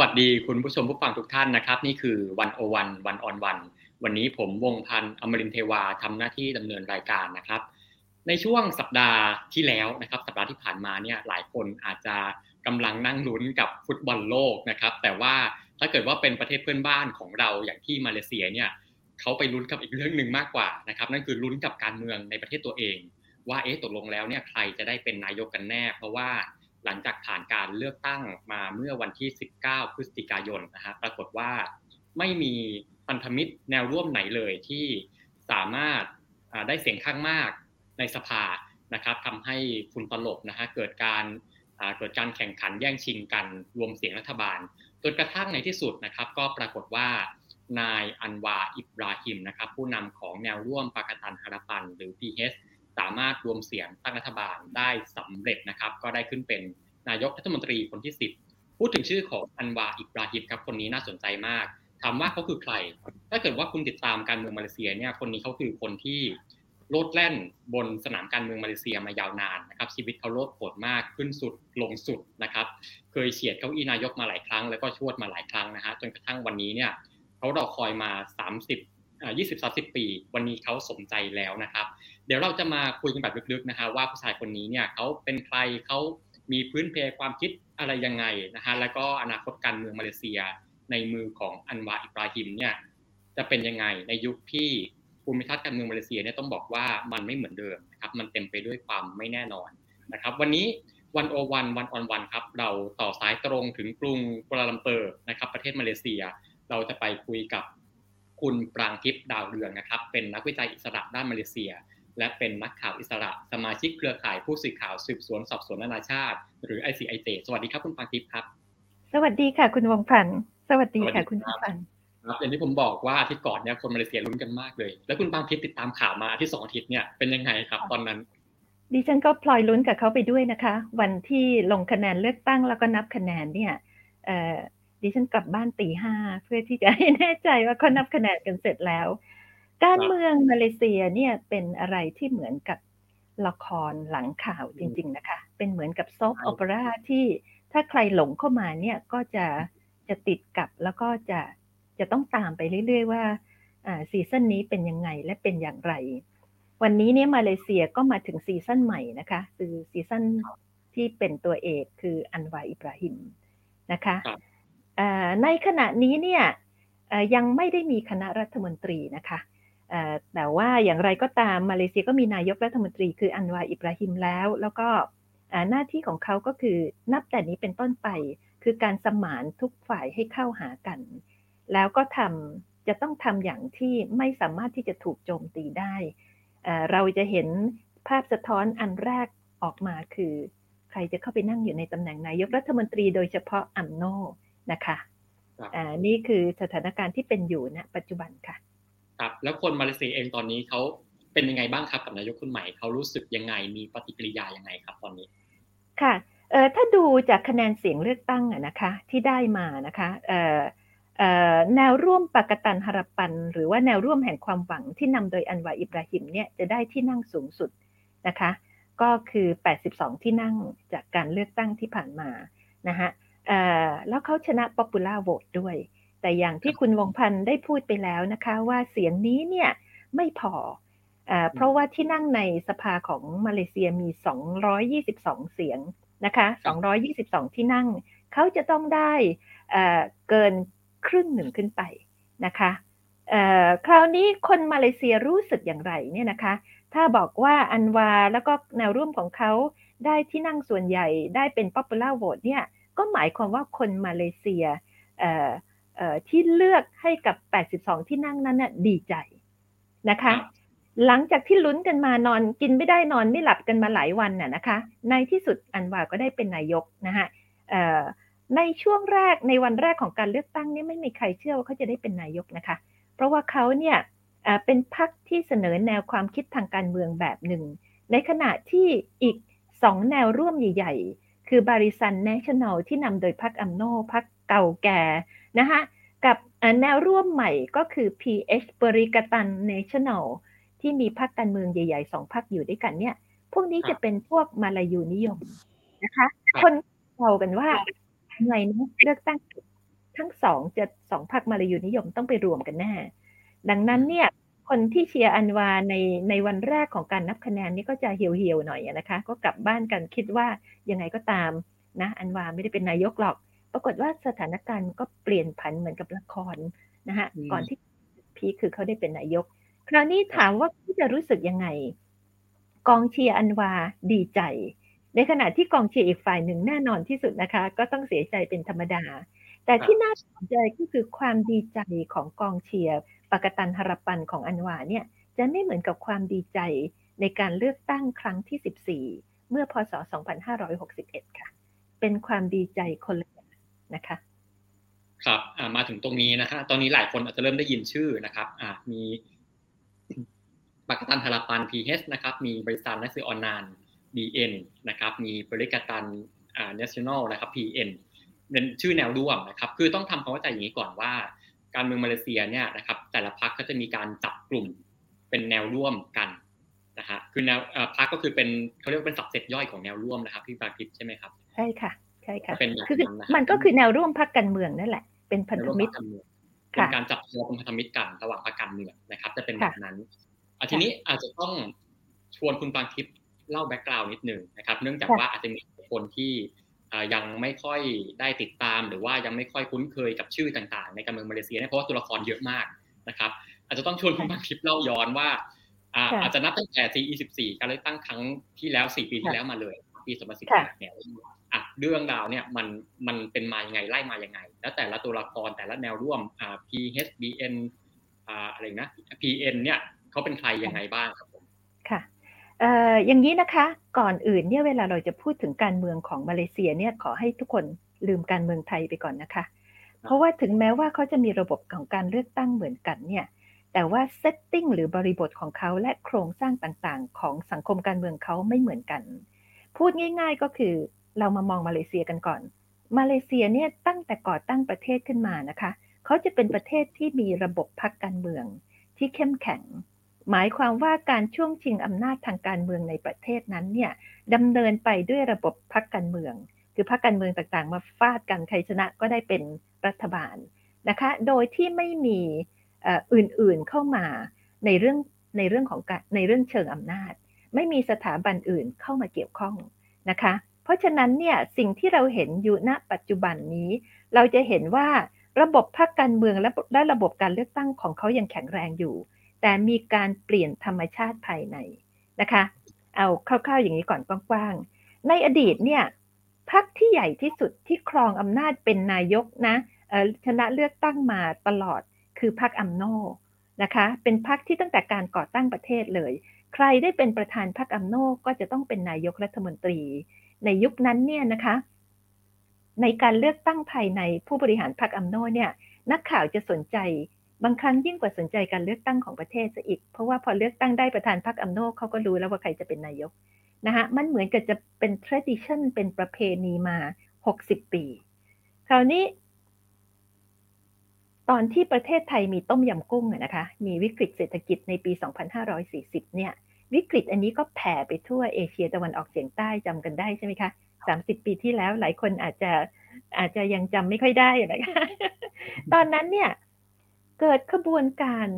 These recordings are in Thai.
วัสดีคุณผู้ชมผู้ฟังทุกท่านนะครับ นี่คือวันโอวันวันออนวันวันนี้ผมวงพันธ์อมรินเทวาทำหน้าที่ดำเนินรายการนะครับ ในช่วงสัปดาห์ที่แล้วนะครับ สัปดาห์ที่ผ่านมาเนี่ยหลายคนอาจจะกำลังนั่งลุ้นกับฟุตบอลโลกนะครับ แต่ว่าถ้าเกิดว่าเป็นประเทศเพื่อนบ้านของเราอย่างที่มาเลเซียเนี่ยเขาไปลุ้นกับอีกเรื่องหนึ่งมากกว่านะครับ นั่นคือลุ้นกับการเมืองในประเทศตัวเอง ว่าเอ๊ะตกลงแล้วเนี่ยใครจะได้เป็นนายกกันแน่ เพราะว่า หลังจากผ่านการเลือกตั้งมาเมื่อวันที่ 19 พฤศจิกายนนะฮะปรากฏว่าไม่มีพันธมิตรแนวร่วมไหนเลยที่สามารถได้เสียงข้างมากในสภานะครับทำให้คุณตลบนะฮะเกิดการเกิดการแข่งขันแย่งชิงกันรวมเสียงรัฐบาลจนกระทั่งในที่สุดนะครับ ก็ปรากฏว่านายอันวาอิบราฮิมนะครับผู้นำของแนวร่วมปากตันฮาราปันหรือ PH สามารถรวมเสียงตั้งรัฐบาลได้สำเร็จนะครับ ก็ได้ขึ้นเป็นนายกรัฐมนตรีคนที่ 10 พูดถึงชื่อของอันวาอิบราฮิมครับ คนนี้น่าสนใจมากถามว่าเขาคือใคร ถ้าเกิดว่าคุณติดตามการเมืองมาเลเซียเนี่ย คนนี้เขาคือคนที่โลดแล่นบนสนามการเมืองมาเลเซียมายาวนานนะครับ ชีวิตเขาโลดโผนมากขึ้นสุดลงสุดนะครับ เคยเฉียดเก้าอี้นายกมาหลายครั้ง แล้วก็ชวดมาหลายครั้งนะฮะจนกระทั่งวันนี้เนี่ยเขารอคอยมา 30อ่า20 30 ปี วันนี้เขาสมใจแล้วนะครับ เดี๋ยวเราจะมาคุยกันแบบลึกๆนะฮะว่าผู้ชายคนนี้เนี่ยเขาเป็นใครเขามีพื้นเพความคิดอะไรยังไงนะฮะแล้วก็อนาคตการเมืองมาเลเซีย ในมือของอันวาอิบราฮิมเนี่ยจะเป็นยังไงในยุคที่ภูมิทัศน์การเมืองมาเลเซียเนี่ยต้องบอกว่ามันไม่เหมือนเดิมนะครับมันเต็มไปด้วยความไม่แน่นอนนะครับ วันนี้วันโอวันวันออนวันครับเราต่อสายตรงถึงกรุงกัวลาลัมเปอร์นะครับ ประเทศมาเลเซีย เราจะไปคุยกับคุณปรางทิพย์ดาวเรืองนะครับ เป็นนักวิจัยอิสระด้านมาเลเซีย และเป็นนักข่าวอิสระ สมาชิกเครือข่ายผู้สื่อข่าวสืบสวนสอบสวนนานาชาติ หรือ ICIJ สวัสดีครับคุณปรางทิพย์ครับ สวัสดีค่ะ คุณวงศ์พันธ์สวัสดีค่ะ คุณวงศ์พันธ์ครับอย่างที่ผมบอกว่าอาทิตย์ก่อนเนี่ยคนมาเลเซียลุ้นกันมากเลย แล้วคุณปรางทิพย์ติดตามข่าวมาที่สองอาทิตย์เนี่ยเป็นยังไงครับตอนนั้น ดิฉันก็พลอยลุ้นกับเขาไปด้วยนะคะ วันที่ลงคะแนนเลือกตั้งแล้วก็นับคะแนนเนี่ยดิฉันกลับบ้านตีห้าเพื่อที่จะให้แน่ใจว่าเขานับคะแนนกันเสร็จแล้ว การเมืองมาเลเซียเนี่ยเป็นอะไรที่เหมือนกับละครหลังข่าวจริง ๆ นะคะ เป็นเหมือนกับซอฟต์โอเปร่าที่ถ้าใครหลงเข้ามาเนี่ยก็จะจะติดกับแล้วก็จะจะต้องตามไปเรื่อย ๆ ว่าซีซั่นนี้เป็นยังไงและเป็นอย่างไร วันนี้เนี่ยมาเลเซียก็มาถึงซีซั่นใหม่นะคะ คือซีซั่นที่เป็นตัวเอกคืออันวาอิบราฮิมนะคะในขณะนี้เนี่ยยังไม่ได้มีคณะรัฐมนตรีนะคะ แต่ว่าอย่างไรก็ตามมาเลเซียก็มีนายกรัฐมนตรีคืออันวาอิบราฮิมแล้ว แล้วก็หน้าที่ของเขาก็คือนับแต่นี้เป็นต้นไป คือการสมานทุกฝ่ายให้เข้าหากัน แล้วก็ทำจะต้องทำอย่างที่ไม่สามารถที่จะถูกโจมตีได้ เราจะเห็นภาพสะท้อนอันแรกออกมาคือ ใครจะเข้าไปนั่งอยู่ในตำแหน่งนายกรัฐมนตรีโดยเฉพาะอัมโนนะคะนี่คือสถานการณ์ที่เป็นอยู่ณปัจจุบันค่ะ ครับแล้วคนมาเลเซียเองตอนนี้เขาเป็นยังไงบ้างครับกับนายกคนใหม่เขารู้สึกยังไงมีปฏิกิริยายังไงครับตอนนี้ ค่ะเอ่อถ้าดูจากคะแนนเสียงเลือกตั้งอะนะคะที่ได้มานะคะเอ่อแนวร่วมปากาตันฮาราปัน หรือว่าแนวร่วมแห่งความหวังที่นำโดยอันวาร์ อิบราฮิมเนี่ยจะได้ที่นั่งสูงสุดนะคะก็คือ 82 ที่นั่งจากการเลือกตั้งที่ผ่านมานะฮะแล้วเขาชนะ popular vote ด้วย แต่อย่างที่คุณวงศ์พันธ์ได้พูดไปแล้วนะคะว่าเสียงนี้เนี่ยไม่พอเพราะว่าที่นั่งในสภาของมาเลเซียมี 222 เสียงนะคะ 222 ที่นั่ง เขาจะต้องได้เกินครึ่งหนึ่งขึ้นไปนะคะคราวนี้คนมาเลเซียรู้สึกอย่างไรเนี่ยนะคะ ถ้าบอกว่าอันวาแล้วก็แนวร่วมของเขาได้ที่นั่งส่วนใหญ่ได้เป็น popular vote เนี่ยก็หมายความว่าคนมาเลเซีย ที่เลือกให้กับ 82 ที่นั่งนั้นน่ะดีใจนะคะ หลังจากที่ลุ้นกันมานอนกินไม่ได้นอนไม่หลับกันมาหลายวันน่ะนะคะ ในที่สุดอันวาร์ก็ได้เป็นนายกนะฮะในช่วงแรกในวันแรกของการเลือกตั้งนี่ไม่มีใครเชื่อว่าเขาจะได้เป็นนายกนะคะ เพราะว่าเขาเนี่ยเป็นพรรคที่เสนอแนวความคิดทางการเมืองแบบหนึ่ง ในขณะที่อีกสองแนวร่วมใหญ่ ๆ คือบาริซันเนชั่นแนลที่นำโดยพรรคอัมโนพรรคเก่าแก่ นะคะกับแนวร่วมใหม่ก็คือ เปอริกาตัน เนชั่นแนล ที่มีพรรคการเมืองใหญ่ๆสองพรรคอยู่ด้วยกันเนี่ย พวกนี้จะเป็นพวกมาลายูนิยมนะคะ คนเดากันว่าไงนะเลือกตั้งทั้งสองจะสองพรรคมาลายูนิยมต้องไปรวมกันแน่ ดังนั้นเนี่ยคนที่เชียร์อันวาในในวันแรกของการนับคะแนนนี่ก็จะเหี่ยวๆหน่อยนะคะ ก็กลับบ้านกันคิดว่ายังไงก็ตามนะ อันวาไม่ได้เป็นนายกหรอก ปรากฏว่าสถานการณ์ก็เปลี่ยนผันเหมือนกับละครนะฮะก่อนที่พีคือเขาได้เป็นนายก คราวนี้ถามว่าพี่จะรู้สึกยังไง กองเชียร์อันวาดีใจ ในขณะที่กองเชียร์อีกฝ่ายหนึ่งแน่นอนที่สุดนะคะ ก็ต้องเสียใจเป็นธรรมดา แต่ที่น่าสนใจก็คือความดีใจของกองเชียร์ปกตันหรปันของอันวาเนี่ยจะไม่เหมือนกับความดีใจในการเลือกตั้งครั้งที่ 14 เมื่อพศ 2561 ค่ะ เป็นความดีใจคนละ นะคะ ครับมาถึงตรงนี้นะฮะตอนนี้หลายคนอาจจะเริ่มได้ยินชื่อนะครับมีปากตันฮาราปัน PH นะครับ มีบริษัทนักซื้อออนไลน์ BN นะครับ มีบริกตันอ่า national นะครับ PN เป็นชื่อแนวร่วมนะครับ คือต้องทำความเข้าใจอย่างนี้ก่อนว่า การเมืองมาเลเซียเนี่ยนะครับ แต่ละพรรคก็จะมีการจับกลุ่มเป็นแนวร่วมกันนะฮะคือแนวพรรคก็คือเป็นเขาเรียกว่าเป็น subset ย่อยของแนวร่วมนะครับพี่ปรางทิพย์ใช่ไหมครับ ใช่ค่ะ ใช่ค่ะเป็นแบบนั้นนะมันก็คือแนวร่วมพรรคการเมืองนั่นแหละ เป็นพันธมิตรเป็นการจับตัวเป็นพันธมิตรกันระหว่างพรรคการเมืองนะครับ จะเป็นแบบนั้นทีนี้อาจจะต้องชวนคุณปรางทิพย์เล่า background นิดหนึ่งนะครับ เนื่องจากว่าอาจจะมีคนที่ยังไม่ค่อยได้ติดตาม หรือว่ายังไม่ค่อยคุ้นเคยกับชื่อต่างๆ ในการเมืองมาเลเซียเพราะว่าตัวละครเยอะมากนะครับ อาจจะต้องชวนคุณปรางทิพย์เล่าย้อนว่าอาจจะนับตั้งแต่ C24 การเลือกตั้งครั้งที่แล้ว 4 ปีที่แล้วมาเลย ปี 2018เนี่ยอะ เรื่องราวเนี่ยมันมันเป็นมาอยังไงไล่มาอยังไง แล้วแต่ละตัวละครแต่ละแนวร่วมอ่า PHBN อ่าอะไรนะ PN เนี่ยเขาเป็นใครยังไงบ้างครับผมค่ะเอ่ออย่างนี้นะคะก่อนอื่นเนี่ยเวลาเราจะพูดถึงการเมืองของมาเลเซียเนี่ยขอให้ทุกคนลืมการเมืองไทยไปก่อนนะคะ เพราะว่าถึงแม้ว่าเขาจะมีระบบของการเลือกตั้งเหมือนกันเนี่ยแต่ว่า setting หรือบริบทของเขาและโครงสร้างต่างๆ ของสังคมการเมืองเขาไม่เหมือนกัน พูดง่าย ๆก็คือ เรามามองมาเลเซียกันก่อน มาเลเซียเนี่ยตั้งแต่ก่อตั้งประเทศขึ้นมานะคะเขาจะเป็นประเทศที่มีระบบพรรคการเมืองที่เข้มแข็ง หมายความว่าการช่วงชิงอำนาจทางการเมืองในประเทศนั้นเนี่ยดำเนินไปด้วยระบบพรรคการเมือง คือพรรคการเมืองต่างๆ มาฟาดกันใครชนะก็ได้เป็นรัฐบาลนะคะ โดยที่ไม่มีอื่นๆเข้ามาในเรื่องในเรื่องของในเรื่องเชิงอำนาจ ไม่มีสถาบันอื่นเข้ามาเกี่ยวข้องนะคะ เพราะฉะนั้นเนี่ยสิ่งที่เราเห็นอยู่ณปัจจุบันนี้ เราจะเห็นว่าระบบพรรคการเมืองและและระบบการเลือกตั้งของเขายังแข็งแรงอยู่ แต่มีการเปลี่ยนธรรมชาติภายในนะคะ เอาคร่าวๆอย่างนี้ก่อนกว้างๆในอดีตเนี่ยพรรคที่ใหญ่ที่สุดที่ครองอำนาจเป็นนายกนะชนะเลือกตั้งมาตลอดคือพรรคอัมโนนะคะ เป็นพรรคที่ตั้งแต่การก่อตั้งประเทศเลย ใครได้เป็นประธานพรรคอัมโนก็จะต้องเป็นนายกรัฐมนตรี ในยุคนั้นเนี่ยนะคะ ในการเลือกตั้งภายในผู้บริหารพรรคอัมโนเนี่ย นักข่าวจะสนใจบางครั้งยิ่งกว่าสนใจการเลือกตั้งของประเทศซะอีก เพราะว่าพอเลือกตั้งได้ประธานพรรคอัมโนเขาก็รู้แล้วว่าใครจะเป็นนายกนะคะมันเหมือนกับจะเป็น tradition เป็นประเพณีมา 60 ปี คราวนี้ ตอนที่ประเทศไทยมีต้มยำกุ้งนะคะ มีวิกฤตเศรษฐกิจในปี 2540 เนี่ย วิกฤตอันนี้ก็แผ่ไปทั่วเอเชียตะวันออกเฉียงใต้จำกันได้ใช่ไหมคะ30ปีที่แล้วหลายคนอาจจะอาจจะยังจำไม่ค่อยได้นะคะ ตอนนั้นเนี่ยเกิดขบวนการ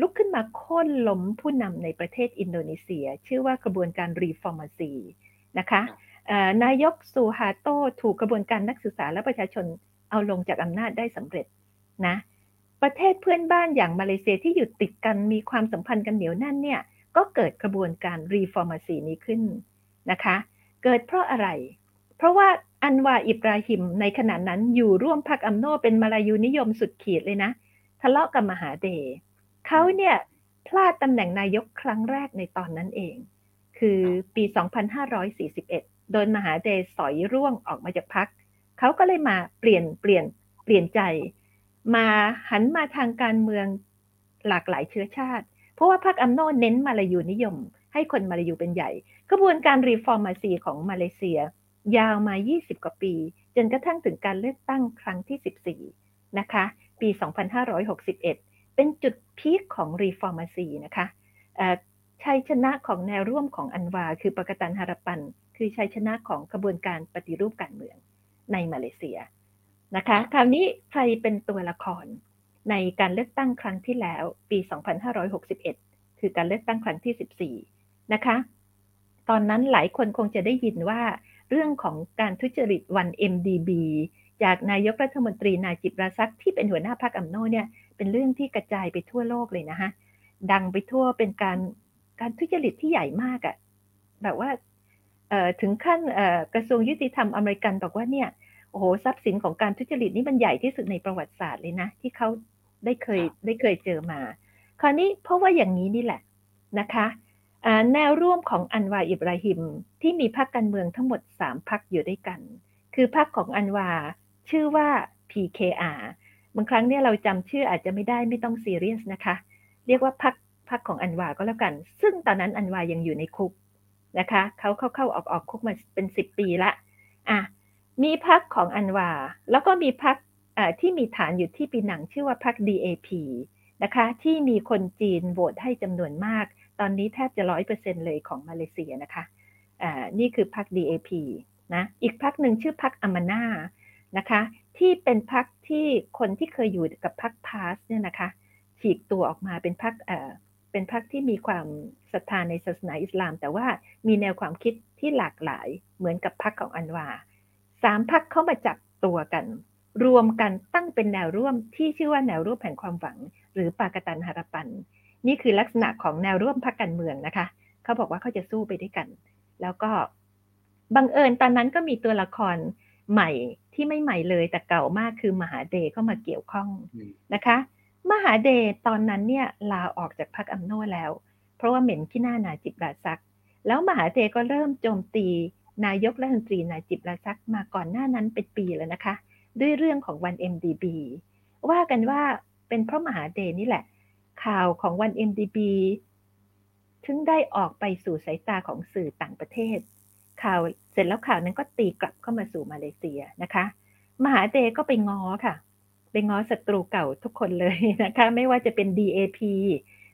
ลุกขึ้นมาโค่นล้มผู้นำในประเทศอินโดนีเซีย ชื่อว่ากระบวนการรีฟอร์มาซีนะคะนายกซูฮาโตถูกกระบวนการนักศึกษาและประชาชนเอาลงจากอำนาจได้สำเร็จนะ ประเทศเพื่อนบ้านอย่างมาเลเซียที่อยู่ติดกันมีความสัมพันธ์กันเหนียวแน่นเนี่ย ก็เกิดกระบวนการรีฟอร์มาซีนี้ขึ้นนะคะ เกิดเพราะอะไร เพราะว่าอันวาร์ อิบราฮิมในขณะนั้นอยู่ร่วมพรรคอัมโนเป็นมาลายูนิยมสุดขีดเลยนะ ทะเลาะกับมหาเธร์เขาเนี่ยพลาดตำแหน่งนายกครั้งแรกในตอนนั้นเอง คือปี 2541 โดนมหาเธร์สอยร่วงออกมาจากพรรคเขาก็เลยมาเปลี่ยนเปลี่ยนเปลี่ยนใจ มาหันมาทางการเมืองหลากหลายเชื้อชาติ เพราะว่าพรรคอัมโนเน้นมาลายูนิยม ให้คนมาลายูเป็นใหญ่กระบวนการรีฟอร์มาซีของมาเลเซีย ยาวมา 20 กว่าปี จนกระทั่งถึงการเลือกตั้งครั้งที่ 14 นะคะ ปี 2561 เป็นจุด peak ของ Reformasi นะคะชัยชนะของแนวร่วมของอันวา คือ Pakatan Harapan คือชัยชนะของกระบวนการปฏิรูปการเมืองในมาเลเซียนะคะ คราวนี้ใครเป็นตัวละคร ในการเลือกตั้งครั้งที่แล้ว ปี 2561 คือการเลือกตั้งครั้งที่ 14 นะคะ ตอนนั้นหลายคนคงจะได้ยินว่า เรื่องของการทุจริตวัน MDB จากนายกรัฐมนตรีนายจิบราซักที่เป็นหัวหน้าพรรคอัมโนเนี่ยเป็นเรื่องที่กระจายไปทั่วโลกเลยนะฮะดังไปทั่วเป็นการการทุจริตที่ใหญ่มากอะ่ะแบบว่าถึงขั้นกระทรวงยุติธรรมอเมริกันบอกว่าเนี่ยโอ้โหทรัพย์สินของการทุจริตนี่มันใหญ่ที่สุดในประวัติศาสตร์เลยนะ ที่เขา ได้เคยได้เคยเจอมา คราวนี้เพราะว่าอย่างนี้นี่แหละนะคะแนวร่วมของอันวาอิบราฮิมที่มีพรรคการเมืองทั้งหมด 3พรรคอยู่ด้วยกัน คือพรรคของอันวาชื่อว่า PKR บางครั้งเนี่ยเราจำชื่ออาจจะไม่ได้ไม่ต้องซีเรียสนะคะ เรียกว่าพรรคพรรคของอันวาก็แล้วกัน ซึ่งตอนนั้นอันวายังอยู่ในคุกนะคะเขาเข้าเข้าออกออกคุกมาเป็นสิบปีละอะมีพรรคของอันวา แล้วก็มีพรรค ที่มีฐานอยู่ที่ปีหนังชื่อว่าพรรค DAP นะคะที่มีคนจีนโหวตให้จำนวนมาก ตอนนี้แทบจะร้อยเปอร์เซ็นเลยของมาเลเซียนะคะอ่านี่คือพรรค DAP นะอีกพรรคหนึ่งชื่อพรรคอามาน่านะคะที่เป็นพรรคที่คนที่เคยอยู่กับพรรคพาสเนี่ยนะคะฉีกตัวออกมาเป็นพรรคเอ่อเป็นพรรคที่มีความศรัทธาในศาสนาอิสลาม แต่ว่ามีแนวความคิดที่หลากหลายเหมือนกับพรรคของอันวาสามพรรคเข้ามาจับตัวกัน รวมกันตั้งเป็นแนวร่วมที่ชื่อว่าแนวร่วมแห่งความหวัง หรือปากตันหารปัน นี่คือลักษณะของแนวร่วมพรรคการเมืองนะคะ เขาบอกว่าเขาจะสู้ไปด้วยกัน แล้วก็บังเอิญตอนนั้นก็มีตัวละครใหม่ที่ไม่ใหม่เลยแต่เก่ามากคือมหาเดชเข้ามาเกี่ยวข้องนะคะ มหาเดชตอนนั้นเนี่ยลาออกจากพรรคอัมโนแล้ว เพราะว่าเหม็นขี้หน้านาจิบราซัก แล้วมหาเดชก็เริ่มโจมตีนายกรัฐมนตรีนาจิบราซักมาก่อนหน้านั้นเป็นปีแล้วนะคะ ด้วยเรื่องของวัน MDB ว่ากันว่าเป็นเพราะมหาเดชนี่แหละ ข่าวของวัน MDB ถึงได้ออกไปสู่สายตาของสื่อต่างประเทศ ข่าวเสร็จแล้วข่าวนั้นก็ตีกลับเข้ามาสู่มาเลเซียนะคะ มหาเดก็ไปง้อค่ะ ไปง้อศัตรูเก่าทุกคนเลยนะคะ ไม่ว่าจะเป็น DAP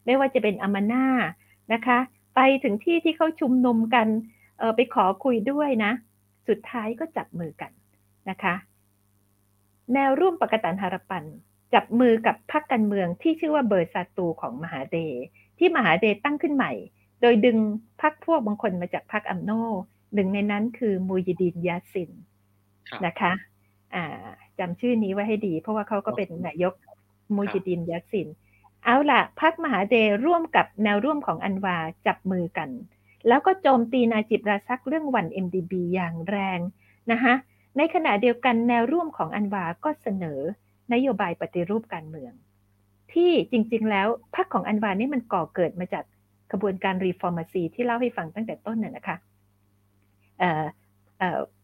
ไม่ว่าจะเป็นอามาน่านะคะ ไปถึงที่ที่เขาชุมนุมกันเออไปขอคุยด้วยนะ สุดท้ายก็จับมือกันนะคะ แนวร่วมปกตันหารปัน จับมือกับพรรคการเมืองที่ชื่อว่าเบอร์ซาตูของมหาเด ที่มหาเดตั้งขึ้นใหม่ โดยดึงพรรคพวกบางคนมาจากพรรคอัมโนหนึ่งในนั้นคือมูยดินยาสินนะคะอ่าจำชื่อนี้ไว้ให้ดี เพราะว่าเขาก็เป็นนายกมูยดินยาสิน เอาล่ะพักมหาเดร่วมกับแนวร่วมของอันวาจับมือกัน แล้วก็โจมตีนาจิบราซักเรื่องวัน MDB อย่างแรงนะคะ ในขณะเดียวกันแนวร่วมของอันวาก็เสนอนโยบายปฏิรูปการเมือง ที่จริง ๆ แล้วพรรคของอันวานี่มันก่อเกิดมาจากกระบวนการรีฟอร์มาซีที่เล่าให้ฟังตั้งแต่ต้นน่ะนะคะ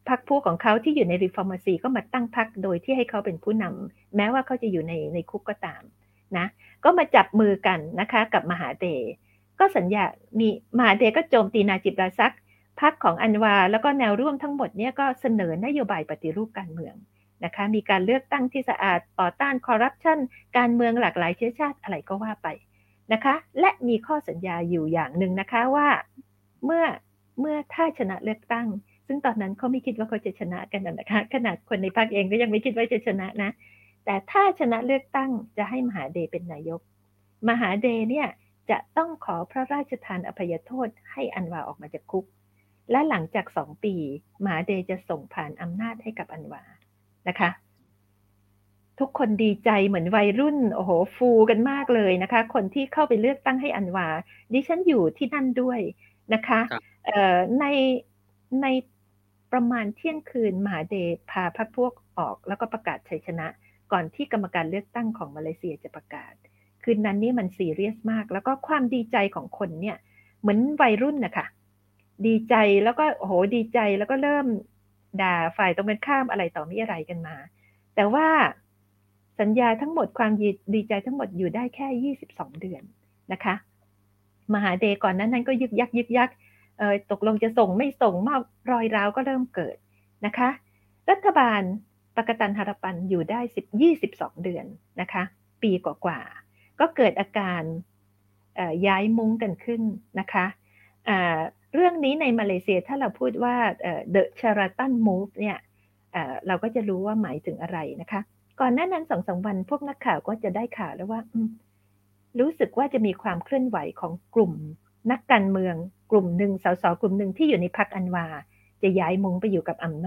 พรรคพวกของเขาที่อยู่ในรีฟอร์มาซีก็มาตั้งพรรคโดยที่ให้เขาเป็นผู้นำแม้ว่าเขาจะอยู่ในในคุกก็ตามนะก็มาจับมือกันนะคะกับมหาเดก็สัญญามีมหาเดก็โจมตีนาจิบราซัก พรรคของอันวา แล้วก็แนวร่วมทั้งหมดเนี่ยก็เสนอนโยบายปฏิรูปการเมืองนะคะ มีการเลือกตั้งที่สะอาดต่อต้านคอร์รัปชันการเมืองหลากหลายเชื้อชาติอะไรก็ว่าไปนะคะ และมีข้อสัญญาอยู่อย่างหนึ่งนะคะว่าเมื่อเมื่อถ้าชนะเลือกตั้ง ซึ่งตอนนั้นเขาไม่คิดว่าเขาจะชนะกันนะคะ ขนาดคนในพรรคเองก็ยังไม่คิดว่าจะชนะนะ แต่ถ้าชนะเลือกตั้งจะให้มหาเดเป็นนายก มหาเดเนี่ยจะต้องขอพระราชทานอภัยโทษให้อันวาออกมาจากคุก และหลังจากสองปีมหาเดจะส่งผ่านอำนาจให้กับอันวานะคะ ทุกคนดีใจเหมือนวัยรุ่น โอ้โห ฟูกันมากเลยนะคะ คนที่เข้าไปเลือกตั้งให้อันวา ดิฉันอยู่ที่นั่นด้วยนะคะในในประมาณเที่ยงคืนมหาเดชพาพรรคพวกออกแล้วก็ประกาศชัยชนะ ก่อนที่กรรมการเลือกตั้งของมาเลเซียจะประกาศ คืนนั้นนี่มันซีเรียสมาก แล้วก็ความดีใจของคนเนี่ย เหมือนวัยรุ่นนะคะ ดีใจแล้วก็โอ้โหดีใจแล้วก็เริ่มด่าฝ่ายตรงกันข้ามอะไรต่อมีอะไรกันมา แต่ว่าสัญญาทั้งหมดความดีใจทั้งหมดอยู่ได้แค่ยี่สิบสองเดือนนะคะ มหาเดก่อนนั้นนั้นก็ยึกยักยึกยักตกลงจะส่งไม่ส่งมารอยร้าวก็เริ่มเกิดนะคะ รัฐบาลปกตันหารปันอยู่ได้10 22 เดือนนะคะ ปีกว่าๆก็เกิดอาการย้ายมุ้งกันขึ้นนะคะ เรื่องนี้ในมาเลเซียถ้าเราพูดว่า the Sheraton Move เนี่ยเราก็จะรู้ว่าหมายถึงอะไรนะคะ ก่อนหน้านั้นสองสาวันพวกนักข่าวก็จะได้ข่าวแล้วว่า รู้สึกว่าจะมีความเคลื่อนไหวของกลุ่ม นักการเมือง กลุ่มหนึ่งสสกลุ่มหนึ่งที่อยู่ในพักอันวา จะย้ายมุงไปอยู่กับอัมโน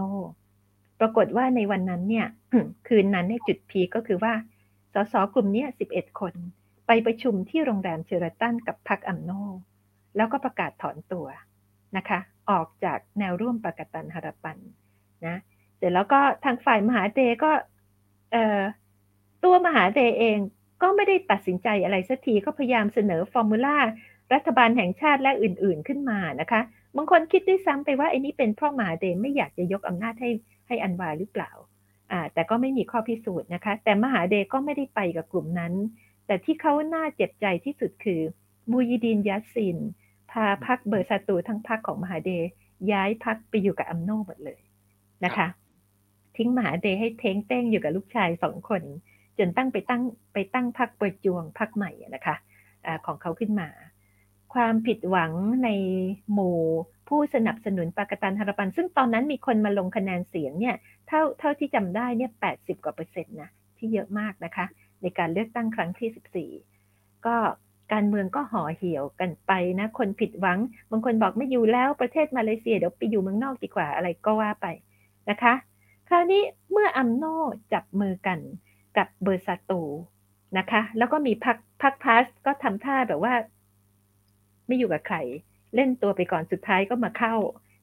ปรากฏว่าในวันนั้นเนี่ย คืนนั้นเนี่ยจุดพีก็คือว่าสสกลุ่มนี้สิบเอ็ดคน ไปประชุมที่โรงแรมเชอร์ตันกับพรรคอัมโนแล้วก็ประกาศถอนตัว นะคะ ออกจากแนวร่วมปากตันหรปันนะเสร็จแล้วก็ทางฝ่ายมหาเดก็ตัวมหาเดเองก็ไม่ได้ตัดสินใจอะไรสักทีก็พยายามเสนอฟอร์มูลารัฐบาลแห่งชาติและอื่น ๆขึ้นมานะคะบางคนคิดด้วยซ้ำไปว่าไอ้นี้เป็นเพราะมหาเดไม่อยากจะยกอำนาจให้ให้อันวาหรือเปล่าอ่า แต่ก็ไม่มีข้อพิสูจน์นะคะ แต่มหาเดก็ไม่ได้ไปกับกลุ่มนั้น แต่ที่เขาน่าเจ็บใจที่สุดคือมูยิดินยัสซิน พาพรรคเบอร์ซาตูทั้งพรรคของมหาเดย์ย้ายพรรคไปอยู่กับอัมโนหมดเลยนะคะ ทิ้งมหาเดย์ให้เท้งเต้งอยู่กับลูกชายสองคน จนตั้งไปตั้งไปตั้งพรรค Pejuang พรรคใหม่นะคะอะของเขาขึ้นมา ความผิดหวังในหมู่ผู้สนับสนุน Pakatan Harapan ซึ่งตอนนั้นมีคนมาลงคะแนนเสียงเนี่ยเท่าเท่าที่จำได้เนี่ยแปดสิบกว่าเปอร์เซ็นต์นะที่เยอะมากนะคะ ในการเลือกตั้งครั้งที่สิบสี่ก็ การเมืองก็ห่อเหี่ยวกันไปนะ คนผิดหวัง บางคนบอกไม่อยู่แล้วประเทศมาเลเซียเดี๋ยวไปอยู่เมืองนอกดีกว่าอะไรก็ว่าไปนะคะ คราวนี้เมื่ออัมโนจับมือกันกับเบอร์ซาตูนะคะ แล้วก็มีพักพักพาสก็ทำท่าแบบว่า ไม่อยู่กับใคร เล่นตัวไปก่อนสุดท้ายก็มาเข้า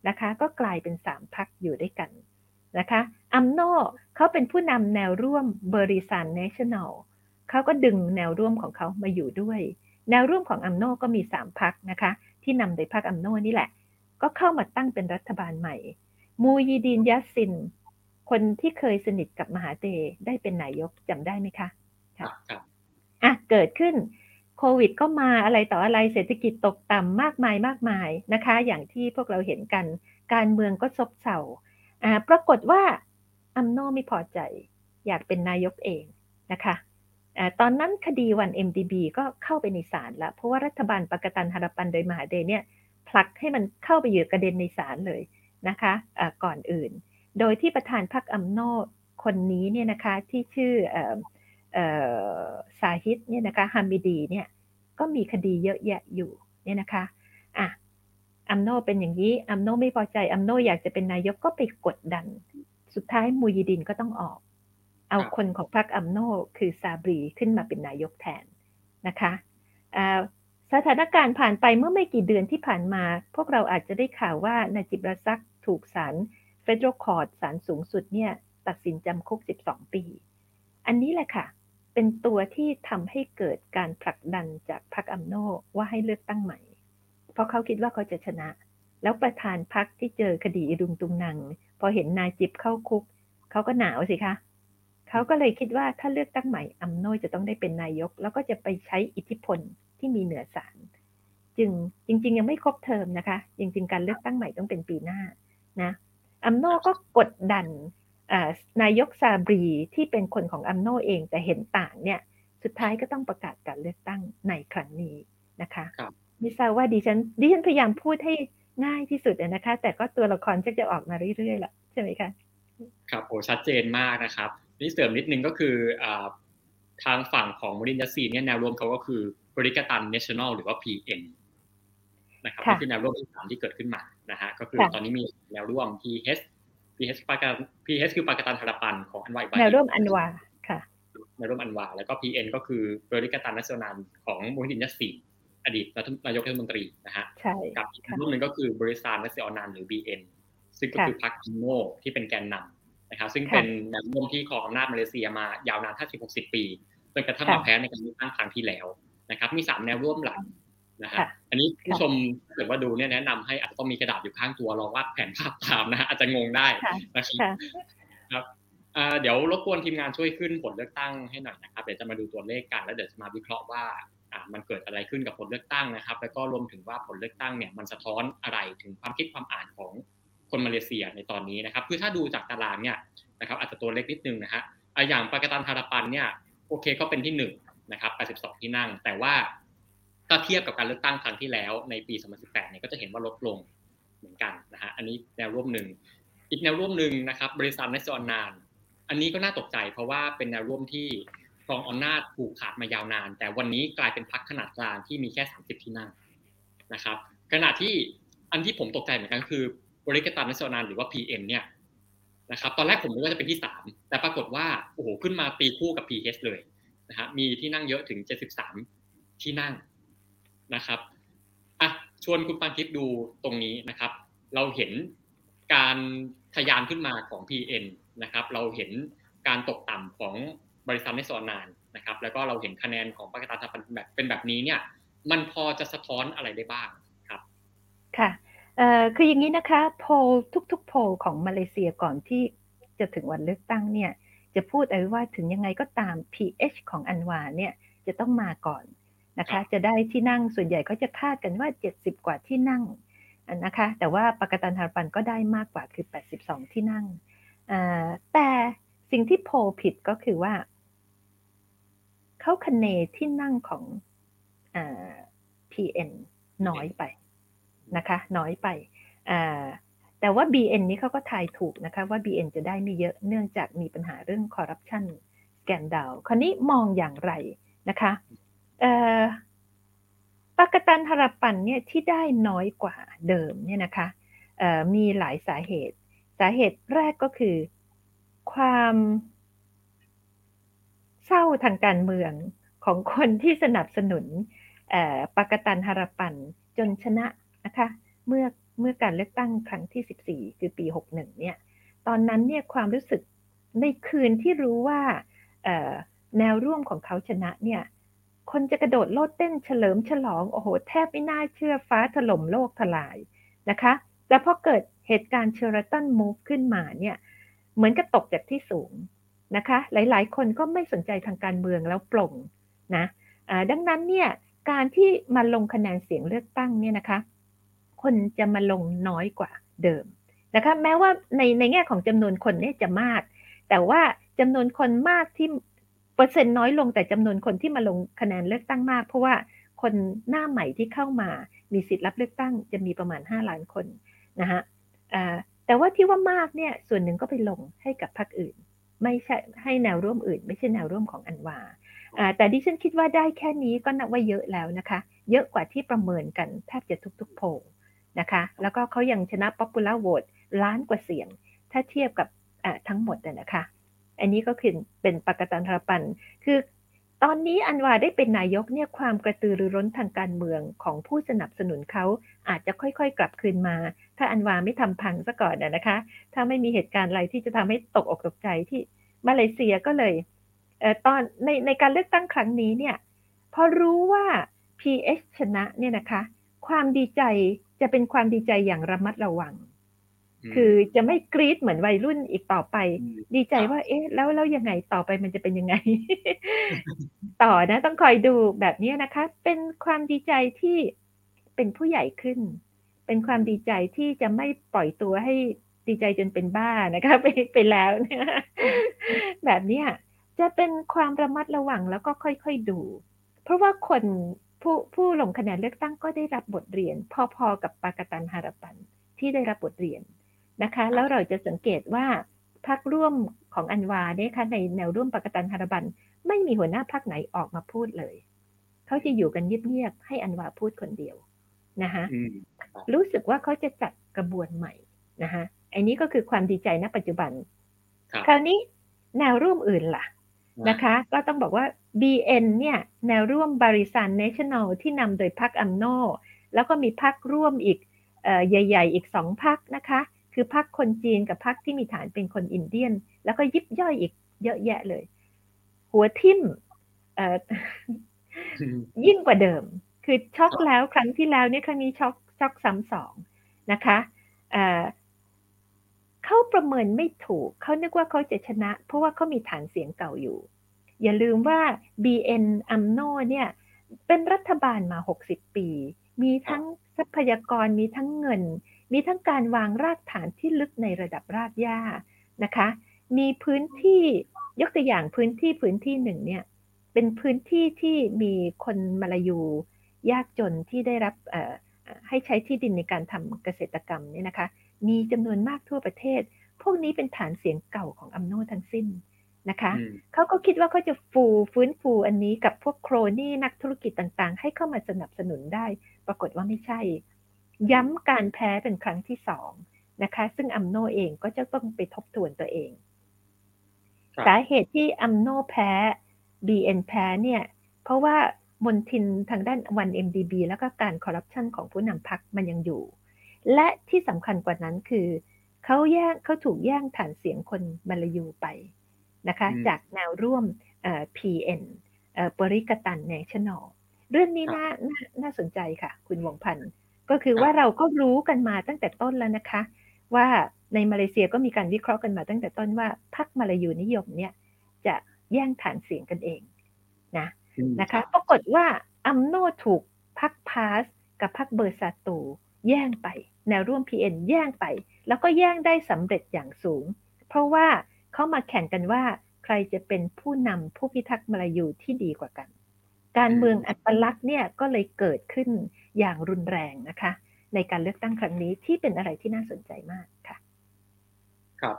นะคะ ก็กลายเป็นสามพักอยู่ด้วยกันนะคะอัมโนเขาเป็นผู้นำแนวร่วม Barisan Nasional เขาก็ดึงแนวร่วมของเขามาอยู่ด้วย แนวร่วมของอัมโนก็มีสามพรรคนะคะ ที่นำโดยพรรคอัมโนนี่แหละ ก็เข้ามาตั้งเป็นรัฐบาลใหม่ มูยีดินยัสซิน คนที่เคยสนิทกับมหาเดย์ได้เป็นนายกจำได้ไหมคะครับอะ เกิดขึ้นโควิดก็มาอะไรต่ออะไรเศรษฐกิจตกต่ำมากมายมากมายนะคะ อย่างที่พวกเราเห็นกัน การเมืองก็ซบเซาอ่าปรากฏว่าอัมโนไม่พอใจ อยากเป็นนายกเองนะคะอ่า ตอนนั้นคดีวัน MDB ก็เข้าไปในศาลแล้ว เพราะว่ารัฐบาลปกตันฮารปันโดยมหาเดเนี่ยผลักให้มันเข้าไปอยู่กระเด็นในศาลเลยนะคะะก่อนอื่น โดยที่ประธานพรรคอัมโนคนนี้เนี่ยนะคะที่ชื่อซาฮิดเนี่ยนะคะฮามิดีเนี่ยก็มีคดีเยอะแยะอยู่เนี่ยนะคะอะอัมโนเป็นอย่างนี้อัมโนไม่พอใจอัมโนอยากจะเป็นนายกก็ไปกดดัน สุดท้ายมูยิดินก็ต้องออก เอาคนของพรรคอัมโนคือซาบรีขึ้นมาเป็นนายกแทนนะคะสถานการณ์ผ่านไปเมื่อไม่กี่เดือนที่ผ่านมา พวกเราอาจจะได้ข่าวว่านาจิบราซักถูกศาล Federal Court ศาลสูงสุดเนี่ยตัดสินจำคุก 12 ปี อันนี้แหละค่ะ เป็นตัวที่ทำให้เกิดการผลักดันจากพรรคอัมโนว่าให้เลือกตั้งใหม่ เพราะเขาคิดว่าเขาจะชนะ แล้วประธานพักที่เจอคดีอิดุงตุงนัง พอเห็นนายจิบเข้าคุก เขาก็หนาวสิคะ เขาก็เลยคิดว่าถ้าเลือกตั้งใหม่อัมโนยจะต้องได้เป็นนายก แล้วก็จะไปใช้อิทธิพลที่มีเหนือศาลจึงจริง ๆ ยังไม่ครบเทอมนะคะจริงๆการเลือกตั้งใหม่ต้องเป็นปีหน้านะอัมโนก็กดดันนายกซาบรีที่เป็นคนของอัมโนเองแต่เห็นต่างเนี่ย สุดท้ายก็ต้องประกาศการเลือกตั้งในครั้งนี้นะคะไม่ทราบว่าดิฉันดิฉันพยายามพูดให้ง่ายที่สุดนะคะ แต่ก็ตัวละครจะออกมาเรื่อยๆแหละใช่ไหมคะ ครับโอ้ชัดเจนมากนะครับ นี่เสริมนิดนึงก็คือทางฝั่งของมูยิดินยัสซินเนี่ยแนวร่วมเขาก็คือ Perikatan Nasional หรือว่า PN นะครับนี่คือแนวร่วมที่สามที่เกิดขึ้นมานะฮะก็คือตอนนี้มีแนวร่วม PH PH ปากตัน PH คือปากตันฮาราปันของอันวาแนวร่วมอันวาค่ะแนวร่วมอันวาแล้วก็ PN ก็คือบริกตันนัชนันของมูลินยาซีอดีตนายกรัฐมนตรีนะฮะกับอีกรุ่นหนึ่งก็คือบริษัทนัสเซอนันหรือ BN ซึ่งก็คือพรรคอิโนที่เป็นแกนนำ นะครับซึ่งเป็นแนวร่วมที่ครองอำนาจมาเลเซียมายาวนาน50-60ปีจนกระทั่งมาแพ้ในการเลือกตั้งครั้งที่แล้วนะครับ มีสามแนวร่วมหลักนะฮะอันนี้ผู้ชมถ้าเกิดว่าดูเนี่ยแนะนำให้อาจจะต้องมีกระดาษอยู่ข้างตัวรองวาดแผนภาพตามนะฮะอาจจะงงได้นะครับเดี๋ยวรบกวนทีมงานช่วยขึ้นผลเลือกตั้งให้หน่อยนะครับเดี๋ยวจะมาดูตัวเลขกันแล้วเดี๋ยวจะมาวิเคราะห์ว่ามันเกิดอะไรขึ้นกับผลเลือกตั้งนะครับ แล้วก็รวมถึงว่าผลเลือกตั้งเนี่ยมันสะท้อนอะไรถึงความคิดความอ่านของ คนมาเลเซียในตอนนี้นะครับ คือถ้าดูจากตารางเนี่ยนะครับอาจจะตัวเล็กนิดนึงนะฮะอย่างปากตันฮาราปันเนี่ยโอเคก็เป็นที่1นนะครับ82 ที่นั่ง แต่ว่าถ้าเทียบกับการเลือกตั้งครั้งที่แล้วในปี 2018 เนี่ยก็จะเห็นว่าลดลงเหมือนกันนะฮะ อันนี้แนวร่วมหนึ่ง อีกแนวร่วมหนึ่งนะครับ บริษัทในสอนนาน อันนี้ก็น่าตกใจเพราะว่าเป็นแนวร่วมที่ครองอำนาจผูกขาดมายาวนาน แต่วันนี้กลายเป็นพักขนาดกลางที่มีแค่ 30 ที่นั่งนะครับ ขณะที่อันที่ผมตกใจเหมือนกันคือ บริษัทในสอนนานหรือว่า PM เนี่ยนะครับตอนแรกผมนึกว่าจะเป็นที่ 3 แต่ปรากฏว่าโอ้โหขึ้นมาตีคู่กับ PH เลยนะฮะมีที่นั่งเยอะถึง 73 ที่นั่งนะครับอะชวนคุณปานทิพย์ดูตรงนี้นะครับ เราเห็นการทะยานขึ้นมาของ PN นะครับ เราเห็นการตกต่ำของบริษัทในสอนนานนะครับ แล้วก็เราเห็นคะแนนของปากตาทัพันแบบเป็นแบบนี้เนี่ย มันพอจะสะท้อนอะไรได้บ้างครับ ค่ะ คืออย่างนี้นะคะโพลทุกๆโพลของมาเลเซียก่อนที่จะถึงวันเลือกตั้งเนี่ยจะพูดเอาไว้ว่าถึงยังไงก็ตาม PH ของอันวาเนี่ยจะต้องมาก่อนนะคะ จะได้ที่นั่งส่วนใหญ่เขาจะคาดกันว่า 70 กว่าที่นั่งนะคะ แต่ว่าปากตันฮารปันก็ได้มากกว่าคือ 82 ที่นั่งแต่สิ่งที่โพลผิดก็คือว่าเขาคะเนที่นั่งของ PN น้อยไป นะคะ น้อยไปแต่ว่า BN นี้เขาก็ทายถูกนะคะว่า BN จะได้ไม่เยอะเนื่องจากมีปัญหาเรื่องคอร์รัปชันแกนดาวคราวนี้มองอย่างไรนะคะปากตันฮารปันเนี่ยที่ได้น้อยกว่าเดิมเนี่ยนะคะมีหลายสาเหตุ สาเหตุแรกก็คือความเศร้าทางการเมืองของคนที่สนับสนุนปากตันฮารปันจนชนะ นะคะ เมื่อเมื่อการเลือกตั้งครั้งที่ 14 คือปี 61 เนี่ย ตอนนั้นเนี่ยความรู้สึกในคืนที่รู้ว่าแนวร่วมของเขาชนะเนี่ย คนจะกระโดดโลดเต้นเฉลิมฉลอง โอ้โห แทบไม่น่าเชื่อฟ้าถล่มโลกทลายนะคะ แต่พอเกิดเหตุการณ์เชอร์ตันมูฟขึ้นมาเนี่ย เหมือนกับตกจากที่สูงนะคะ หลายๆ คนก็ไม่สนใจทางการเมืองแล้วปลงนะดังนั้นเนี่ย การที่มาลงคะแนนเสียงเลือกตั้งเนี่ยนะคะ คนจะมาลงน้อยกว่าเดิมนะคะแม้ว่าในในแง่ของจำนวนคนเนี่ยจะมาก แต่ว่าจำนวนคนมากที่เปอร์เซ็นต์น้อยลงแต่จำนวนคนที่มาลงคะแนนเลือกตั้งมาก เพราะว่าคนหน้าใหม่ที่เข้ามามีสิทธิ์รับเลือกตั้งจะมีประมาณ 5 ล้านคนนะฮะแต่ว่าที่ว่ามากเนี่ยส่วนหนึ่งก็ไปลงให้กับพรรคอื่น ไม่ใช่ให้แนวร่วมอื่น ไม่ใช่แนวร่วมของอันวาแต่ดิฉันคิดว่าได้แค่นี้ก็นับว่าเยอะแล้วนะคะ เยอะกว่าที่ประเมินกันแทบจะทุกๆโพล นะคะ แล้วก็เขายังชนะ popular vote ล้านกว่าเสียง ถ้าเทียบกับทั้งหมดนะคะ อันนี้ก็คือเป็นปกตันทรปัน คือตอนนี้อันวาได้เป็นนายกเนี่ยความกระตือรือร้นทางการเมืองของผู้สนับสนุนเขาอาจจะค่อยๆ กลับคืนมา ถ้าอันวาไม่ทำพังซะก่อนนะคะ ถ้าไม่มีเหตุการณ์อะไรที่จะทำให้ตกอกตกใจที่มาเลเซียก็เลยเออตอนในในการเลือกตั้งครั้งนี้เนี่ยพอรู้ว่า PH ชนะเนี่ยนะคะ ความดีใจ จะเป็นความดีใจอย่างระมัดระวัง คือจะไม่กรี๊ดเหมือนวัยรุ่นอีกต่อไป ดีใจว่า เอ๊ะ แล้วแล้วยังไงต่อไปมันจะเป็นยังไง ต่อนะต้องคอยดูแบบนี้นะคะ เป็นความดีใจที่เป็นผู้ใหญ่ขึ้น เป็นความดีใจที่จะไม่ปล่อยตัวให้ดีใจจนเป็นบ้านะคะไปไปแล้วเนี่ยแบบเนี้ยจะเป็นความระมัดระวังแล้วก็ค่อยๆดู เพราะว่าคน ผู้ผู้ลงคะแนนเลือกตั้งก็ได้รับบทเรียน พอๆกับปากตันฮารปันที่ได้รับบทเรียนนะคะ แล้วเราจะสังเกตว่าพรรคร่วมของอันวาเนี่ยค่ะในแนวร่วมปกตันฮารบัน ไม่มีหัวหน้าพรรคไหนออกมาพูดเลย เขาจะอยู่กันเงียบๆให้อันวาพูดคนเดียวนะคะรู้สึกว่าเขาจะจัดกระบวนใหม่นะคะอันนี้ก็คือความดีใจณปัจจุบัน คราวนี้แนวร่วมอื่นล่ะนะคะ ก็ต้องบอกว่า BN เนี่ยแนวร่วม Barisan Nasional ที่นำโดยพรรคอัมโนแล้วก็มีพรรคร่วมอีกใหญ่ ๆ อีกสองพรรคนะคะ คือพรรคคนจีนกับพรรคที่มีฐานเป็นคน Indian แล้วก็ยิบย่อยอีกเยอะแยะเลย หัวทิ่มยิ่งกว่าเดิม คือช็อกแล้วครั้งที่แล้วเนี่ยครั้งนี้ช็อกช็อกซ้ำสองนะคะเขาประเมินไม่ถูก เขานึกว่าเขาจะชนะ เพราะว่าเขามีฐานเสียงเก่าอยู่ อย่าลืมว่า BN อัมโนเนี่ยเป็นรัฐบาลมา 60 ปี มีทั้งทรัพยากรมีทั้งเงิน มีทั้งการวางรากฐานที่ลึกในระดับรากหญ้านะคะ มีพื้นที่ยกตัวอย่างพื้นที่พื้นที่หนึ่งเนี่ยเป็นพื้นที่ที่มีคนมาลายู ยากจนที่ได้รับให้ใช้ที่ดินในการทำเกษตรกรรมเนี่ยนะคะ มีจำนวนมากทั่วประเทศ พวกนี้เป็นฐานเสียงเก่าของอัมโนทั้งสิ้น นะคะเขาก็คิดว่าเขาจะฟูฟื้นฟูอันนี้กับพวกโครนี่นักธุรกิจต่างๆ ให้เข้ามาสนับสนุนได้ ปรากฏว่าไม่ใช่ ย้ำการแพ้เป็นครั้งที่สองนะคะ ซึ่งอัมโนเองก็จะต้องไปทบทวนตัวเอง สาเหตุที่อัมโนแพ้ BN แพ้เนี่ย เพราะว่ามนทินทางด้านวัน MDB แล้วก็การคอร์รัปชันของผู้นำพรรคมันยังอยู่ และที่สำคัญกว่านั้นคือเขาแย่งเขาถูกแย่งฐานเสียงคนมาลายูไป นะคะจากแนวร่วม PN Perikatan Nasional เรื่องนี้น่าน่าสนใจค่ะ คุณวงพันธ์ก็คือว่าเราก็รู้กันมาตั้งแต่ต้นแล้วนะคะ ว่าในมาเลเซียก็มีการวิเคราะห์กันมาตั้งแต่ต้นว่าพรรคมาลายูนิยมเนี่ยจะแย่งฐานเสียงกันเองนะนะคะปรากฏว่าอัมโนถูกพรรคพาสกับพรรคเบอร์ซาตูแย่งไป แนวร่วม PN แย่งไป แล้วก็แย่งได้สำเร็จอย่างสูง เพราะว่า เขามาแข่งกันว่า ใครจะเป็นผู้นำผู้พิทักษ์มาลายูที่ดีกว่ากัน การเมืองอัตลักษณ์เนี่ยก็เลยเกิดขึ้นอย่างรุนแรงนะคะ ในการเลือกตั้งครั้งนี้ที่เป็นอะไรที่น่าสนใจมากค่ะ ครับ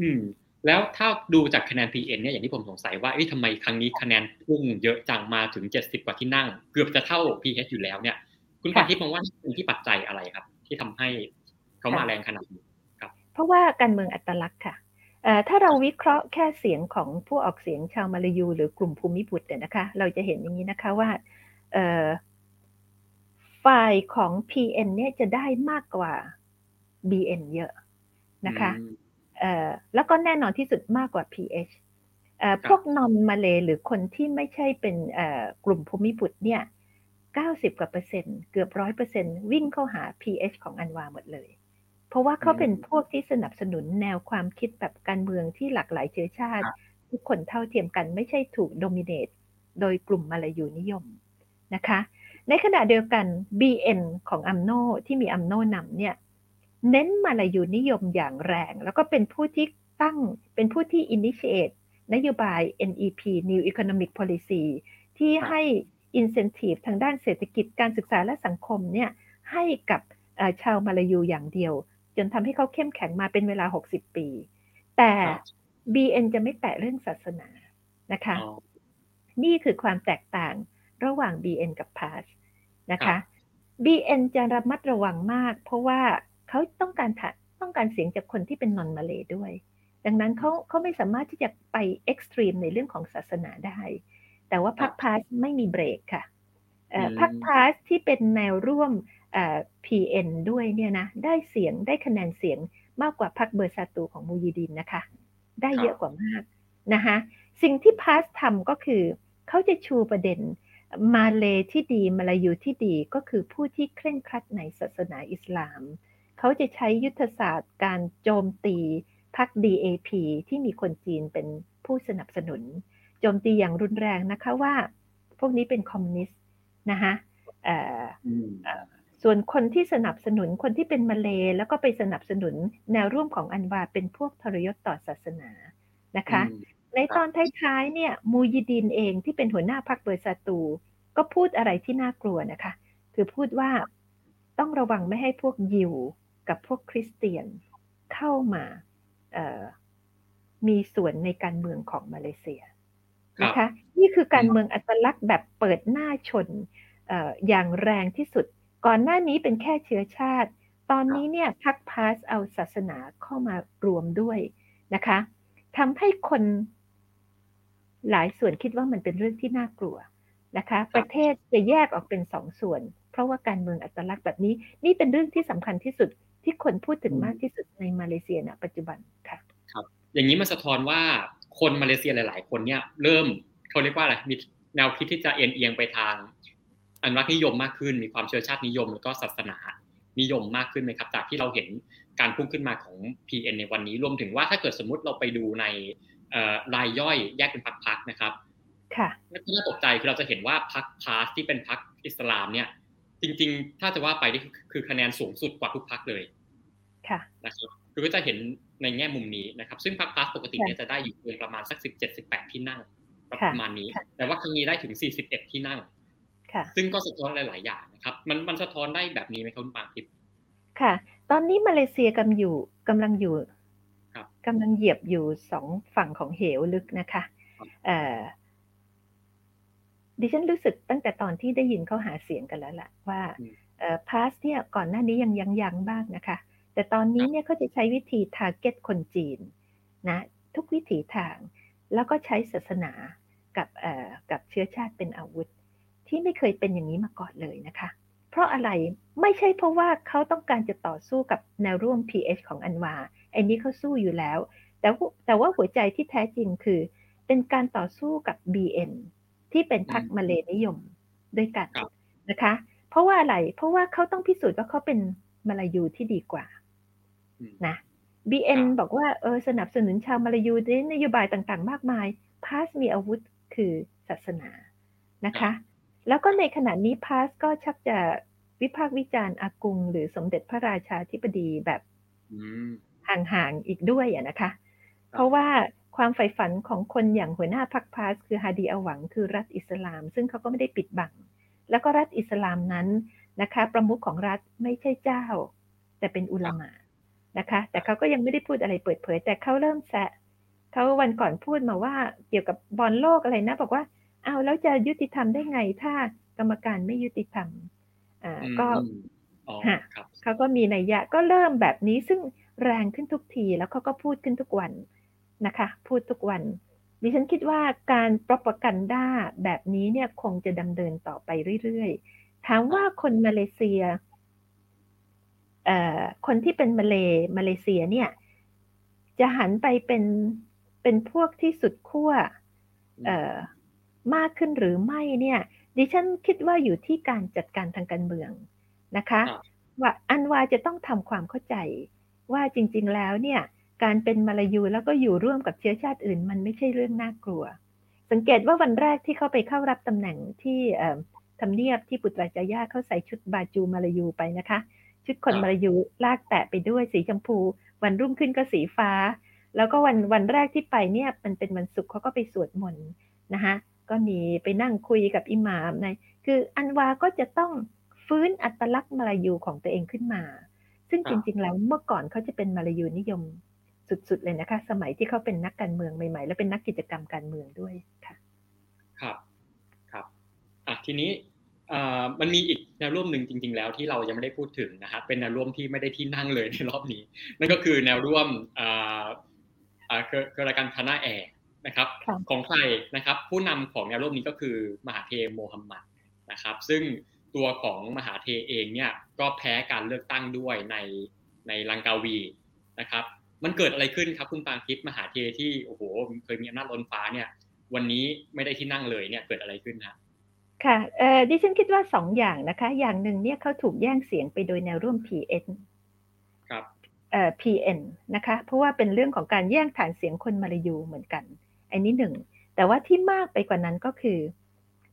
อืมแล้วถ้าดูจากคะแนน PN เนี่ยอย่างที่ผมสงสัยว่าเอ๊ะทำไมครั้งนี้คะแนนพุ่งเยอะจังมาถึง 70 กว่าที่นั่ง เกือบจะเท่า PH อยู่แล้วเนี่ย คุณปาทิพย์มองว่าเป็นที่ปัจจัยอะไรครับ ที่ทำให้เขามาแรงขนาดนี้ครับ เพราะว่าการเมืองอัตลักษณ์ค่ะ ถ้าเราวิเคราะห์แค่เสียงของผู้ออกเสียงชาวมาลายู หรือกลุ่มภูมิบุตรเนี่ยนะคะ เราจะเห็นอย่างนี้นะคะว่าฝ่ายของ PN เนี่ยจะได้มากกว่า BN เยอะนะคะแล้วก็แน่นอนที่สุดมากกว่า PH พวกนอมมาเลหรือคนที่ไม่ใช่เป็นกลุ่มภูมิบุตรเนี่ย90 กว่าเปอร์เซ็นต์ เกือบร้อยเปอร์เซ็นต์วิ่งเข้าหา PH ของอันวาหมดเลย เพราะว่าเขาเป็นพวกที่สนับสนุนแนวความคิดแบบการเมืองที่หลากหลายเชื้อชาติ ทุกคนเท่าเทียมกันไม่ใช่ถูกโดมิเนตโดยกลุ่มมาลายูนิยมนะคะ ในขณะเดียวกัน BN ของอัมโนที่มีอัมโนนำเนี่ยเน้นมาลายูนิยมอย่างแรง แล้วก็เป็นผู้ที่ตั้งเป็นผู้ที่ initiate นโยบาย NEP New Economic Policy ที่ให้ incentive ทางด้านเศรษฐกิจการศึกษาและสังคมเนี่ยให้กับชาวมาลายูอย่างเดียว จนทำให้เขาเข้มแข็งมาเป็นเวลา 60 ปี แต่ BN จะไม่แตะเรื่องศาสนานะคะ นี่คือความแตกต่างระหว่าง BN กับ PAS นะคะ BN จะระมัดระวังมาก เพราะว่าเขาต้องการต้องการเสียงจากคนที่เป็นนอนมาเลด้วย ดังนั้นเขาเขาไม่สามารถที่จะไปเอ็กซ์ตรีมในเรื่องของศาสนาได้ แต่ว่าพรรคพาสไม่มีเบรกค่ะพรรคพาสที่เป็นแนวร่วม PN ด้วยเนี่ยนะได้เสียงได้คะแนนเสียงมากกว่าพรรคเบอร์ซาตูของมูยีดินนะคะ ได้เยอะกว่ามากนะคะสิ่งที่พาสทำก็คือเขาจะชูประเด็นมาเลที่ดีมาลายูที่ดีก็คือผู้ที่เคร่งครัดในศาสนาอิสลาม เขาจะใช้ยุทธศาสตร์การโจมตีพรรค DAP ที่มีคนจีนเป็นผู้สนับสนุน โจมตีอย่างรุนแรงนะคะว่า พวกนี้เป็นคอมมิวนิสต์นะคะ ส่วนคนที่สนับสนุนคนที่เป็นมาเลแล้วก็ไปสนับสนุนแนวร่วมของอันวาเป็นพวกทรยศต่อศาสนานะคะ ในตอนท้ายๆเนี่ยมูยิดีนเองที่เป็นหัวหน้าพรรคเบอร์ซาตู ก็พูดอะไรที่น่ากลัวนะคะ คือพูดว่าต้องระวังไม่ให้พวกยิวกับพวกคริสเตียนเข้ามามีส่วนในการเมืองของมาเลเซียนะคะนี่คือการเมืองอัตลักษณ์แบบเปิดหน้าชนอย่างแรงที่สุด ก่อนหน้านี้เป็นแค่เชื้อชาติ ตอนนี้เนี่ยพักพาสเอาศาสนาเข้ามารวมด้วยนะคะทำให้คนหลายส่วนคิดว่ามันเป็นเรื่องที่น่ากลัวนะคะ ประเทศจะแยกออกเป็นสองส่วน เพราะว่าการเมืองอัตลักษณ์แบบนี้ นี่เป็นเรื่องที่สำคัญที่สุดที่คนพูดถึงมากที่สุดในมาเลเซียณปัจจุบันค่ะครับ อย่างนี้มันสะท้อนว่าคนมาเลเซียหลาย ๆ คนเนี่ยเริ่มเขาเรียกว่าอะไรมีแนวคิดที่จะเอียงเอียงไปทาง อนุรักษ์นิยมมากขึ้น มีความเชื้อชาตินิยมแล้วก็ศาสนานิยมมากขึ้นไหมครับ จากที่เราเห็นการพุ่งขึ้นมาของ PN ในวันนี้รวมถึงว่าถ้าเกิดสมมุติเราไปดูในรายย่อยแยกเป็นพักๆนะครับค่ะน่าตกใจคือเราจะเห็นว่าพักพาสที่เป็นพักอิสลามเนี่ย จริง ๆ ถ้าจะว่าไปนี่คือคะแนนสูงสุดกว่าทุกพักเลยค่ะนะครับคือก็จะเห็นในแง่มุมนี้นะครับ ซึ่งพรรคพลัสปกติเนี่ยจะได้อยู่เพียงประมาณสักสิบเจ็ดสิบแปดที่นั่งประมาณนี้ แต่ว่าครั้งนี้ได้ถึงสี่สิบเอ็ดที่นั่ง ซึ่งก็สะท้อนหลาย ๆ อย่างนะครับ มันมันสะท้อนได้แบบนี้ไหมครับคุณปางทิพย์ค่ะ ตอนนี้มาเลเซียกำอยู่กำลังอยู่ครับกำลังเหยียบอยู่สองฝั่งของเหวลึกนะคะครับเอ่อดิฉันรู้สึกตั้งแต่ตอนที่ได้ยินเขาหาเสียงกันแล้วล่ะ ว่าอืมเอ่อพาสเนี่ยก่อนหน้านี้ยังยังยังบ้างนะคะ แต่ตอนนี้เนี่ยเขาจะใช้วิธี target คนจีนนะทุกวิถีทาง แล้วก็ใช้ศาสนากับเอ่อกับเชื้อชาติเป็นอาวุธ ที่ไม่เคยเป็นอย่างนี้มาก่อนเลยนะคะ เพราะอะไรไม่ใช่เพราะว่าเขาต้องการจะต่อสู้กับแนวร่วม PH ของอันวาไอ้นี้เขาสู้อยู่แล้ว แต่ว่าแต่ว่าหัวใจที่แท้จริงคือ เป็นการต่อสู้กับ BN ที่เป็นพรรคอืมมาเลนิยมด้วยกันครับนะคะ เพราะว่าอะไร เพราะว่าเขาต้องพิสูจน์ว่าเขาเป็นมาลายูที่ดีกว่าอืมนะ BN ครับบอกว่าเออสนับสนุนชาวมาลายูด้วยนโยบายต่างๆ มากมายพาสมีอาวุธคือศาสนานะคะ แล้วก็ในขณะนี้พาสก็ชักจะวิพากษ์วิจารณ์อากุง หรือสมเด็จพระราชาธิบดีแบบอืมห่างๆอีกด้วยอะนะคะ เพราะว่าความใฝ่ฝันของคนอย่างหัวหน้าพรรคพาสคือฮาดีอาหวัง คือรัฐอิสลาม ซึ่งเขาก็ไม่ได้ปิดบัง แล้วก็รัฐอิสลามนั้นนะคะ ประมุขของรัฐไม่ใช่เจ้า แต่เป็นอุลามะนะคะ แต่เขาก็ยังไม่ได้พูดอะไรเปิดเผย แต่เขาเริ่มแซะเขาวันก่อนพูดมาว่าเกี่ยวกับบอลโลกอะไรนะ บอกว่า เอาแล้วจะยุติธรรมได้ไงถ้ากรรมการไม่ยุติธรรมอ่าอืมก็อืมอ๋อฮะครับเขาก็มีนัยยะก็เริ่มแบบนี้ซึ่งแรงขึ้นทุกทีแล้วเขาก็พูดขึ้นทุกวันนะคะ พูดทุกวันดิฉันคิดว่าการปรปกันด้าแบบนี้เนี่ยคงจะดำเนินต่อไปเรื่อยๆ ถามว่าคนมาเลเซียเอ่อคนที่เป็นมาเลมาเลเซียเนี่ย จะหันไปเป็นเป็นพวกที่สุดขั้วเอ่อ มากขึ้นหรือไม่เนี่ย ดิฉันคิดว่าอยู่ที่การจัดการทางการเมืองนะคะครับว่าอันวาจะต้องทำความเข้าใจ ว่าจริงๆแล้วเนี่ย การเป็นมาลายูแล้วก็อยู่ร่วมกับเชื้อชาติอื่น มันไม่ใช่เรื่องน่ากลัว สังเกตว่าวันแรกที่เขาไปเข้ารับตำแหน่งที่เอ่อทำเนียบที่ปุตราจายาเขาใส่ชุดบาจูมาลายูไปนะคะ ชุดคนครับมาลายูลากแตะไปด้วยสีชมพู วันรุ่งขึ้นก็สีฟ้า แล้วก็วันวันแรกที่ไปเนี่ยมันเป็นวันศุกร์เขาก็ไปสวดมนต์นะคะ ก็มีไปนั่งคุยกับอิหม่ามในคืออันวาก็จะต้องฟื้นอัตลักษณ์มาลายูของตัวเองขึ้นมา ซึ่งจริงๆแล้วเมื่อก่อนเขาจะเป็นมาลายูนิยมสุดๆเลยนะคะ สมัยที่เขาเป็นนักการเมืองใหม่ๆ และเป็นนักกิจกรรมการเมืองด้วยค่ะ ครับครับอะทีนี้อ่อมันมีอีกแนวร่วมหนึ่งจริง ๆ แล้วที่เรายังไม่ได้พูดถึงนะครับเป็นแนวร่วมที่ไม่ได้ที่นั่งเลยในรอบนี้ นั่นก็คือแนวร่วมอ่าอ่าคือรายการทานาแอร์ นะครับค่ะของใครนะครับ ผู้นำของแนวร่วมนี้ก็คือมหาเทโมฮัมหมัดนะครับ ซึ่งตัวของมหาเทเองเนี่ยก็แพ้การเลือกตั้งด้วยในในลังกาวีนะครับ มันเกิดอะไรขึ้นครับคุณปางทิพย์มหาเทที่โอ้โหเคยมีอำนาจล้นฟ้าเนี่ย วันนี้ไม่ได้ที่นั่งเลยเนี่ยเกิดอะไรขึ้นฮะค่ะเอ่อดิฉันคิดว่าสองอย่างนะคะ อย่างหนึ่งเนี่ยเขาถูกแย่งเสียงไปโดยแนวร่วม PN ครับเอ่อ PN นะคะ เพราะว่าเป็นเรื่องของการแย่งฐานเสียงคนมาลายูเหมือนกัน อันนี้หนึ่งแต่ว่าที่มากไปกว่านั้นก็คือ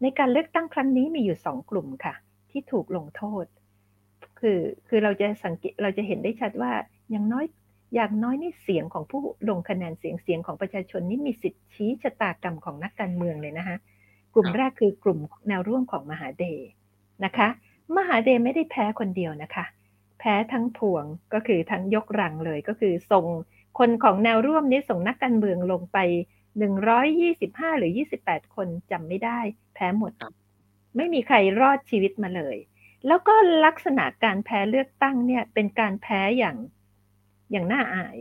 ในการเลือกตั้งครั้งนี้มีอยู่สองกลุ่มค่ะ ที่ถูกลงโทษ คือคือเราจะสังเกตเราจะเห็นได้ชัดว่าอย่างน้อยอย่างน้อยนี่เสียงของผู้ลงคะแนนเสียงเสียงของประชาชนนี่มีสิทธิชี้ชะตากรรมของนักการเมืองเลยนะคะกลุ่มแรกคือกลุ่มแนวร่วมของมหาเดชนะคะ มหาเดชไม่ได้แพ้คนเดียวนะคะ แพ้ทั้งพวงก็คือทั้งยกรังเลยก็คือส่งคนของแนวร่วมนี้ส่งนักการเมืองลงไป 125หรือ28คนจำไม่ได้ แพ้หมดครับไม่มีใครรอดชีวิตมาเลย แล้วก็ลักษณะการแพ้เลือกตั้งเนี่ย เป็นการแพ้อย่างอย่างน่าอาย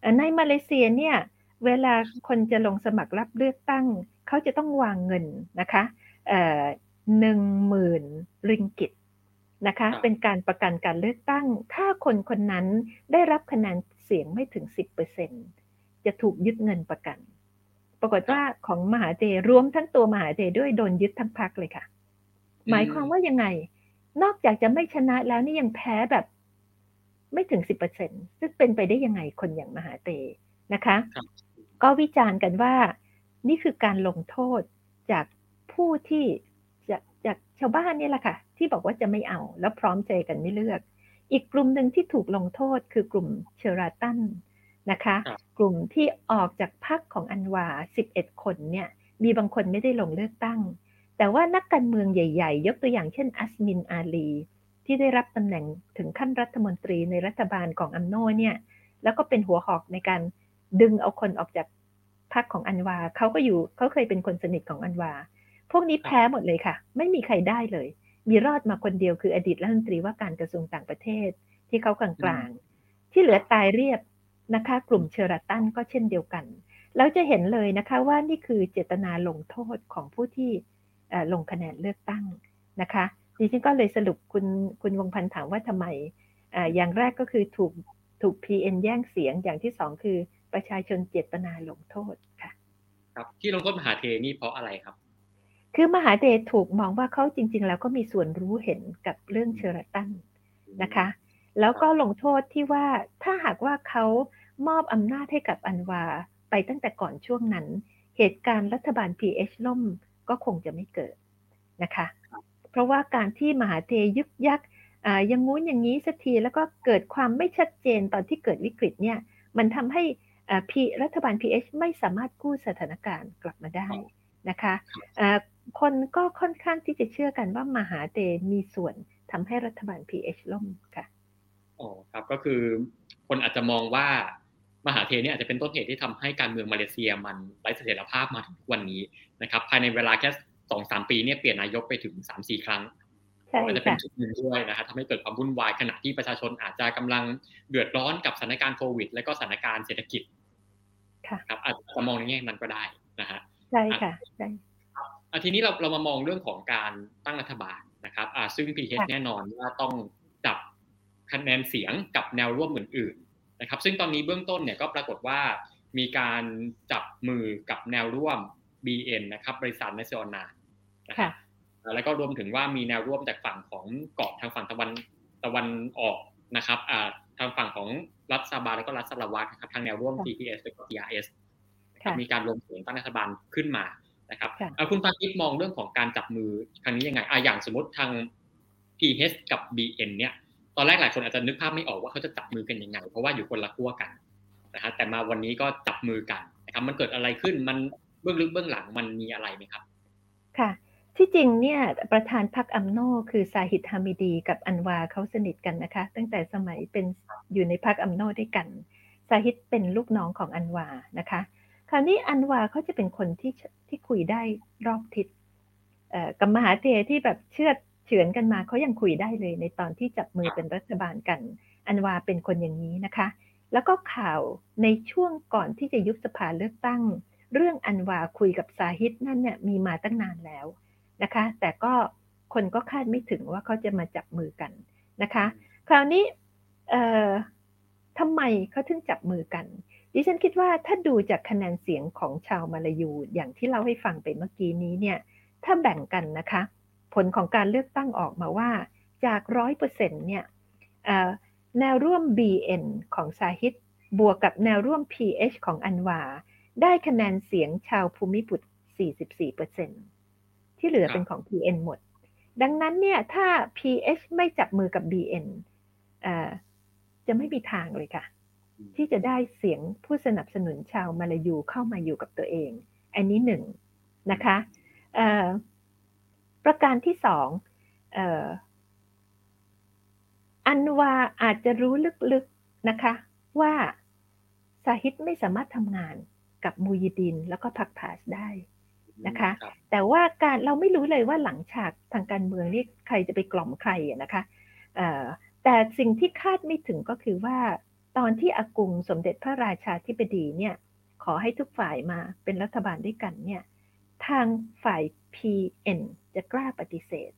เอ่อในมาเลเซียเนี่ย เวลาคนจะลงสมัครรับเลือกตั้ง เขาจะต้องวางเงินนะคะหนึ่งหมื่นริงกิตนะคะครับเป็นการประกันการเลือกตั้ง ถ้าคนคนนั้นได้รับคะแนนเสียงไม่ถึง 10%จะถูกยึดเงินประกัน ปรากฏว่าของมหาเทรวมทั้งตัวมหาเทด้วยโดนยึดทั้งพักเลยค่ะ หมายความว่ายังไง นอกจากจะไม่ชนะแล้วนี่ยังแพ้แบบ ไม่ถึง10%ซึ่งเป็นไปได้ยังไงคนอย่างมหาเตนะคะครับก็วิจารณ์กันว่า นี่คือการลงโทษจากผู้ที่จากจากชาวบ้านนี่แหละค่ะ ที่บอกว่าจะไม่เอาแล้วพร้อมใจกันไม่เลือก อีกกลุ่มหนึ่งที่ถูกลงโทษคือกลุ่มเชอราตัน นะคะครับกลุ่มที่ออกจากพรรคของอันวา 11 คนเนี่ยมีบางคนไม่ได้ลงเลือกตั้ง แต่ว่านักการเมืองใหญ่ ๆ ยกตัวอย่างเช่นอัสมินอาลี ที่ได้รับตำแหน่งถึงขั้นรัฐมนตรีในรัฐบาลของอัมโนเนี่ยแล้วก็เป็นหัวหอกในการดึงเอาคนออกจากพรรคของอันวาเขาก็อยู่เขาเคยเป็นคนสนิทของอันวา พวกนี้แพ้หมดเลยค่ะ ไม่มีใครได้เลย มีรอดมาคนเดียวคืออดีตรัฐมนตรีว่าการกระทรวงต่างประเทศที่เขากลางๆที่เหลือตายเรียบ นะคะ กลุ่มเชอร์ตันก็เช่นเดียวกัน แล้วจะเห็นเลยนะคะว่านี่คือเจตนาลงโทษของผู้ที่ลงคะแนนเลือกตั้งนะคะดิฉันก็เลยสรุปคุณคุณวงพันธ์ถามว่าทำไมออย่างแรกก็คือถูกถูก PN แย่งเสียงอย่างที่สองคือประชาชนเจตนาลงโทษค่ะ ครับที่ลงโทษมหาเทนี่เพราะอะไรครับ คือมหาเทถูกมองว่าเขาจริง ๆ แล้วก็มีส่วนรู้เห็นกับเรื่องเชอร์ตันนะคะ แล้วก็ลงโทษที่ว่าถ้าหากว่าเขา มอบอำนาจให้กับอันวาไปตั้งแต่ก่อนช่วงนั้น เหตุการณ์รัฐบาล PH ล่มก็คงจะไม่เกิดนะคะ เพราะว่าการที่มหาเทยึกยักยังงู้นอย่างนี้สักทีแล้วก็เกิดความไม่ชัดเจนตอนที่เกิดวิกฤตเนี่ยมันทำให้พีรัฐบาล PH ไม่สามารถกู้สถานการณ์กลับมาได้นะคะคนก็ค่อนข้างที่จะเชื่อกันว่ามหาเตมีส่วนทำให้รัฐบาล PH ล่มค่ะอ๋อครับก็คือคนอาจจะมองว่า มหาเทเนี่ยอาจจะเป็นต้นเหตุที่ทำให้การเมืองมาเลเซียมันไร้เสถียรภาพมาถึงวันนี้นะครับ ภายในเวลาแค่สองสามปีเนี่ยเปลี่ยนนายกไปถึงสามสี่ครั้งก็จะเป็นจุดหนึ่งด้วยนะครับทำให้เกิดความวุ่นวายขณะที่ประชาชนอาจจะกำลังเดือดร้อนกับสถานการณ์โควิด และก็สถานการณ์เศรษฐกิจครับอาจจะมองในแง่นั้นก็ได้นะฮะใช่ค่ะใช่ทีนี้เราเรามามองเรื่องของการตั้งรัฐบาลนะครับซึ่งพีเแน่นอนว่าต้องจับคะแนนเสียงกับแนวร่วมอื่น นะครับ ซึ่งตอนนี้เบื้องต้นเนี่ยก็ปรากฏว่ามีการจับมือกับแนวร่วม BN นะครับ บริษัทเนเซอนานะครับแล้วก็รวมถึงว่ามีแนวร่วมจากฝั่งของเกาะทางฝั่งตะวันตะวันออกนะครับทางฝั่งของรัฐซาบาแล้วก็รัฐสลาวัตนะครับทางแนวร่วม TPS และก็ TRS มีการรวมเสียงตั้งรัฐบาลขึ้นมานะครับคุณปากิตมองเรื่องของการจับมือครั้งนี้ยังไงอ่อย่างสมมติทาง PH กับ BN เนี่ย ตอนแรกหลายคนอาจจะนึกภาพไม่ออกว่าเขาจะจับมือกันยังไง เพราะว่าอยู่คนละขั้วกันนะฮะแต่มาวันนี้ก็จับมือกันนะครับ มันเกิดอะไรขึ้นมันเบื้องลึกเบื้องหลังมันมีอะไรไหมครับ ค่ะ ที่จริงเนี่ยประธานพรรคอัมโนคือซาฮิดฮามิดีกับอันวาเขาสนิทกันนะคะ ตั้งแต่สมัยเป็นอยู่ในพรรคอัมโนด้วยกันซาฮิดเป็นลูกน้องของอันวานะคะ คราวนี้อันวาเขาจะเป็นคนที่ที่คุยได้รอบทิศกับมหาเทที่แบบเชื่อ เฉือนกันมาเขายังคุยได้เลยในตอนที่จับมือเป็นรัฐบาลกัน อันวาเป็นคนอย่างนี้นะคะ แล้วก็ข่าวในช่วงก่อนที่จะยุบสภาเลือกตั้ง เรื่องอันวาคุยกับซาฮิดนั่นเนี่ยมีมาตั้งนานแล้วนะคะ แต่ก็คนก็คาดไม่ถึงว่าเขาจะมาจับมือกันนะคะ คราวนี้ทำไมเขาถึงจับมือกัน ดิฉันคิดว่าถ้าดูจากคะแนนเสียงของชาวมาลายูอย่างที่เล่าให้ฟังไปเมื่อกี้นี้เนี่ย ถ้าแบ่งกันนะคะ ผลของการเลือกตั้งออกมาว่าจากร้อยเปอร์เซ็นต์เนี่ยแนวร่วม BN ของซาฮิตบวกกับแนวร่วม PH ของอันวา ได้คะแนนเสียงชาวภูมิบุตร44%ที่เหลือเป็นของ PN หมด ดังนั้นเนี่ยถ้า PH ไม่จับมือกับ BN จะไม่มีทางเลยค่ะ ที่จะได้เสียงผู้สนับสนุนชาวมาลายูเข้ามาอยู่กับตัวเอง อันนี้หนึ่งนะคะ ประการที่สองอันวาอาจจะรู้ลึกๆนะคะ ว่าซาฮิดไม่สามารถทำงานกับมูยดินแล้วก็พักพาสได้นะคะ แต่ว่าการเราไม่รู้เลยว่าหลังฉากทางการเมืองนี่ใครจะไปกล่อมใครนะคะแต่สิ่งที่คาดไม่ถึงก็คือว่า ตอนที่อากุงสมเด็จพระราชาธิบดีเนี่ย ขอให้ทุกฝ่ายมาเป็นรัฐบาลด้วยกันเนี่ย ทางฝ่าย PN จะกล้าปฏิเสธ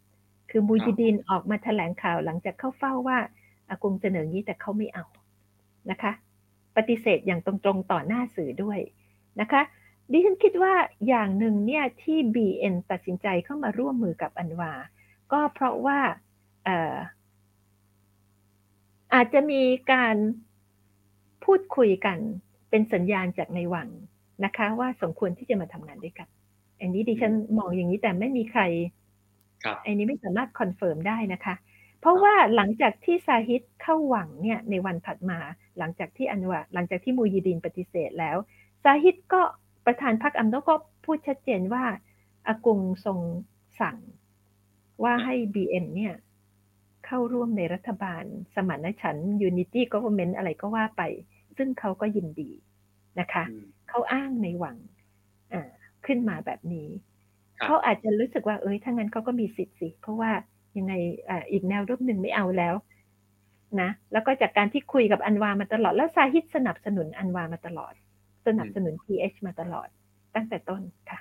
คือมูจิดินออกมาแถลงข่าวหลังจากเข้าเฝ้าว่าอากงเสนอนี้แต่เขาไม่เอานะคะ ปฏิเสธอย่างตรงๆต่อหน้าสื่อด้วยนะคะดิฉันคิดว่าอย่างหนึ่งเนี่ยที่ BN ตัดสินใจเข้ามาร่วมมือกับอันวา ก็เพราะว่าอาจจะมีการพูดคุยกันเป็นสัญญาณจากในวังนะคะ ว่าสมควรที่จะมาทำงานด้วยกัน อันนี้ดิฉันมองอย่างนี้แต่ไม่มีใครครับอันนี้ไม่สามารถ confirm ได้นะคะ เพราะว่าหลังจากที่ซาฮิดเข้าวังเนี่ยในวันถัดมา หลังจากที่อันวาหลังจากที่มูยีดินปฏิเสธแล้วซาฮิดก็ประธานพรรคอัมโนก็พูดชัดเจนว่าอากงทรงสั่งว่าให้ BN เนี่ยเข้าร่วมในรัฐบาลสมานฉันท์ Unity Government อะไรก็ว่าไป ซึ่งเขาก็ยินดีนะคะ เขาอ้างในหวัง ขึ้นมาแบบนี้เขาอาจจะรู้สึกว่าเอ้ยถ้างั้นเขาก็มีสิทธิ์สิ เพราะว่ายังไงออีกแนวรูปหนึ่งไม่เอาแล้วนะแล้วก็จากการที่คุยกับอันวามาตลอด แล้วซาฮิตสนับสนุนอันวามาตลอด สนับสนุน PH มาตลอด ตั้งแต่ต้นค่ะ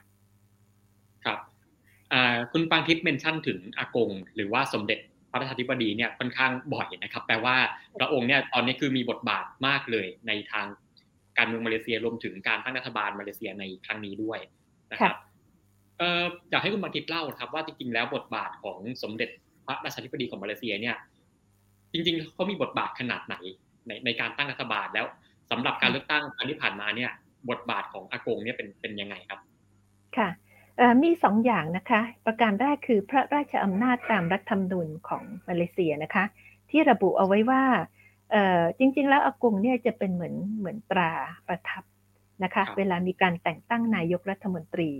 ครับคุณปางทิพย์เมนชั่นถึงอากง หรือว่าสมเด็จพระราชาธิบดีเนี่ยค่อนข้างบ่อยนะครับ แปลว่าพระองค์เนี่ยตอนนี้คือมีบทบาทมากเลยในทางการเมืองมาเลเซียรวมถึงการตั้งรัฐบาลมาเลเซียในครั้งนี้ด้วย นะครับเอออยากให้คุณบางทิพย์เล่าครับ ว่าจริงๆแล้วบทบาทของสมเด็จพระราชาธิบดีของมาเลเซียเนี่ย จริงๆเขามีบทบาทขนาดไหนในในการตั้งรัฐบาลแล้วสำหรับการเลือกตั้งครั้งที่ผ่านมาเนี่ย บทบาทของอากงเนี่ยเป็นเป็นยังไงครับ ค่ะมีสองอย่างนะคะ ประการแรกคือพระราชอำนาจตามรัฐธรรมนูญของมาเลเซียนะคะ ที่ระบุเอาไว้ว่าจริง ๆ แล้วอากงเนี่ยจะเป็นเหมือนเหมือนตราประทับ นะคะเวลามีการแต่งตั้งนายกรัฐมนตรี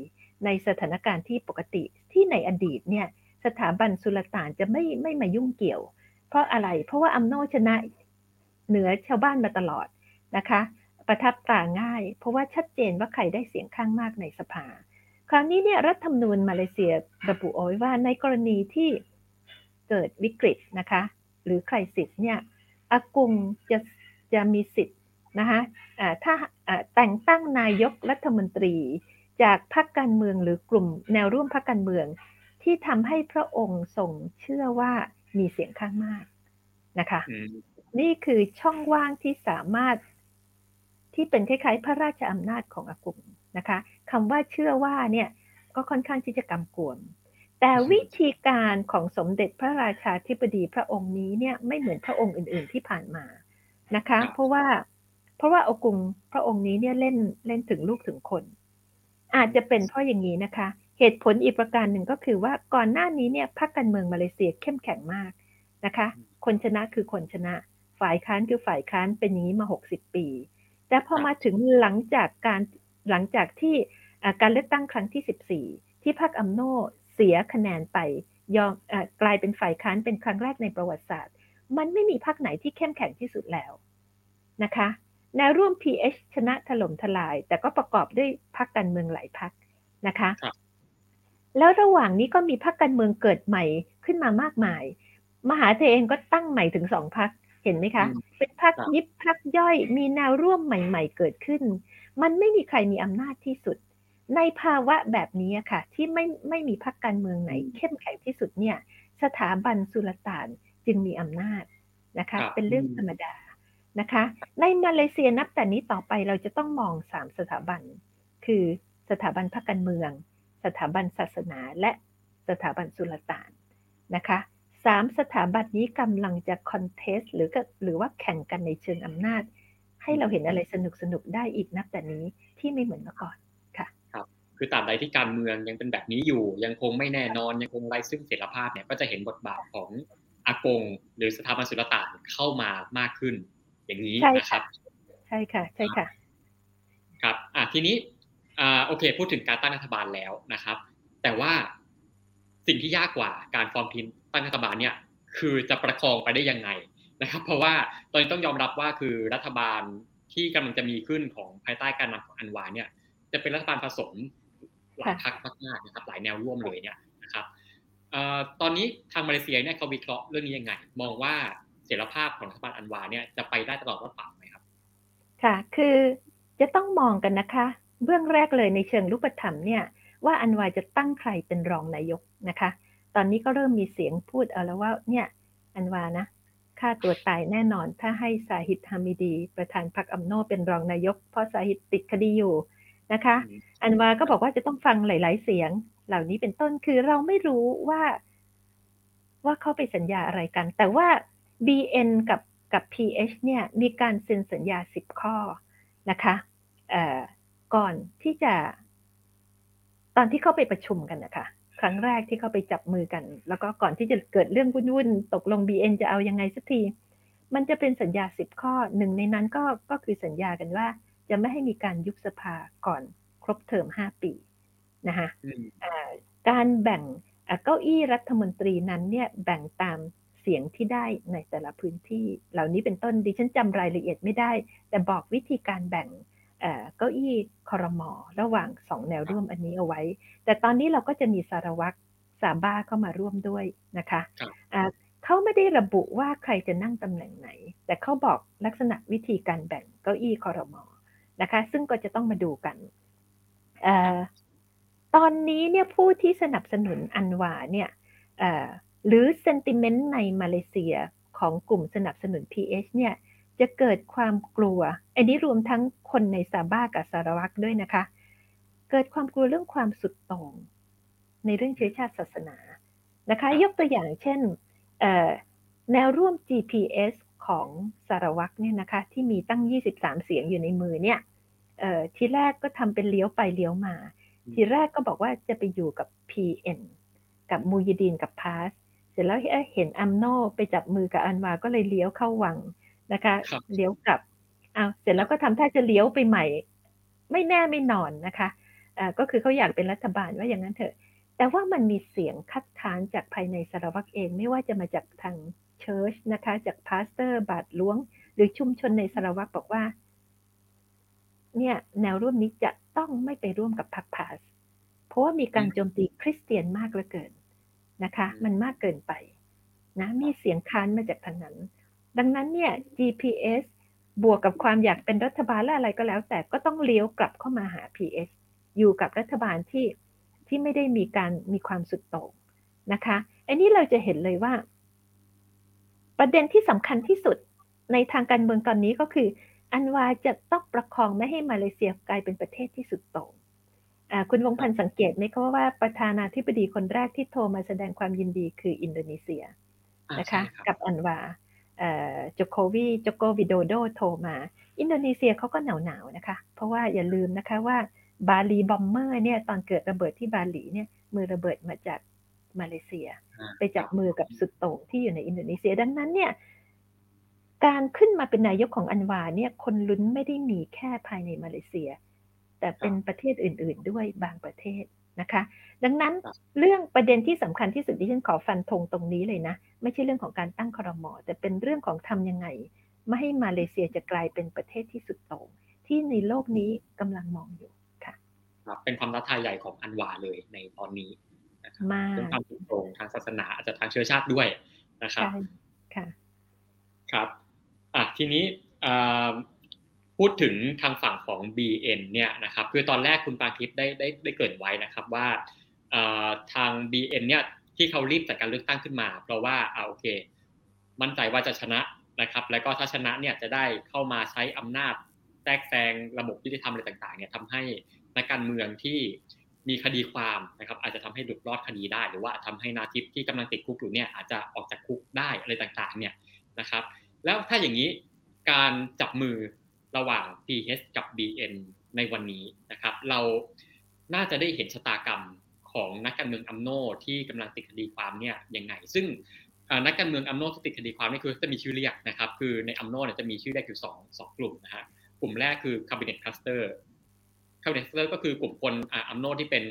ในสถานการณ์ที่ปกติที่ในอดีตเนี่ยสถาบันสุลต่านจะไม่ไม่มายุ่งเกี่ยว เพราะอะไรเพราะว่าอัมโนชนะเหนือชาวบ้านมาตลอดนะคะ ประทับตราง่าย เพราะว่าชัดเจนว่าใครได้เสียงข้างมากในสภา คราวนี้เนี่ยรัฐธรรมนูญมาเลเซียระบุเอาไว้ว่าในกรณีที่เกิดวิกฤตนะคะ หรือใครสิทธิ์เนี่ยอากุงจะจะมีสิทธิ์ นะคะถ้าแต่งตั้งนายกรัฐมนตรีจากพรรคการเมืองหรือกลุ่มแนวร่วมพรรคการเมือง ที่ทำให้พระองค์ทรงเชื่อว่ามีเสียงข้างมากนะคะ นี่คือช่องว่างที่สามารถที่เป็นคล้ายๆพระราชอำนาจของอากุงนะคะคำว่าเชื่อว่าเนี่ยก็ค่อนข้างที่จะกำกวม แต่วิธีการของสมเด็จพระราชาธิบดีพระองค์นี้เนี่ยไม่เหมือนพระองค์อื่น ๆที่ผ่านมานะคะ เพราะว่า เพราะว่าอกุงพระองค์นี้เนี่ยเล่นเล่นถึงลูกถึงคน อาจจะเป็นเพราะอย่างนี้นะคะ เหตุผลอีกประการหนึ่งก็คือว่าก่อนหน้านี้เนี่ยพรรคการเมืองมาเลเซียเข้มแข็งมากนะคะ คนชนะคือคนชนะ ฝ่ายค้านคือฝ่ายค้านเป็นอย่างนี้มาหกสิบปี แต่พอมาถึงหลังจากการหลังจากที่การเลือกตั้งครั้งที่ 14 ที่พรรคอัมโนเสียคะแนนไปยอมกลายเป็นฝ่ายค้านเป็นครั้งแรกในประวัติศาสตร์ มันไม่มีพรรคไหนที่เข้มแข็งที่สุดแล้วนะคะ แนวร่วม PH ชนะถล่มทลาย แต่ก็ประกอบด้วยพรรคการเมืองหลายพรรคนะคะแล้วระหว่างนี้ก็มีพรรคการเมืองเกิดใหม่ขึ้นมามากมาย มหาเทเองก็ตั้งใหม่ถึงสองพรรคเห็นไหมคะ เป็นพรรคยิบพรรคย่อย มีแนวร่วมใหม่ ๆ เกิดขึ้น มันไม่มีใครมีอำนาจที่สุด ในภาวะแบบนี้ค่ะ ที่ไม่ไม่มีพรรคการเมืองไหน เข้มแข็งที่สุดเนี่ย สถาบันสุลต่านจึงมีอำนาจนะคะ เป็นเรื่องธรรมดา นะคะ ในมาเลเซียนับแต่นี้ต่อไปเราจะต้องมองสามสถาบัน คือสถาบันพรรคการเมือง สถาบันศาสนาและสถาบันสุลต่านนะคะสามสถาบันนี้กำลังจะคอนเทสหรือหรือว่าแข่งกันในเชิงอำนาจ ให้เราเห็นอะไรสนุกสนุกได้อีกนับแต่นี้ที่ไม่เหมือนเมื่อก่อนค่ะครับคือตราบใดที่การเมืองยังเป็นแบบนี้อยู่ ยังคงไม่แน่นอนยังคงไร้ซึ่งเสถียรภาพเนี่ยก็จะเห็นบทบาทของอากง หรือสถาบันสุลต่านเข้ามามากขึ้น อย่างนี้นะครับ ใช่ค่ะ ใช่ค่ะ ครับอะทีนี้อ่าโอเค พูดถึงการตั้งรัฐบาลแล้วนะครับ แต่ว่าสิ่งที่ยากกว่าการฟอร์มทีมตั้งรัฐบาลเนี่ย คือจะประคองไปได้ยังไงนะครับ เพราะว่าตอนนี้ต้องยอมรับว่าคือรัฐบาลที่กำลังจะมีขึ้นของภายใต้การนำของอันวาเนี่ย จะเป็นรัฐบาลผสมหลายพรรคมากๆนะครับ หลายแนวร่วมเลยเนี่ยนะครับตอนนี้ทางมาเลเซียเนี่ยเขาวิเคราะห์เรื่องนี้ยังไง มองว่า เสรีภาพของรัฐบาลอันวาเนี่ยจะไปได้ตลอดรอดฝั่งไหมครับ ค่ะ คือจะต้องมองกันนะคะ เบื้องแรกเลยในเชิงรูปธรรมเนี่ยว่าอันวาจะตั้งใครเป็นรองนายกนะคะ ตอนนี้ก็เริ่มมีเสียงพูดเอาแล้วว่าเนี่ยอันวานะฆ่าตัวตายแน่นอนถ้าให้สาหิตฮามิดี ประธานพรรคอัมโนเป็นรองนายก เพราะสาหิตติดคดีอยู่นะคะ อันวาก็บอกว่าจะต้องฟังหลาย ๆ เสียง เหล่านี้เป็นต้นคือเราไม่รู้ว่า ว่าเขาไปสัญญาอะไรกัน แต่ว่า BN กับกับ PH เนี่ยมีการเซ็นสัญญาสิบข้อนะคะก่อนที่จะ ตอนที่เข้าไปประชุมกันนะคะครั้งแรกที่เขาไปจับมือกัน แล้วก็ก่อนที่จะเกิดเรื่องวุ่นๆตกลง BN จะเอายังไงสักที มันจะเป็นสัญญาสิบข้อหนึ่งในนั้นก็ก็คือสัญญากันว่า จะไม่ให้มีการยุบสภาก่อนครบเทอมห้าปีนะคะการแบ่งเก้าอี้รัฐมนตรีนั้นเนี่ยแบ่งตาม สียงที่ได้ในแต่ละพื้นที่ เหล่านี้เป็นต้นดิฉันจำรายละเอียดไม่ได้ แต่บอกวิธีการแบ่งเก้าอี้คอรมอระหว่างสองแนวร่วมอันนี้เอาไว้ แต่ตอนนี้เราก็จะมีสารวัตรสาบ้าเข้ามาร่วมด้วยนะคะเขาไม่ได้ระบุว่าใครจะนั่งตำแหน่งไหน แต่เขาบอกลักษณะวิธีการแบ่งเก้าอี้คอรมอนะคะ ซึ่งก็จะต้องมาดูกันตอนนี้เนี่ยผู้ที่สนับสนุนอันวาเนี่ย หรือเซนติเมนต์ในมาเลเซียของกลุ่มสนับสนุน PH เนี่ยจะเกิดความกลัว อันนี้รวมทั้งคนในซาบ้ากับสารวัตรด้วยนะคะ เกิดความกลัวเรื่องความสุดโต่งในเรื่องเชื้อชาติศาสนานะคะ ยกตัวอย่างเช่นแนวร่วม GPS ของสารวัตรเนี่ยนะคะที่มีตั้ง 23 เสียงอยู่ในมือเนี่ยทีแรกก็ทำเป็นเลี้ยวไปเลี้ยวมา ทีแรกก็บอกว่าจะไปอยู่กับ PN กับมูยดีนกับพาสเส ร็จแล้วเห็นอัมโนไปจับมือกับอันวาก็เลยเลี้ยวเข้าวังนะคะเลี้ยวกลับเอาเสร็จแล้วก็ทำท่าจะเลี้ยวไปใหม่ ไม่แน่ไม่นอนนะคะอ่าก็คือเขาอยากเป็นรัฐบาลว่าอย่างนั้นเถอะ แต่ว่ามันมีเสียงคัดค้านจากภายในซาราวักเอง ไม่ว่าจะมาจากทาง church นะคะ จาก pastor บาทหลวง หรือชุมชนในสารวัตรบอกว่า เนี่ยแนวร่วมนี้จะต้องไม่ไปร่วมกับพรรคพาสเพราะว่ามีการโจมตีคริสเตียนมากเหลือเกิน นะคะ มันมากเกินไปนะมีเสียงค้านมาจากทางนั้น ดังนั้นเนี่ย GPS บวกกับความอยากเป็นรัฐบาลและอะไรก็แล้ว แต่ก็ต้องเลี้ยวกลับเข้ามาหา PS อยู่กับรัฐบาลที่ที่ไม่ได้มีการมีความสุดโต่งนะคะอันนี้เราจะเห็นเลยว่า ประเด็นที่สำคัญที่สุดในทางการเมืองตอนนี้ก็คือ อันวาจะต้องประคองไม่ให้มาเลเซียกลายเป็นประเทศที่สุดโต่ง คุณวงพันธ์สังเกตไหมคะว่าประธานาธิบดีคนแรกที่โทรมาแสดงความยินดีคืออินโดนีเซียนะคะกับอันวาโจโควีโจโกวิโดโดโทรมา อินโดนีเซียเขาก็หนาวหนาวนะคะ เพราะว่าอย่าลืมนะคะว่า Bali Bomber เนี่ยตอนเกิดระเบิดที่บาหลีเนี่ยมือระเบิดมาจากมาเลเซีย ไปจับมือกับสุดโต่งที่อยู่ในอินโดนีเซียดังนั้นเนี่ยการขึ้นมาเป็นนายกของอันวาเนี่ยคนลุ้นไม่ได้มีแค่ภายในมาเลเซีย แต่เป็นประเทศอื่น ๆ ด้วยบางประเทศนะคะ ดังนั้นเรื่องประเด็นที่สำคัญที่สุดที่ฉันขอฟันธงตรงนี้เลยนะ ไม่ใช่เรื่องของการตั้งครมอแต่เป็นเรื่องของทำยังไง ไม่ให้มาเลเซียจะกลายเป็นประเทศที่สุดโต่งที่ในโลกนี้กำลังมองอยู่ค่ะครับเป็นความท้าทายใหญ่ของอันวาเลยในตอนนี้นะครับเรื่องความสุดโต่งทางศาสนาอาจจะทางเชื้อชาติด้วยนะครับค่ะครับอะทีนี้ พูดถึงทางฝั่งของ BN เนี่ยนะครับคือตอนแรกคุณปาทิพย์ได้ได้ได้เกิดไว้นะครับว่าทาง BN เนี่ยที่เขารีบจัดการเลือกตั้งขึ้นมา เพราะว่าเอาโอเค มั่นใจว่าจะชนะนะครับ แล้วก็ถ้าชนะเนี่ยจะได้เข้ามาใช้อำนาจแทรกแซงระบบยุติธรรมอะไรต่างๆเนี่ยทำให้นักการเมืองที่มีคดีความนะครับอาจจะทำให้หลุดรอดคดีได้ หรือว่าทำให้นาทิพย์ที่กำลังติดคุกอยู่เนี่ยอาจจะออกจากคุกได้อะไรต่างๆเนี่ยนะครับ แล้วถ้าอย่างนี้การจับมือ ระหว่าง PH กับ BN ในวันนี้นะครับ เราน่าจะได้เห็นชะตากรรมของนักการเมืองอัมโนที่กำลังติดคดีความเนี่ยยังไง ซึ่งนักการเมืองอัมโนที่ติดคดีความนี่คือจะมีชื่อเรียกนะครับ คือในอัมโนเนี่ยจะมีชื่อเรียกอยู่สองสองกลุ่มนะฮะกลุ่มแรกคือ Cabinet Cluster Cabinet Cluster ก็คือกลุ่มคนอัมโนที่เป็น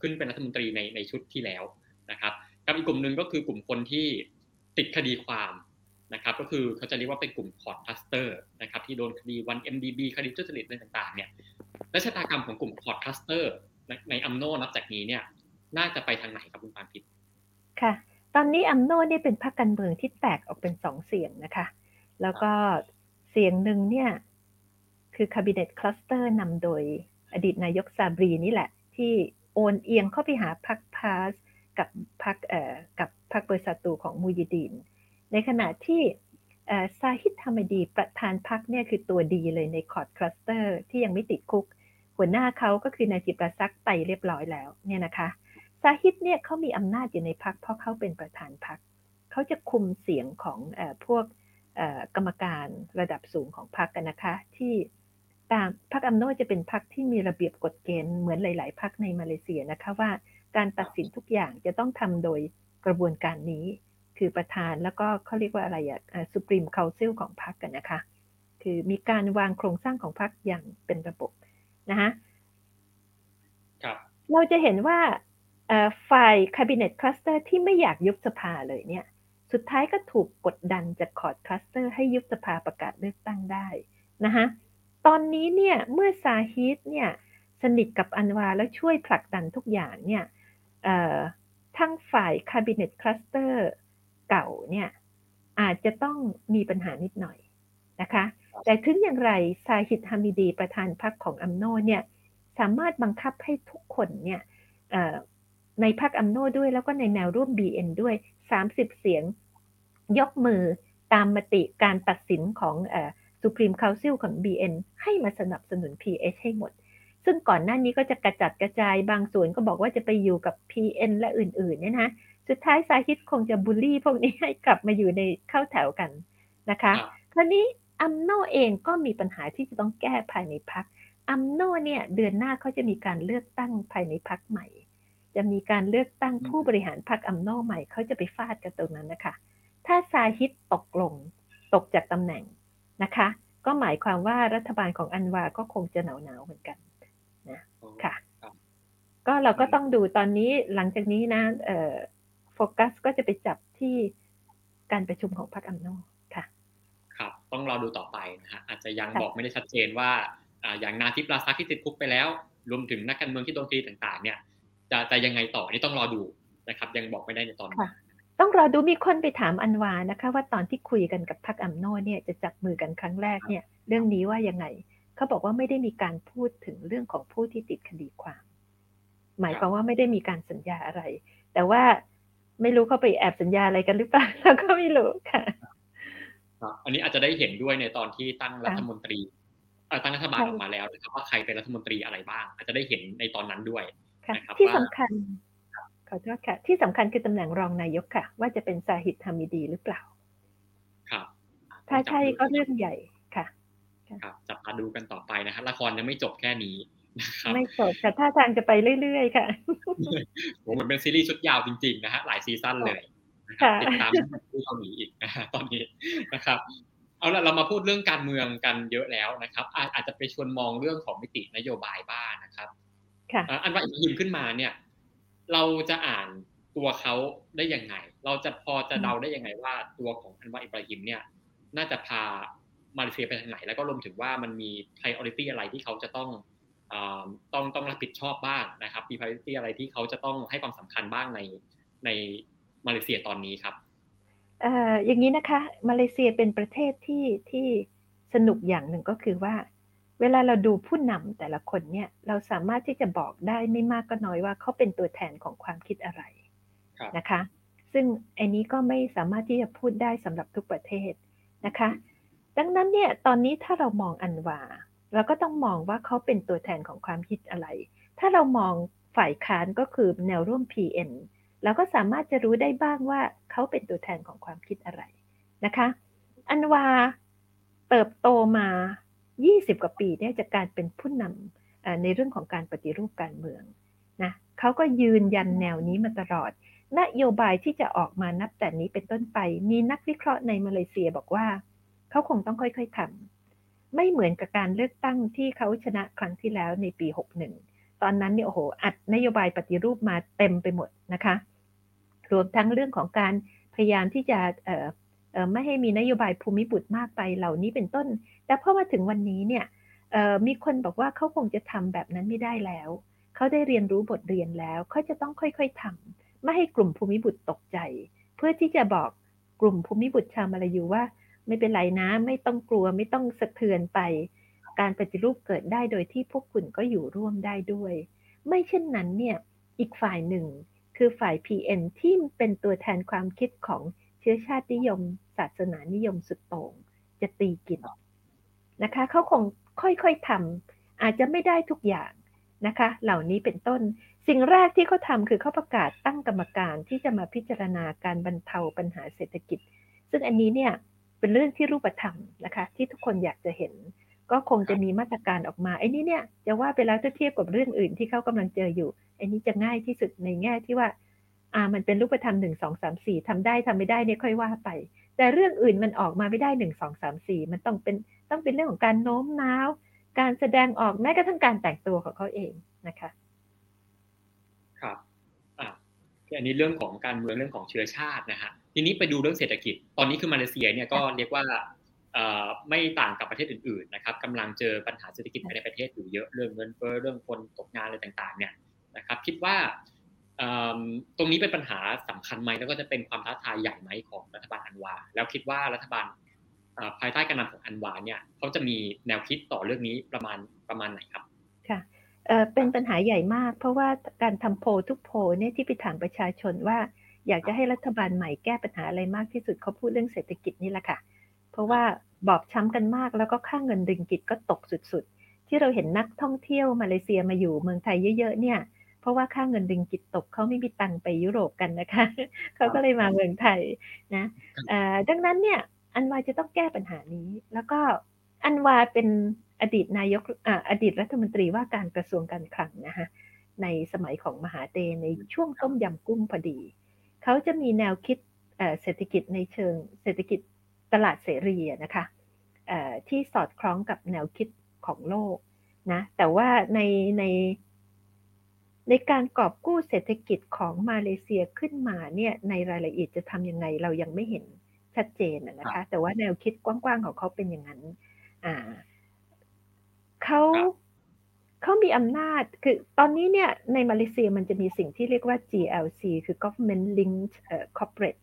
ขึ้นเป็นรัฐมนตรีในในชุดที่แล้วนะครับกับอีกกลุ่มหนึ่งก็คือกลุ่มคนที่ติดคดีความ นะครับก็คือเขาจะเรียกว่าเป็นกลุ่ม Court Cluster นะครับที่โดนคดี1MDB คดีทุจริตอะไรต่างๆเนี่ยและชะตากรรมของกลุ่ม Court Cluster ในอัมโนนับจากนี้เนี่ยน่าจะไปทางไหนครับคุณปรางทิพย์ค่ะ ตอนนี้อัมโนเนี่ยเป็นพรรคการเมืองที่แตกออกเป็นสองเสียงนะคะ แล้วก็เสียงหนึ่งเนี่ยคือ cabinet cluster นำโดยอดีตนายกซาบรีนี่แหละ ที่โอนเอียงเข้าไปหาพรรคพาสกับพรรคเอ่อกับพรรคเบอร์ซาตูของมูยิดีน ในขณะที่ซาฮิดฮามิดีประธานพรรคเนี่ยคือตัวดีเลยใน court cluster ที่ยังไม่ติดคุก หัวหน้าเขาก็คือนาจิบราซักไปเรียบร้อยแล้วเนี่ยนะคะซาฮิดเนี่ยเขามีอำนาจอยู่ในพรรคเพราะเขาเป็นประธานพรรคเขาจะคุมเสียงของอพวกกรรมการระดับสูงของพรรคกันนะคะ ที่ตามพรรคอัมโนจะเป็นพรรคที่มีระเบียบกฎเกณฑ์เหมือนหลาย ๆพรรคในมาเลเซียนะคะว่าการตัดสินทุกอย่างจะต้องทำโดยกระบวนการนี้ คือประธานแล้วก็เขาเรียกว่าอะไรอะ supreme council ของพรรคกันนะคะ คือมีการวางโครงสร้างของพรรคอย่างเป็นระบบนะคะครับเราจะเห็นว่าฝ่าย cabinet cluster ที่ไม่อยากยุบสภาเลยเนี่ย สุดท้ายก็ถูกกดดันจาก court cluster ให้ยุบสภาประกาศเลือกตั้งได้นะคะตอนนี้เนี่ยเมื่อซาฮิดเนี่ยสนิทกับอันวาแล้วช่วยผลักดันทุกอย่างเนี่ยทั้งฝ่าย cabinet cluster เก่าเนี่ยอาจจะต้องมีปัญหานิดหน่อยนะคะ แต่ถึงอย่างไรซาฮิดฮามิดีประธานพรรคของอัมโนเนี่ยสามารถบังคับให้ทุกคนเนี่ยในพรรคอัมโนด้วยแล้วก็ในแนวร่วม BN ด้วย 30 เสียงยกมือตามมติการตัดสินของ supreme council ของ BN ให้มาสนับสนุน PH ให้หมด ซึ่งก่อนหน้านี้ก็จะกระจัดกระจายบางส่วนก็บอกว่าจะไปอยู่กับ PN และอื่นๆเนี่ยนะ สุดท้ายซาฮิดคงจะบูลลี่พวกนี้ให้กลับมาอยู่ในเข้าแถวกันนะคะ คราวนี้อัมโนเองก็มีปัญหาที่จะต้องแก้ภายในพรรคอัมโนเนี่ยเดือนหน้าเขาจะมีการเลือกตั้งภายในพรรคใหม่ จะมีการเลือกตั้งผู้บริหารพรรคอัมโนใหม่เขาจะไปฟาดกันตรงนั้นนะคะ ถ้าซาฮิดตกลงตกจากตำแหน่งนะคะ ก็หมายความว่ารัฐบาลของอันวาก็คงจะหนาวหนาวเหมือนกันนะค่ะ ก็เราก็ต้องดูตอนนี้หลังจากนี้นะเอ่อ โฟกัสก็จะไปจับที่การประชุมของพรรคอัมโนค่ะครับต้องรอดูต่อไปนะฮะอาจจะยังบอกไม่ได้ชัดเจนว่าอย่างนาทิปลาซักที่ติดคุกไปแล้ว รวมถึงนักการเมืองที่โดนคดีต่าง ๆ เนี่ยจะจะยังไงต่อนี่ต้องรอดูนะครับ ยังบอกไม่ได้ในตอนนี้ต้องรอดูมีคนไปถามอันวานะคะ ว่าตอนที่คุยกันกับพรรคอัมโนเนี่ยจะจับมือกันครั้งแรกเนี่ย เรื่องนี้ว่ายังไงเขาบอกว่าไม่ได้มีการพูดถึงเรื่องของผู้ที่ติดคดีความ หมายความว่าไม่ได้มีการสัญญาอะไร แต่ว่า ไม่รู้เขาไปแอบสัญญาอะไรกันหรือเปล่าเราก็ไม่รู้ค่ะอันนี้อาจจะได้เห็นด้วยในตอนที่ตั้งรัฐมนตรีตั้งรัฐบาลออกมาแล้วนะครับว่าใครเป็นรัฐมนตรีอะไรบ้าง อาจจะได้เห็นในตอนนั้นด้วยนะครับที่สำคัญขอโทษค่ะ ที่สำคัญคือตำแหน่งรองนายกค่ะ ว่าจะเป็นซาฮิดฮามิดีหรือเปล่า ครับ ถ้าใช่ก็เรื่องใหญ่ค่ะครับจับตาดูกันต่อไปนะครับละครยังไม่จบแค่นี้นะครับ ไม่จบแต่ถ้าทางจะไปเรื่อยๆค่ะโอ้เหมือนเป็นซีรีส์ชุดยาวจริงๆนะฮะหลายซีซั่นเลยติดตามที่เกาหลีอีกนะฮะตอนนี้นะครับ เอาละเรามาพูดเรื่องการเมืองกันเยอะแล้วนะครับ อาจจะไปชวนมองเรื่องของมิตินโยบายบ้างนะครับอันว่าอิมขึ้นมาเนี่ย เราจะอ่านตัวเขาได้ยังไง เราจะพอจะเดาได้ยังไงว่าตัวของอันว่าอิบราฮิมเนี่ย น่าจะพามาเลเซียไปทางไหน แล้วก็รวมถึงว่ามันมี priority อะไรที่เขาจะต้อง ต้องต้องรับผิดชอบบ้างนะครับมี priority อะไรที่เขาจะต้องให้ความสำคัญบ้างในในมาเลเซียตอนนี้ครับเอ่ออย่างนี้นะคะ มาเลเซียเป็นประเทศที่ที่สนุกอย่างหนึ่งก็คือว่า เวลาเราดูผู้นำแต่ละคนเนี่ยเราสามารถที่จะบอกได้ไม่มากก็น้อยว่าเขาเป็นตัวแทนของความคิดอะไรนะคะ ซึ่งอันนี้ก็ไม่สามารถที่จะพูดได้สำหรับทุกประเทศนะคะ ดังนั้นเนี่ยตอนนี้ถ้าเรามองอันวา เราก็ต้องมองว่าเขาเป็นตัวแทนของความคิดอะไร ถ้าเรามองฝ่ายค้านก็คือแนวร่วม PN เราก็สามารถจะรู้ได้บ้างว่าเขาเป็นตัวแทนของความคิดอะไรนะคะ อันวาเติบโตมา 20 กว่าปีเนี่ยจากการเป็นผู้นำในเรื่องของการปฏิรูปการเมืองนะเขาก็ยืนยันแนวนี้มาตลอด นโยบายที่จะออกมานับแต่นี้เป็นต้นไป มีนักวิเคราะห์ในมาเลเซียบอกว่า เขาคงต้องค่อยๆทำ ไม่เหมือนกับการเลือกตั้งที่เขาชนะครั้งที่แล้วในปี 61 ตอนนั้นเนี่ยโอ้โหอัดนโยบายปฏิรูปมาเต็มไปหมดนะคะ รวมทั้งเรื่องของการพยายามที่จะไม่ให้มีนโยบายภูมิบุตรมากไปเหล่านี้เป็นต้น แต่พอมาถึงวันนี้เนี่ยมีคนบอกว่าเขาคงจะทำแบบนั้นไม่ได้แล้ว เขาได้เรียนรู้บทเรียนแล้วเขาจะต้องค่อยๆทำไม่ให้กลุ่มภูมิบุตรตกใจ เพื่อที่จะบอกกลุ่มภูมิบุตรชาวมาลายูว่า ไม่เป็นไรนะ ไม่ต้องกลัวไม่ต้องสะเทือนไป การปฏิรูปเกิดได้โดยที่พวกคุณก็อยู่ร่วมได้ด้วย ไม่เช่นนั้นเนี่ยอีกฝ่ายหนึ่ง คือฝ่าย PN ที่เป็นตัวแทนความคิดของเชื้อชาตินิยม ศาสนานิยมสุดโต่งจะตีกินนะคะเขาคงค่อยๆทำอาจจะไม่ได้ทุกอย่างนะคะ เหล่านี้เป็นต้น สิ่งแรกที่เขาทำคือเขาประกาศตั้งกรรมการที่จะมาพิจารณาการบรรเทาปัญหาเศรษฐกิจ ซึ่งอันนี้เนี่ย เป็นเรื่องที่รูปธรรมนะคะ ที่ทุกคนอยากจะเห็น ก็คงจะมีมาตรการออกมาไอ้นี้เนี่ยจะว่าไปแล้วถ้าเทียบกับเรื่องอื่นที่เขากำลังเจออยู่ไอันนี้จะง่ายที่สุดในแง่ที่ว่าอ่ามันเป็นรูปธรรมหนึ่งสองสามสี่ทำได้ทำไม่ได้เนี่ยค่อยว่าไป แต่เรื่องอื่นมันออกมาไม่ได้หนึ่งสองสามสี่มันต้องเป็นต้องเป็นเรื่องของการโน้มน้าว การแสดงออกแม้กระทั่งการแต่งตัวของเขาเองนะคะ ครับอ่าอันนี้เรื่องของการเมืองเรื่องของเชื้อชาตินะฮะ ทีนี้ไปดูเรื่องเศรษฐกิจ ตอนนี้คือมาเลเซียเนี่ยก็เรียกว่าไม่ต่างกับประเทศอื่นๆนะครับกำลังเจอปัญหาเศรษฐกิจภายในประเทศอยู่เยอะเรื่องเงินเฟ้อเรื่องคนตกงานอะไรต่างๆเนี่ยนะครับคิดว่าตรงนี้เป็นปัญหาสำคัญไหมแล้วก็จะเป็นความท้าทายใหญ่ไหมของรัฐบาลอันวา แล้วคิดว่ารัฐบาลภายใต้การนำของอันวาเนี่ยเขาจะมีแนวคิดต่อเรื่องนี้ประมาณประมาณไหนครับค่ะเป็นปัญหาใหญ่มาก เพราะว่าการทำโพทุกโพเนี่ยที่ไปถามประชาชนว่า อยากจะให้รัฐบาลใหม่แก้ปัญหาอะไรมากที่สุดเขาพูดเรื่องเศรษฐกิจนี่แหละค่ะ เพราะว่าบอบช้ำกันมากแล้วก็ค่าเงินริงกิตก็ตกสุดๆ ที่เราเห็นนักท่องเที่ยวมาเลเซียมาอยู่เมืองไทยเยอะๆเนี่ย เพราะว่าค่าเงินริงกิตตกเขาไม่มีตังไปยุโรปกันนะคะเขาก็เลยมาเมืองไทยนะดังนั้นเนี่ยอันวาจะต้องแก้ปัญหานี้ แล้วก็อันวาเป็นอดีตนายกอดีตรัฐมนตรีว่าการกระทรวงการคลังนะคะในสมัยของมหาเตในช่วงต้มยำกุ้งพอดี เขาจะมีแนวคิดเศรษฐกิจในเชิงเศรษฐกิจตลาดเสรีนะคะที่สอดคล้องกับแนวคิดของโลกนะแต่ว่าในในในการกอบกู้เศรษฐกิจของมาเลเซียขึ้นมาเนี่ยในรายละเอียดจะทำยังไงเรายังไม่เห็นชัดเจนนะคะแต่ว่าแนวคิดกว้างๆของเขาเป็นอย่างนั้นเขา เขามีอำนาจคือตอนนี้เนี่ยในมาเลเซียมันจะมีสิ่งที่เรียกว่า GLC คือ Government Linked Corporate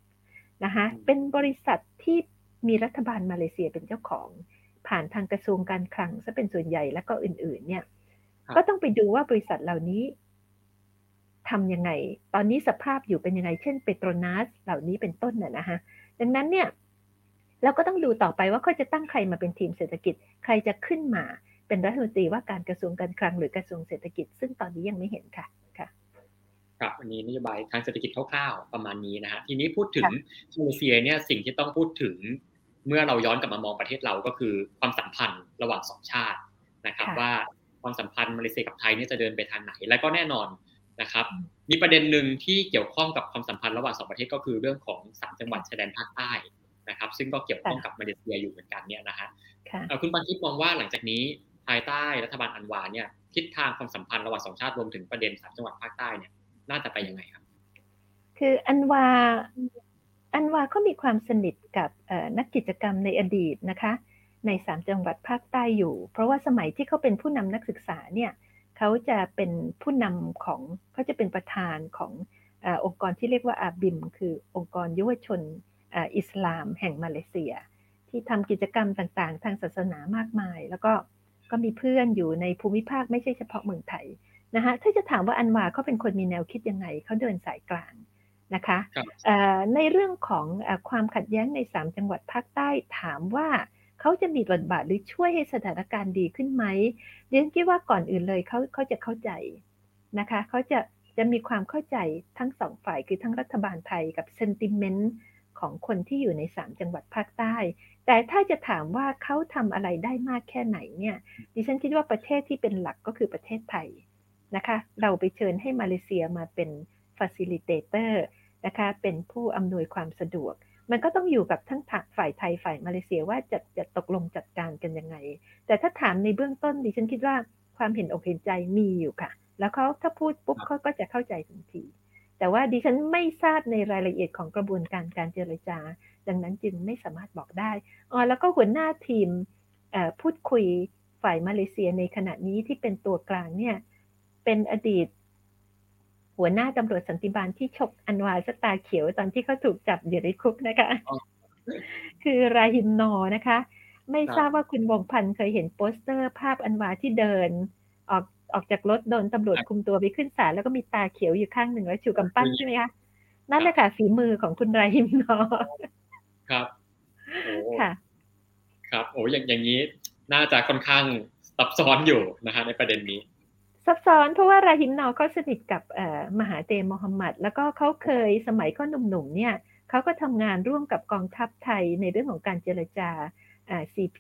นะคะเป็นบริษัทที่มีรัฐบาลมาเลเซียเป็นเจ้าของ ผ่านทางกระทรวงการคลังซะเป็นส่วนใหญ่แล้วก็อื่น ๆ เนี่ย ก็ต้องไปดูว่าบริษัทเหล่านี้ทำยังไง ตอนนี้สภาพอยู่เป็นยังไง เช่นเปโตรนัสเหล่านี้เป็นต้นน่ะนะฮะดังนั้นเนี่ยเราก็ต้องดูต่อไปว่าเขาจะตั้งใครมาเป็นทีมเศรษฐกิจ ใครจะขึ้นมา เป็นรัฐมนตรีว่าการกระทรวงการคลังหรือกระทรวงเศรษฐกิจ ซึ่งตอนนี้ยังไม่เห็นค่ะค่ะครับอันนี้นโยบายทางเศรษฐกิจคร่าวๆประมาณนี้นะฮะทีนี้พูดถึงมาเลเซียเนี่ยสิ่งที่ต้องพูดถึง เมื่อเราย้อนกลับมามองประเทศเราก็คือความสัมพันธ์ระหว่างสองชาตินะครับ ว่าความสัมพันธ์มาเลเซียกับไทยเนี่ยจะเดินไปทางไหน และก็แน่นอนนะครับ มีประเด็นหนึ่งที่เกี่ยวข้องกับความสัมพันธ์ระหว่างสองประเทศก็คือเรื่องของสามจังหวัดชายแดนภาคใต้นะครับ ซึ่งก็เกี่ยวข้องกับมาเลเซียอยู่เหมือนกันเนี่ยนะฮะคุณปันทิพย์มองว่าหลังจากนี้ ภายใต้รัฐบาลอันวาเนี่ยทิศทางความสัมพันธ์ระหว่างสองชาติรวมถึงประเด็นสามจังหวัดภาคใต้เนี่ยน่าจะไปยังไงครับ คืออันวาอันวาก็มีความสนิทกับนักกิจกรรมในอดีตนะคะ ในสามจังหวัดภาคใต้อยู่ เพราะว่าสมัยที่เขาเป็นผู้นำนักศึกษาเนี่ยเขาจะเป็นผู้นำของเขาจะเป็นประธานของอองค์กรที่เรียกว่าอาบิม คือองค์กรยุวชนอิสลามแห่งมาเลเซีย ที่ทำกิจกรรมต่างๆ ทางศาสนามากมาย แล้วก็ ก็มีเพื่อนอยู่ในภูมิภาคไม่ใช่เฉพาะเมืองไทยนะคะถ้าจะถามว่าอันวาเขาเป็นคนมีแนวคิดยังไงเขาเดินสายกลางนะคะในเรื่องของความขัดแย้งในสามจังหวัดภาคใต้ถามว่าเขาจะมีบทบาทหรือช่วยให้สถานการณ์ดีขึ้นไหมเรียนคิดว่าก่อนอื่นเลยเขาเขาจะเข้าใจนะคะเขาจะจะมีความเข้าใจทั้งสองฝ่ายคือทั้งรัฐบาลไทยกับเซนติเมนต์ ของคนที่อยู่ในสามจังหวัดภาคใต้ แต่ถ้าจะถามว่าเขาทำอะไรได้มากแค่ไหนเนี่ย ดิฉันคิดว่าประเทศที่เป็นหลักก็คือประเทศไทยนะคะ เราไปเชิญให้มาเลเซียมาเป็น facilitator นะคะเป็นผู้อำนวยความสะดวก มันก็ต้องอยู่กับทั้งฝ่ายไทยฝ่ายมาเลเซียว่าจะจะตกลงจัดการกันยังไง แต่ถ้าถามในเบื้องต้นดิฉันคิดว่าความเห็นอกเห็นใจมีอยู่ค่ะ แล้วเขาถ้าพูดปุ๊บเขาก็จะเข้าใจทันที แต่ว่าดิฉันไม่ทราบในรายละเอียดของกระบวนการการเจรจา ดังนั้นจึงไม่สามารถบอกได้อ๋อแล้วก็หัวหน้าทีมพูดคุยฝ่ายมาเลเซียในขณะนี้ที่เป็นตัวกลางเนี่ยเป็นอดีต หัวหน้าตำรวจสันติบาลที่ฉกอันวาสตาเขียวตอนที่เขาถูกจับอยู่ในคุกนะคะ คือราฮิมนอนะคะ ไม่ทราบว่าคุณวงพันธ์เคยเห็นโปสเตอร์ภาพอันวาที่เดิน ออกออกจากรถโดนตำรวจคุมตัวไปขึ้นศาลแล้วก็มีตาเขียวอยู่ข้างหนึ่งแล้วชูกำปั้นใช่ไหมคะนั่นแหละค่ะฝีมือของคุณราฮิมนอครับค่ะ ครับโอ้อย่างอย่างนี้น่าจะค่อนข้างซับซ้อนอยู่นะคะในประเด็นนี้ ซับซ้อนเพราะว่าราฮิมนอเขาสนิทกับมหาเตมอฮัมมัด แล้วก็เขาเคยสมัยเขาหนุ่มๆเนี่ยเขาก็ทำงานร่วมกับกองทัพไทยในเรื่องของการเจรจา CP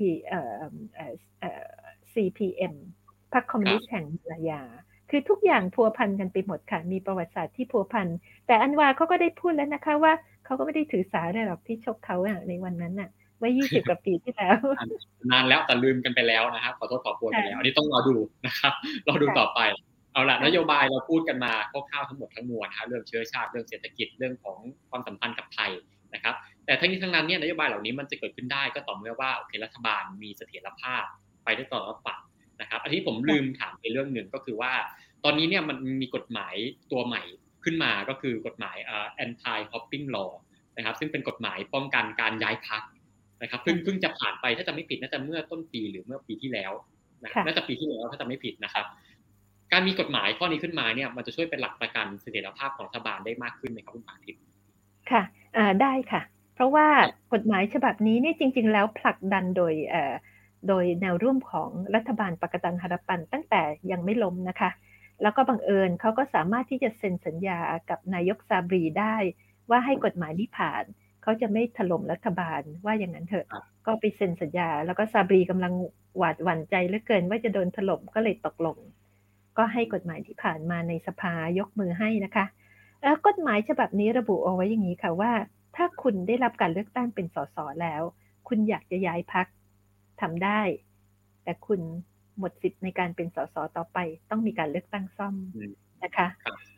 CPM พรรคคอมมิวนิสต์แห่งมาลายา คือทุกอย่างพัวพันกันไปหมดค่ะ มีประวัติศาสตร์ที่พัวพัน แต่อันวาเขาก็ได้พูดแล้วนะคะว่าเขาก็ไม่ได้ถือสาอะไรหรอกที่ชกเขาในวันนั้นน่ะไว้ยี่สิบกว่าปีที่แล้ว นานแล้วแต่ลืมกันไปแล้วนะครับ ขอโทษขอโทษไปแล้ว อันนี้ต้องรอดูนะครับรอดูต่อไป เอาละนโยบายเราพูดกันมาคร่าวๆทั้งหมดทั้งมวลนะเรื่องเชื้อชาติ เรื่องเศรษฐกิจ เรื่องของความสัมพันธ์กับไทยนะครับ แต่ทั้งนี้ทั้งนั้นเนี่ยนโยบายเหล่านี้มันจะเกิดขึ้นได้ก็ต่อเมื่อว่าโอเครัฐบาลมีเสถียรภาพ ไปได้ตลอดฝั่ง นะครับ อันที่ผมลืมถามไปเรื่องหนึ่งก็คือว่า ตอนนี้เนี่ยมันมีกฎหมายตัวใหม่ขึ้นมาก็คือกฎหมายเอ่อ anti hopping law นะครับ ซึ่งเป็นกฎหมายป้องกันการย้ายพักนะครับเพิ่งเพิ่งจะผ่านไปถ้าจะไม่ผิดน่าจะเมื่อต้นปีหรือเมื่อปีที่แล้วนะน่าจะปีที่แล้วถ้าจะไม่ผิดนะครับ การมีกฎหมายข้อนี้ขึ้นมาเนี่ยมันจะช่วยเป็นหลักประกันเสถียรภาพของรัฐบาลได้มากขึ้นไหมครับคุณปาทิพย์ค่ะได้ค่ะ เพราะว่ากฎหมายฉบับนี้นี่จริง ๆ แล้วผลักดันโดย โดยแนวร่วมของรัฐบาลปกตันฮารปันตั้งแต่ยังไม่ล้มนะคะ แล้วก็บังเอิญเขาก็สามารถที่จะเซ็นสัญญากับนายกซาบรีได้ ว่าให้กฎหมายนี้ผ่านเขาจะไม่ถล่มรัฐบาลว่าอย่างนั้นเถอะ ก็ไปเซ็นสัญญา แล้วก็ซาบรีกำลังหวาดหวั่นใจเหลือเกินว่าจะโดนถล่มก็เลยตกลง ก็ให้กฎหมายที่ผ่านมาในสภายกมือให้นะคะกฎหมายฉบับนี้ระบุเอาไว้อย่างนี้ค่ะว่า ถ้าคุณได้รับการเลือกตั้งเป็นสสแล้ว คุณอยากจะย้ายพัก ทำได้ แต่คุณหมดสิทธิ์ในการเป็นสสต่อไป ต้องมีการเลือกตั้งซ่อมนะคะ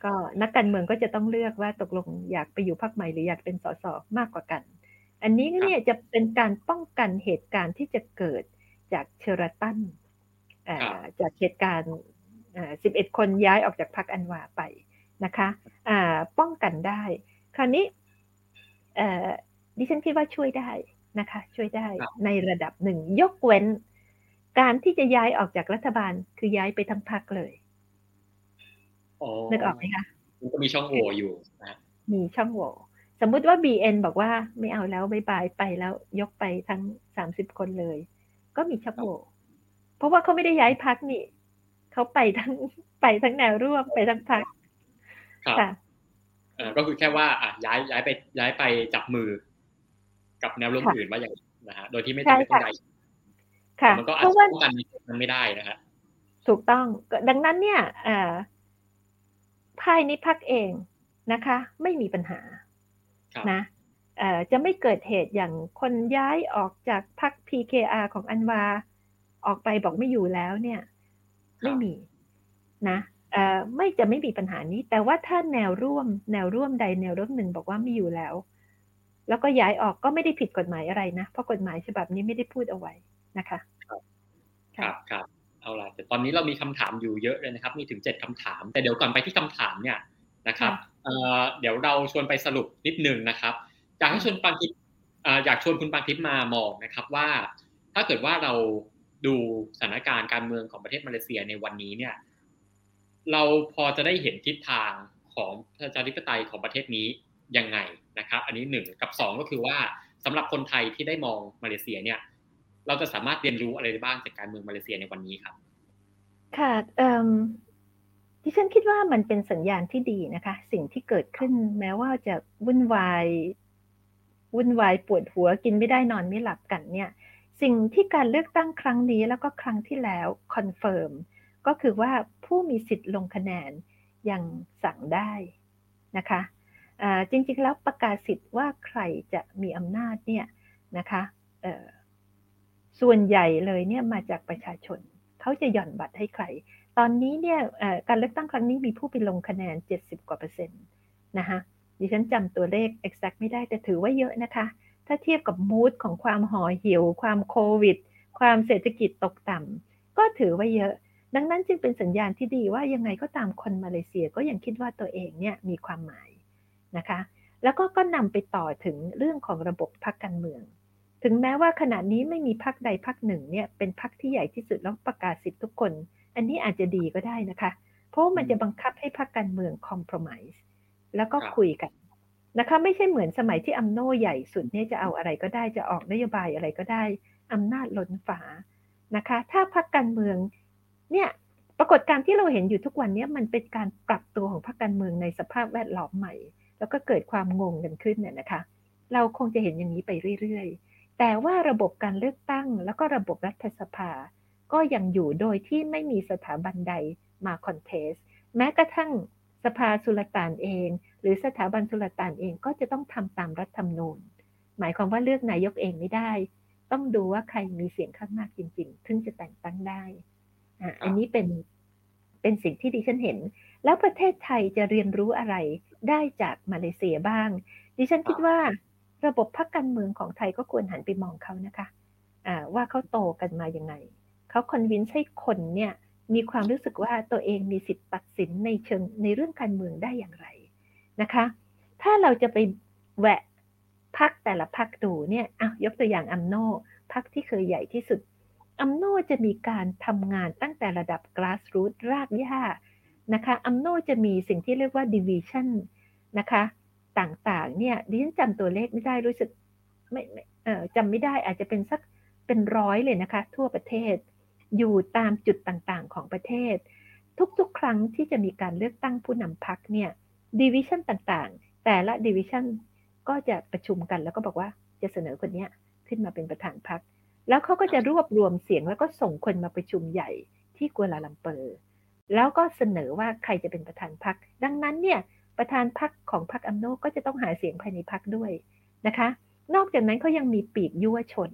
ก็นักการเมืองก็จะต้องเลือกว่าตกลงอยากไปอยู่พรรคใหม่หรืออยากเป็นสสมากกว่ากัน อันนี้เนี่ยจะเป็นการป้องกันเหตุการณ์ที่จะเกิดจากเชอร์ตันจากเหตุการณ์สิบเอ็ดคนย้ายออกจากพรรคอันวาไปนะคะป้องกันได้ คราวนี้ดิฉันคิดว่าช่วยได้ นะคะ ช่วยได้ในระดับหนึ่ง ยกเว้น การที่จะย้ายออกจากรัฐบาลคือย้ายไปทั้งพรรคเลยนึกออกไหมคะมันก็มีช่องโหว่อยู่นะมีช่องโหว่สมมุติว่า BN บอกว่าไม่เอาแล้วบายบายไปแล้ว ยกไปทั้งสามสิบคนเลย ก็มีช่องโหว่เพราะว่าเขาไม่ได้ย้ายพักนี่เขาไปทั้งไปทั้งแนวร่วมไปทั้งพักค่ะก็คือแค่ว่าอะย้ายย้ายไปย้ายไปจับมือ กับแนวร่วมอื่นว่าอย่างนะฮะโดยที่ไม่ต้องไม่ต้องย้ายค่ะมันก็อาจจะป้องกันมันไม่ได้นะฮะถูกต้องดังนั้นเนี่ยภายในพักเองนะคะ ไม่มีปัญหานะจะไม่เกิดเหตุอย่างคนย้ายออกจากพัก PKR ของอันวา ออกไปบอกไม่อยู่แล้วเนี่ย ไม่มีนะไม่จะไม่มีปัญหานี้ แต่ว่าถ้าแนวร่วม แนวร่วมใดแนวร่วมหนึ่งบอกว่าไม่อยู่แล้ว แล้วก็ย้ายออกก็ไม่ได้ผิดกฎหมายอะไรนะ เพราะกฎหมายฉบับนี้ไม่ได้พูดเอาไว้นะคะครับครับเอาล่ะแต่ตอนนี้เรามีคำถามอยู่เยอะเลยนะครับ มีถึงเจ็ดคำถาม แต่เดี๋ยวก่อนไปที่คำถามเนี่ยนะครับเดี๋ยวเราชวนไปสรุปนิดนึงนะครับอยากให้ชวนปังทิพย์อยากชวนคุณปังทิพย์มามองนะครับว่า ถ้าเกิดว่าเราดูสถานการณ์การเมืองของประเทศมาเลเซียในวันนี้เนี่ย เราพอจะได้เห็นทิศทางของประชาธิปไตยของประเทศนี้ยังไง นะครับ อันนี้หนึ่งกับสองก็คือว่าสำหรับคนไทยที่ได้มองมาเลเซียเนี่ย เราจะสามารถเรียนรู้อะไรได้บ้างจากการเมืองมาเลเซียในวันนี้ครับ ค่ะดิฉันคิดว่ามันเป็นสัญญาณที่ดีนะคะ สิ่งที่เกิดขึ้นแม้ว่าจะวุ่นวายวุ่นวายปวดหัวกินไม่ได้นอนไม่หลับกันเนี่ย สิ่งที่การเลือกตั้งครั้งนี้แล้วก็ครั้งที่แล้ว confirm ก็คือว่าผู้มีสิทธิ์ลงคะแนนยังสั่งได้นะคะ จริงๆแล้วประกาศสิทธิ์ว่าใครจะมีอำนาจเนี่ยนะคะส่วนใหญ่เลยเนี่ยมาจากประชาชน เขาจะหย่อนบัตรให้ใคร ตอนนี้เนี่ยการเลือกตั้งครั้งนี้มีผู้ไปลงคะแนน 70 กว่าเปอร์เซ็นต์นะคะดิฉันจำตัวเลข exact ไม่ได้แต่ถือว่าเยอะนะคะ ถ้าเทียบกับมูดของความห่อหี่ยวความโควิด ความเศรษฐกิจตกต่ำก็ถือว่าเยอะ ดังนั้นจึงเป็นสัญญาณที่ดีว่ายังไงก็ตามคนมาเลเซียก็ยังคิดว่าตัวเองเนี่ยมีความหมาย นะคะ แล้วก็ก็นำไปต่อถึงเรื่องของระบบพรรคการเมือง ถึงแม้ว่าขณะนี้ไม่มีพักใดพักหนึ่งเนี่ยเป็นพักที่ใหญ่ที่สุดแล้วประกาศสิทธิทุกคน อันนี้อาจจะดีก็ได้นะคะ เพราะมันจะบังคับให้พักการเมืองคอมเพลมไ์แล้วก็คุยกันนะคะไม่ใช่เหมือนสมัยที่อัมโนใหญ่สุดเนี่ยจะเอาอะไรก็ได้จะออกนโยบายอะไรก็ได้อำนาจล้นฝานะคะ ถ้าพักการเมืองเนี่ยปรากฏการที่เราเห็นอยู่ทุกวันนี้มันเป็นการปรับตัวของพรรคการเมืองในสภาพแวดล้อมใหม่ แล้วก็เกิดความงงกันขึ้นเนี่ยนะคะ เราคงจะเห็นอย่างนี้ไปเรื่อยๆ แต่ว่าระบบการเลือกตั้ง แล้วก็ระบบรัฐสภา ก็ยังอยู่โดยที่ไม่มีสถาบันใดมาคอนเทสแม้กระทั่งสภาสุลต่านเอง หรือสถาบันสุลต่านเองก็จะต้องทำตามรัฐธรรมนูญ หมายความว่าเลือกนายกเองไม่ได้ ต้องดูว่าใครมีเสียงข้างมากจริง ๆ ถึงจะแต่งตั้งได้อันนี้เป็น เป็นสิ่งที่ดิฉันเห็น แล้วประเทศไทยจะเรียนรู้อะไรได้จากมาเลเซียบ้าง ดิฉันคิดว่าระบบพักการเมืองของไทยก็ควรหันไปมองเขานะคะะว่าเขาโตกันมาอยังไงเขาคอนวินให้คนเนี่ยมีความรู้สึกว่าตัวเองมีสิทธิ์ตัดสินในเชิงในเรื่องการเมืองได้อย่างไรนะคะ ถ้าเราจะไปแหวะพักแต่ละพักดูเนี่ยอะยกตัวอย่างอัมโนพักที่เคยใหญ่ที่สุด อัมโนจะมีการทำงานตั้งแต่ระดับ grassroots รากหญ้านะคะอัมโนจะมีสิ่งที่เรียกว่า division นะคะต่างๆเนี่ยดิฉันจำตัวเลขไม่ได้รู้สึกไม่เออจำไม่ได้อาจจะเป็นสักเป็นร้อยเลยนะคะ ทั่วประเทศ อยู่ตามจุดต่างๆของประเทศ ทุกๆ ครั้งที่จะมีการเลือกตั้งผู้นำพักเนี่ยดิวิชันต่างๆ แต่ละดิวิชันก็จะประชุมกันแล้วก็บอกว่าจะเสนอคนนี้ขึ้นมาเป็นประธานพรรค แล้วเขาก็จะรวบรวมเสียงแล้วก็ส่งคนมาประชุมใหญ่ที่กัวลาลัมเปอร์ แล้วก็เสนอว่าใครจะเป็นประธานพรรคดังนั้นเนี่ยประธานพรรคของพรรคอัมโนก็จะต้องหาเสียงภายในพรรคด้วยนะคะ นอกจากนั้นเขายังมีปีกยุวชน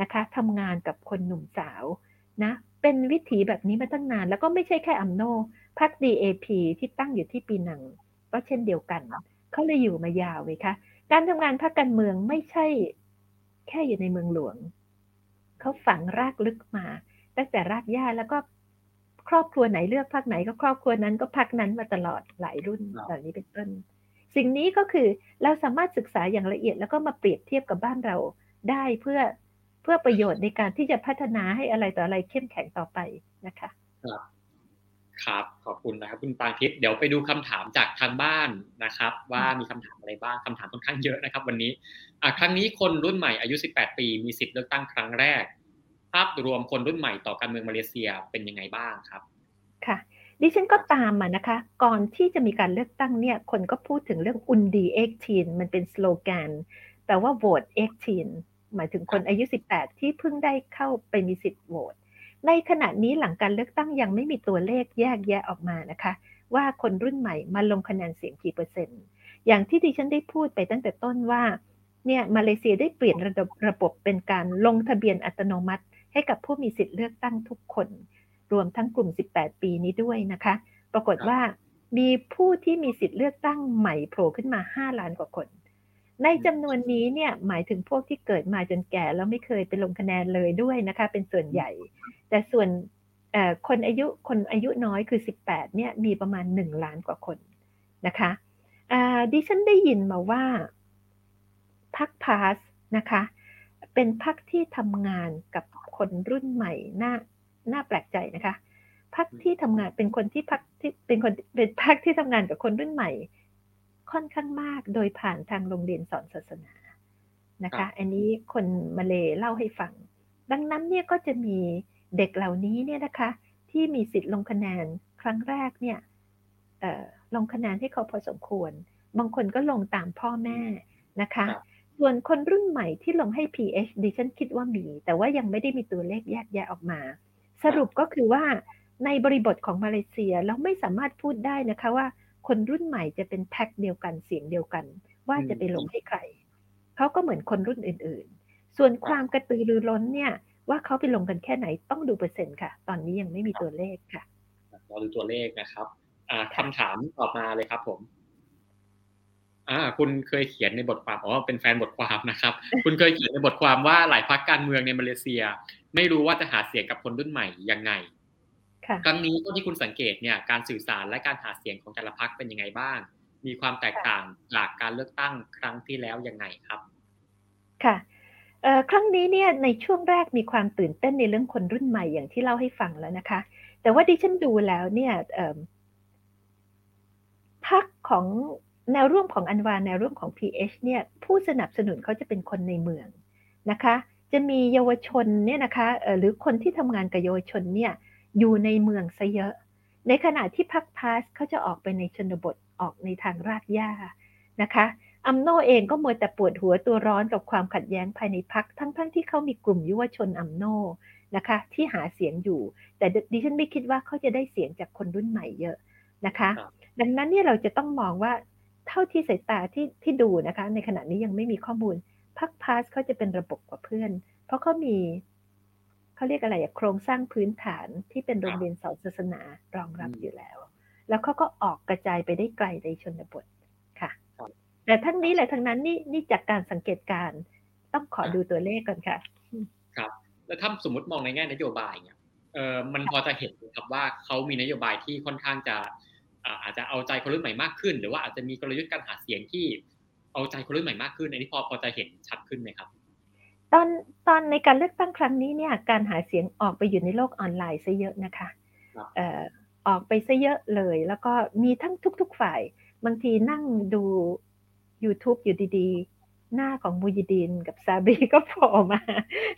นะคะทำงานกับคนหนุ่มสาวนะเป็นวิถีแบบนี้มาตั้งนาน แล้วก็ไม่ใช่แค่อัมโนพัก DAP ที่ตั้งอยู่ที่ปีนัง ก็เช่นเดียวกันเขาเลยอยู่มายาวเลยค่ะการทำงานพักการเมืองไม่ใช่แค่อยู่ในเมืองหลวง เขาฝังรากลึกมา ตั้งแต่รากหญ้าแล้วก็ครอบครัวไหนเลือกพักไหนก็ครอบครัวนั้นก็พักนั้นมาตลอดหลายรุ่นแบบนี้เป็นต้น สิ่งนี้ก็คือเราสามารถศึกษาอย่างละเอียดแล้วก็มาเปรียบเทียบกับบ้านเราได้เพื่อเพื่อประโยชน์ในการที่จะพัฒนาให้อะไรต่ออะไรเข้มแข็งต่อไปนะคะ ครับครับ ขอบคุณนะครับคุณปรางทิพย์เดี๋ยวไปดูคำถามจากทางบ้านนะครับ ว่ามีคำถามอะไรบ้างคำถามค่อนข้างเยอะนะครับ วันนี้ครั้งนี้คนรุ่นใหม่อายุ 18 ปีมีสิทธิ์เลือกตั้งครั้งแรก ภาพรวมคนรุ่นใหม่ต่อการเมืองมาเลเซียเป็นยังไงบ้างครับ ค่ะดิฉันก็ตามมานะคะ ก่อนที่จะมีการเลือกตั้งเนี่ย คนก็พูดถึงเรื่อง undi eighteen มันเป็นสโลแกนแปลว่า vote eighteenหมายถึงคนอายุ 18 ที่เพิ่งได้เข้าไปมีสิทธิ์โหวต ในขณะนี้หลังการเลือกตั้งยังไม่มีตัวเลขแยกแยะออกมานะคะ ว่าคนรุ่นใหม่มาลงคะแนนเสียงกี่เปอร์เซ็นต์อย่างที่ดิฉันได้พูดไปตั้งแต่ต้นว่าเนี่ยมาเลเซียได้เปลี่ยนระบบระบบเป็นการลงทะเบียนอัตโนมัติ ให้กับผู้มีสิทธิ์เลือกตั้งทุกคน รวมทั้งกลุ่ม 18 ปีนี้ด้วยนะคะ ปรากฏว่ามีผู้ที่มีสิทธิ์เลือกตั้งใหม่โผล่ขึ้นมา 5 ล้านกว่าคน ในจำนวนนี้เนี่ยหมายถึงพวกที่เกิดมาจนแก่แล้วไม่เคยไปลงคะแนนเลยด้วยนะคะ เป็นส่วนใหญ่ แต่ส่วนคนอายุคนอายุน้อยคือ 18เนี่ยมีประมาณ 1 ล้านกว่าคนนะคะดิฉันได้ยินมาว่าพักพาสนะคะ เป็นพักที่ทำงานกับคนรุ่นใหม่น่าน่าแปลกใจนะคะพักที่ทำงานเป็นคนที่พักที่เป็นคนเป็นพักที่ทำงานกับคนรุ่นใหม่ ค่อนข้างมากโดยผ่านทางโรงเรียนสอนศาสนานะคะ อันนี้คนมาเลยเล่าให้ฟัง ดังนั้นเนี่ยก็จะมีเด็กเหล่านี้เนี่ยนะคะ ที่มีสิทธิ์ลงคะแนนครั้งแรกเนี่ยลงคะแนนให้เขาพอสมควร บางคนก็ลงตามพ่อแม่นะคะ ส่วนคนรุ่นใหม่ที่ลงให้ PH ดิฉันคิดว่ามี แต่ว่ายังไม่ได้มีตัวเลขแยกแยะออกมา สรุปก็คือว่าในบริบทของมาเลเซียเราไม่สามารถพูดได้นะคะว่า คนรุ่นใหม่จะเป็นแพ็คเดียวกันเสียงเดียวกัน ว่าจะไปลงให้ใครเขาก็เหมือนคนรุ่นอื่น ๆ ส่วนความกระตือรือร้นเนี่ย ว่าเขาไปลงกันแค่ไหนต้องดูเปอร์เซ็นต์ค่ะ ตอนนี้ยังไม่มีตัวเลขค่ะรอดูตัวเลขนะครับคำถามต่อมาเลยครับผมอ่าคุณเคยเขียนในบทความอ๋อเป็นแฟนบทความนะครับ คุณเคยเขียนในบทความว่าหลายพรรคการเมืองในมาเลเซีย ไม่รู้ว่าจะหาเสียงกับคนรุ่นใหม่ยังไง ครั้งนี้ก็ที่คุณสังเกตเนี่ยการสื่อสารและการหาเสียงของแต่ละพรรคเป็นยังไงบ้าง มีความแตกต่างจากการเลือกตั้งครั้งที่แล้วยังไงครับ ค่ะครั้งนี้เนี่ยในช่วงแรกมีความตื่นเต้นในเรื่องคนรุ่นใหม่อย่างที่เล่าให้ฟังแล้วนะคะ แต่ว่าดิฉันดูแล้วเนี่ยพักของแนวร่วมของอันวาแนวร่วมของ PH เนี่ยผู้สนับสนุนเขาจะเป็นคนในเมืองนะคะ จะมีเยาวชนเนี่ยนะคะหรือคนที่ทำงานกับเยาวชนเนี่ย อยู่ในเมืองซะเยอะ ในขณะที่พักพาสเขาจะออกไปในชนบทออกในทางรากหญ้านะคะอัมโนเองก็มัวแต่ปวดหัวตัวร้อนกับความขัดแย้งภายในพักทั้งๆทที่เขามีกลุ่มยุวชนอัมโนนะคะที่หาเสียงอยู่ แต่ดิฉันไม่คิดว่าเขาจะได้เสียงจากคนรุ่นใหม่เยอะนะคะ ดังนั้นเนี่ยเราจะต้องมองว่าเท่าที่สายตาที่ที่ดูนะคะ ในขณะนี้ยังไม่มีข้อมูลพักพาสเขาจะเป็นระบบกว่าเพื่อน เพราะเขามี เขาเรียกอะไรโครงสร้างพื้นฐานที่เป็นโรงเรียนสอนศาสนารองรับอยู่แล้ว แล้วเขาก็ออกกระจายไปได้ไกลในชนบทค่ะ แต่ทั้งนี้แหละทั้งนั้นนี่นี่จากการสังเกตการต้องขอดูตัวเลขก่อนค่ะ ครับ แล้วถ้าสมมติมองในแง่นโยบายเนี่ยเออมันพอจะเห็นครับว่าเขามีนโยบายที่ค่อนข้างจะอาจจะเอาใจคนรุ่นใหม่มากขึ้น หรือว่าอาจจะมีกลยุทธ์การหาเสียงที่เอาใจคนรุ่นใหม่มากขึ้นอันนี้พอพอจะเห็นชัดขึ้นไหมครับ ตอนตอนในการเลือกตั้งครั้งนี้เนี่ยการหาเสียงออกไปอยู่ในโลกออนไลน์ซะเยอะนะคะเอ่อออกไปซะเยอะเลย แล้วก็มีทั้งทุก ๆฝ่าย บางทีนั่งดู YouTube อยู่ดีๆ หน้าของมูยดีนกับซาบีก็โผล่มา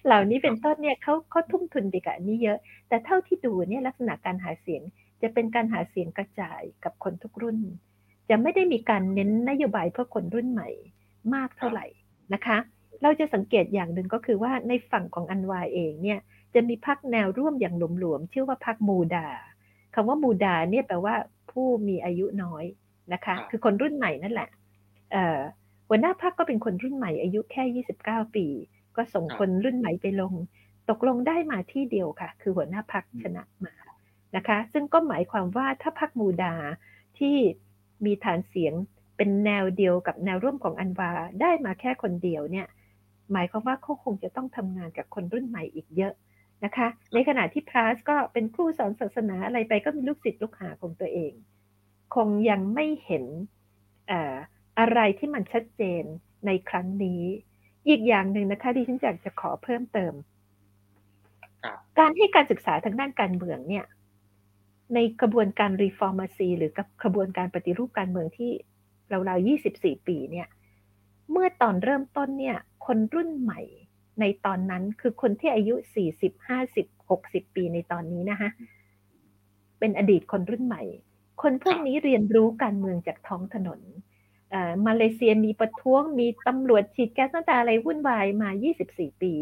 เหล่านี้เป็นต้นเนี่ยเขาเขาทุ่มทุนไปกับอันนี้เยอะ แต่เท่าที่ดูเนี่ยลักษณะการหาเสียงจะเป็นการหาเสียงกระจายกับคนทุกรุ่น จะไม่ได้มีการเน้นนโยบายเพื่อคนรุ่นใหม่มากเท่าไหร่นะคะ เราจะสังเกตอย่างหนึ่งก็คือว่าในฝั่งของอันวาเองเนี่ยจะมีพักแนวร่วมอย่างหลวมๆชื่อว่าพักมูดาคำว่ามูดาเนี่ยแปลว่าผู้มีอายุน้อยนะคะคือคนรุ่นใหม่นั่นแหละหัวหน้าพักก็เป็นคนรุ่นใหม่อายุแค่ 29 ปี ก็ส่งคนรุ่นใหม่ไปลง ตกลงได้มาที่เดียวค่ะ คือหัวหน้าพักชนะมานะคะ ซึ่งก็หมายความว่าถ้าพักมูดาที่มีฐานเสียงเป็นแนวเดียวกับแนวร่วมของอันวาได้มาแค่คนเดียวเนี่ย หมายความว่าเขาคงจะต้องทำงานกับคนรุ่นใหม่อีกเยอะนะคะ ในขณะที่พลาสก็เป็นครูสอนศาสนาอะไรไปก็มีลูกศิษย์ลูกหาของตัวเอง คงยังไม่เห็นอะไรที่มันชัดเจนในครั้งนี้ อีกอย่างหนึ่งนะคะที่ฉันอยากจะขอเพิ่มเติม การให้การศึกษาทางด้านการเมืองเนี่ย ในกระบวนการ reformasi หรือกระบวนการปฏิรูปการเมืองที่ราวๆ24 ปีเนี่ย เมื่อตอนเริ่มต้นเนี่ย คนรุ่นใหม่ในตอนนั้นคือคนที่อายุ40 50 60ปีในตอนนี้นะคะเป็นอดีตคนรุ่นใหม่ คนพวกนี้เรียนรู้การเมืองจากท้องถนนมาเลเซียมีประท้วงมีตำรวจฉีดแก๊สน้ำตาอะไรวุ่นวายมา 24 ปี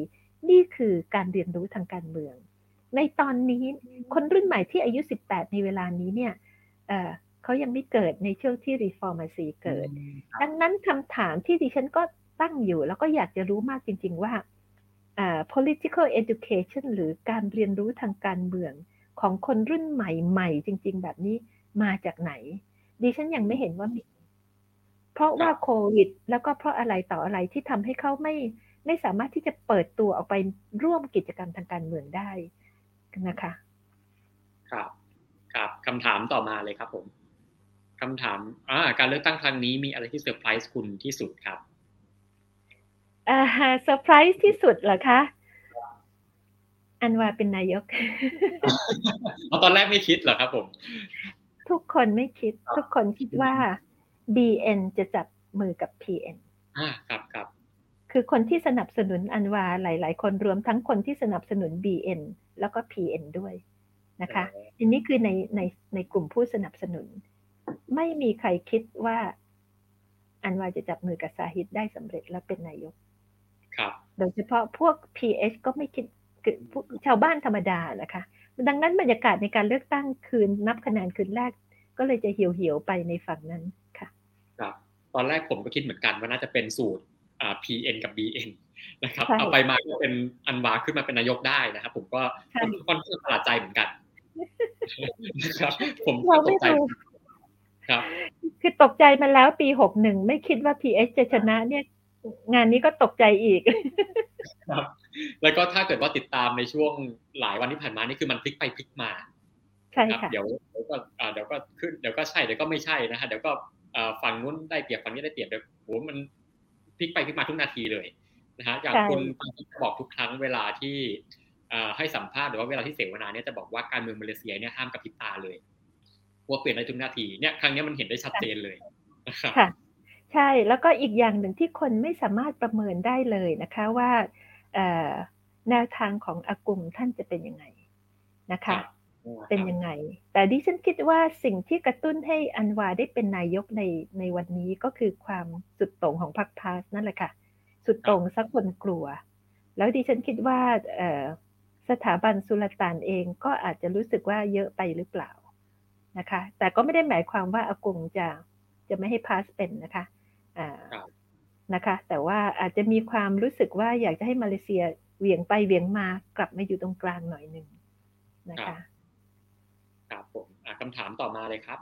นี่คือการเรียนรู้ทางการเมือง ในตอนนี้คนรุ่นใหม่ที่อายุ 18 ในเวลานี้เนี่ย เขายังไม่เกิดในช่วงที่รีฟอร์มาซีเกิด ดังนั้นคำถามที่ดิฉันก็ตั้งอยู่ แล้วก็อยากจะรู้มากจริง ๆ ว่า political education หรือการเรียนรู้ทางการเมืองของคนรุ่นใหม่ๆจริง ๆ แบบนี้มาจากไหน ดิฉันยังไม่เห็นว่ามี เพราะว่าโควิด แล้วก็เพราะอะไรต่ออะไรที่ทำให้เขาไม่ไม่สามารถที่จะเปิดตัวออกไปร่วมกิจกรรมทางการเมืองได้นะคะ ครับ ครับคำถามต่อมาเลยครับผม คำถามอ่าการเลือกตั้งครั้งนี้มีอะไรที่เซอร์ไพรส์คุณที่สุดครับอ่าเซอร์ไพรส์ที่สุดเหรอคะ อันวาเป็นนายกตอนแรกไม่คิดเหรอครับผม ทุกคนไม่คิด ทุกคนคิดว่า BN จะจับมือกับ PN อ่าครับครับคือคนที่สนับสนุนอันวาหลาย ๆ คนรวมทั้งคนที่สนับสนุน BN แล้วก็ PN ด้วยนะคะอันนี้คือในในในกลุ่มผู้สนับสนุน ไม่มีใครคิดว่า อันวาจะจับมือกับซาฮิดได้สำเร็จแล้วเป็นนายก ครับ โดยเฉพาะพวก PH ก็ไม่คิดชาวบ้านธรรมดานะคะ ดังนั้นบรรยากาศในการเลือกตั้งคืนนับคะแนนคืนแรก ก็เลยจะเหี่ยวๆไปในฝั่งนั้นครับ ตอนแรกผมก็คิดเหมือนกันว่าน่าจะเป็นสูตร PN กับ BN นะครับเอาไปมาก็เป็นอันวาขึ้นมาเป็นนายกได้นะครับ ผมก็ค่อนข้างประหลาดใจเหมือนกันนะครับผมตกใจ ครับคือตกใจมาแล้วปีหกหนึ่งไม่คิดว่า PH จะชนะเนี่ย งานนี้ก็ตกใจอีกครับแล้วก็ถ้าเกิดว่าติดตามในช่วงหลายวันที่ผ่านมานี่คือมันพลิกไปพลิกมาใช่ค่ะเดี๋ยวเดี๋ยวก็เดี๋ยวก็ขึ้นเดี๋ยวก็ใช่เดี๋ยวก็ไม่ใช่นะฮะเดี๋ยวก็ฝั่งนู้นได้เปรียบฝั่งนี้ได้เปรียบเดี๋ยวโหมันพลิกไปพลิกมาทุกนาทีเลยนะฮะอย่างคุณบอกทุกครั้งเวลาที่ให้สัมภาษณ์หรือว่าเวลาที่เสวนาเนี่ยจะบอกว่าการเมืองมาเลเซียเนี่ยห้ามกับพริบตาเลย ว่าเปลี่ยนได้ทุกนาทีเนี่ยครั้งนี้มันเห็นได้ชัดเจนเลยค่ะใช่แล้วก็อีกอย่างหนึ่งที่คนไม่สามารถประเมินได้เลยนะคะว่าแนวทางของอากุงท่านจะเป็นยังไงนะคะเป็นยังไง แต่ดิฉันคิดว่าสิ่งที่กระตุ้นให้อันวาได้เป็นนายกในในวันนี้ก็คือความสุดโต่งของพรรคพาสนั่นแหละค่ะ สุดโต่งสักคนกลัว แล้วดิฉันคิดว่าสถาบันสุลต่านเองก็อาจจะรู้สึกว่าเยอะไปหรือเปล่า นะคะ แต่ก็ไม่ได้หมายความว่าอากงจะจะไม่ให้พาสเป็นนะคะนะคะ แต่ว่าอาจจะมีความรู้สึกว่าอยากจะให้มาเลเซียเหวี่ยงไปเหวี่ยงมากลับมาอยู่ตรงกลางหน่อยหนึ่งนะคะครับผมคำถามต่อมาเลยครับ